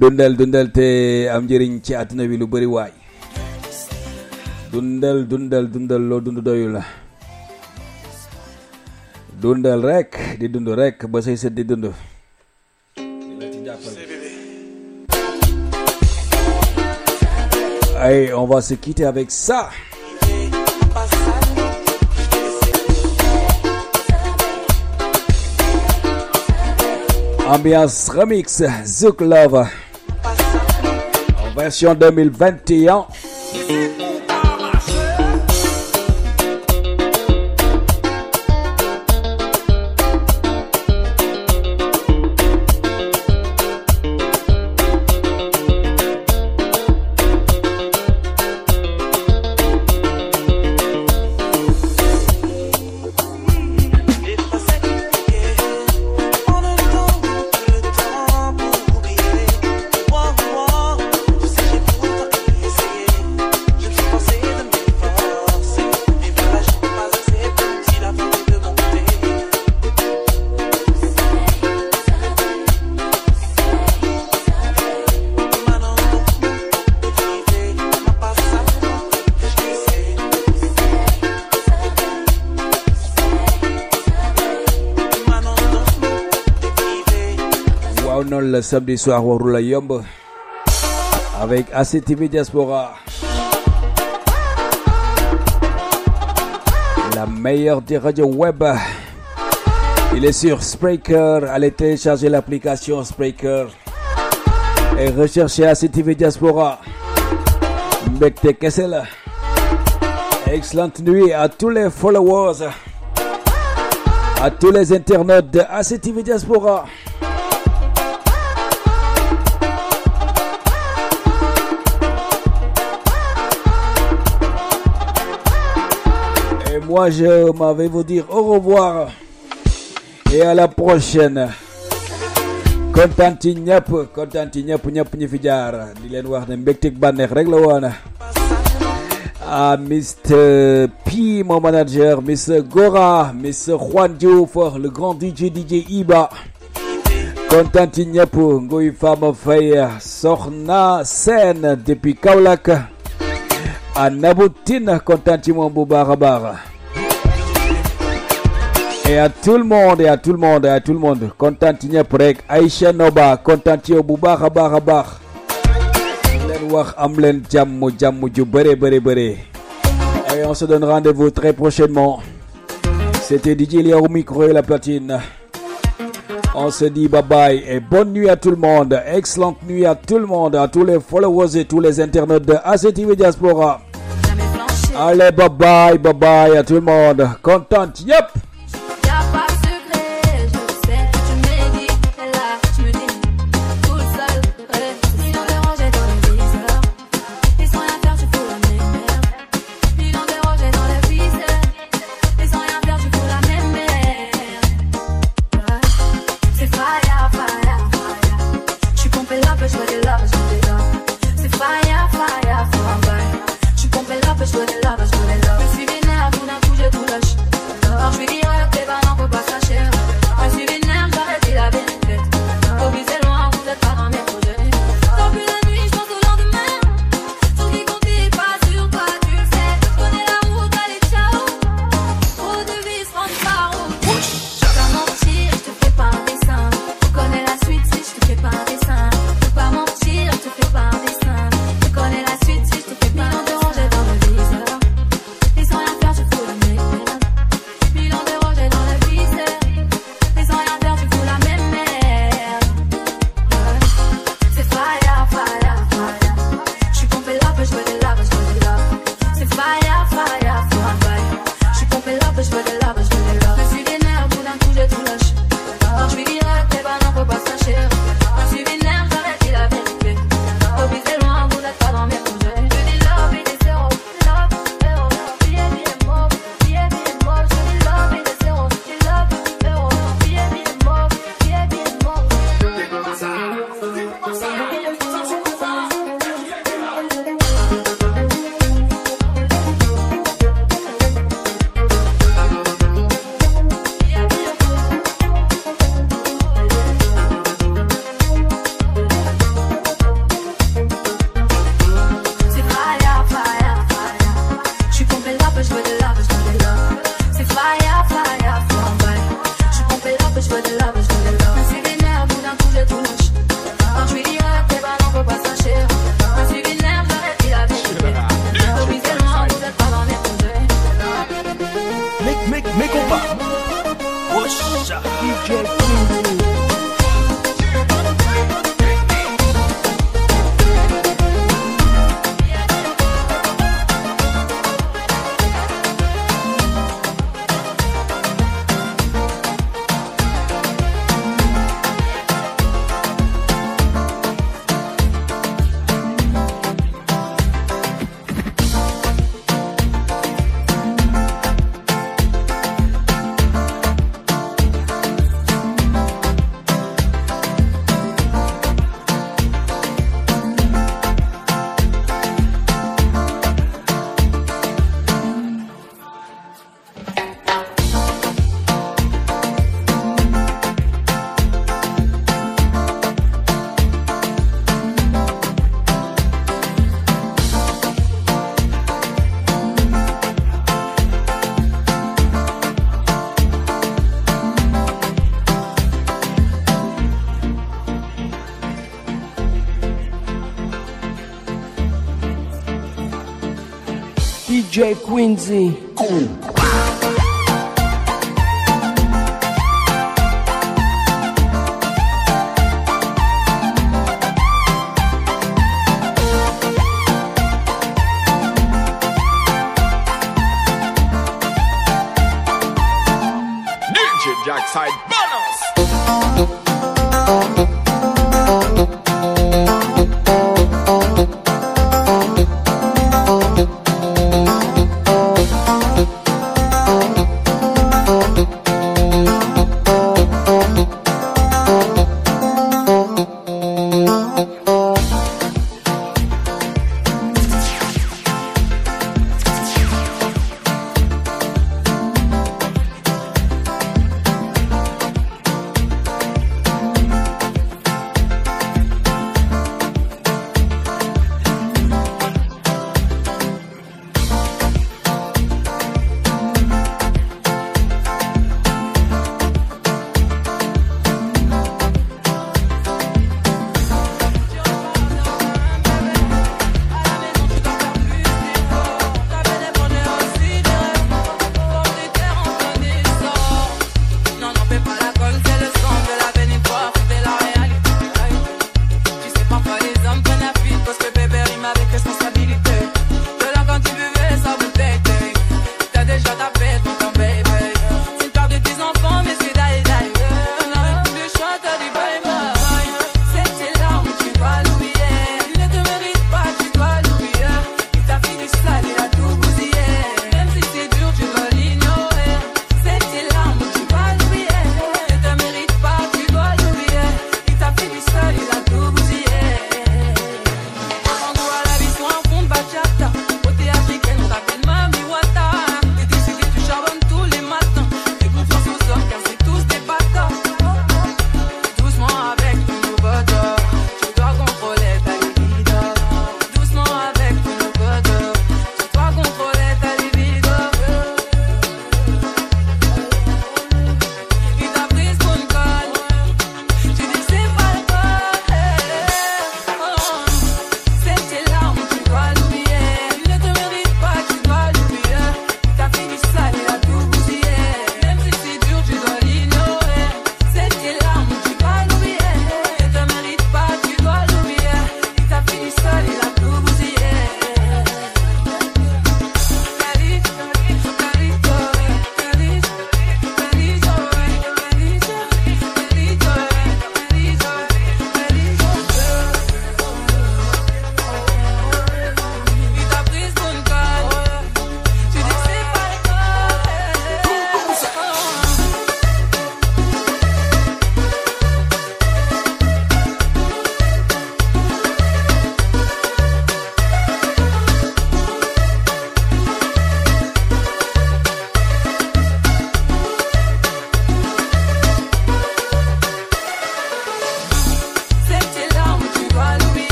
dundal dundal te am njëriñ ci àdduna bi lu bari waay dundal dundal dundal loo dund doyu la dundal rek di dund rek ba say sët di dund Allez, on va se quitter avec ça. Ambiance remix Zouk Love en version 2021. Samedi soir yomb avec ACTV Diaspora. La meilleure des radios web. Il est sur Spreaker. Allez télécharger l'application Spreaker et recherchez ACTV Diaspora. Mbégte kese la excellente nuit à tous les followers à tous les internautes de ACTV Diaspora moi, je m'en vais vous dire au revoir et à la prochaine. kontaan ci ñëpp kontaan ci ñëpp ñëpp ñi fi jaar. Di à Mr P mon manager Mr Gora Mr Juan Diouf le grand DJ DJ Iba. Kontaan ci ñëpp Fama Faye Soxna Sène depuis Kaolack. À kontaan baax a baax et à tout le monde et à tout le monde et à tout le monde. Ñëpp rek Aïcha Noba. Ci yow bu baax a baax a baax leen wax am leen jàmm jàmm ju bëri et on se donne rendez-vous très prochainement. C'était DJ Lia au micro et la platine. On se dit bye bye et bonne nuit à tout le monde. Excellente nuit à tout le monde à tous les followers et tous les internautes de ACTV Diaspora. Allez bye bye bye bye à tout le monde. Content yep DJ Quincy. DJ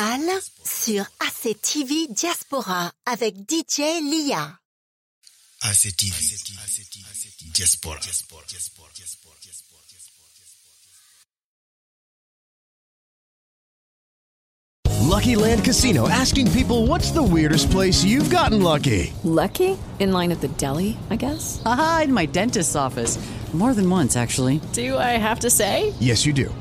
tropical sur ACTV Diaspora avec DJ Lia. ACTV. Diaspora. Lucky Land Casino asking people what's the weirdest place you've gotten lucky? Lucky? In line at the deli, I guess? Aha, in my dentist's office. More than once, actually. Do I have to say? Yes, you do.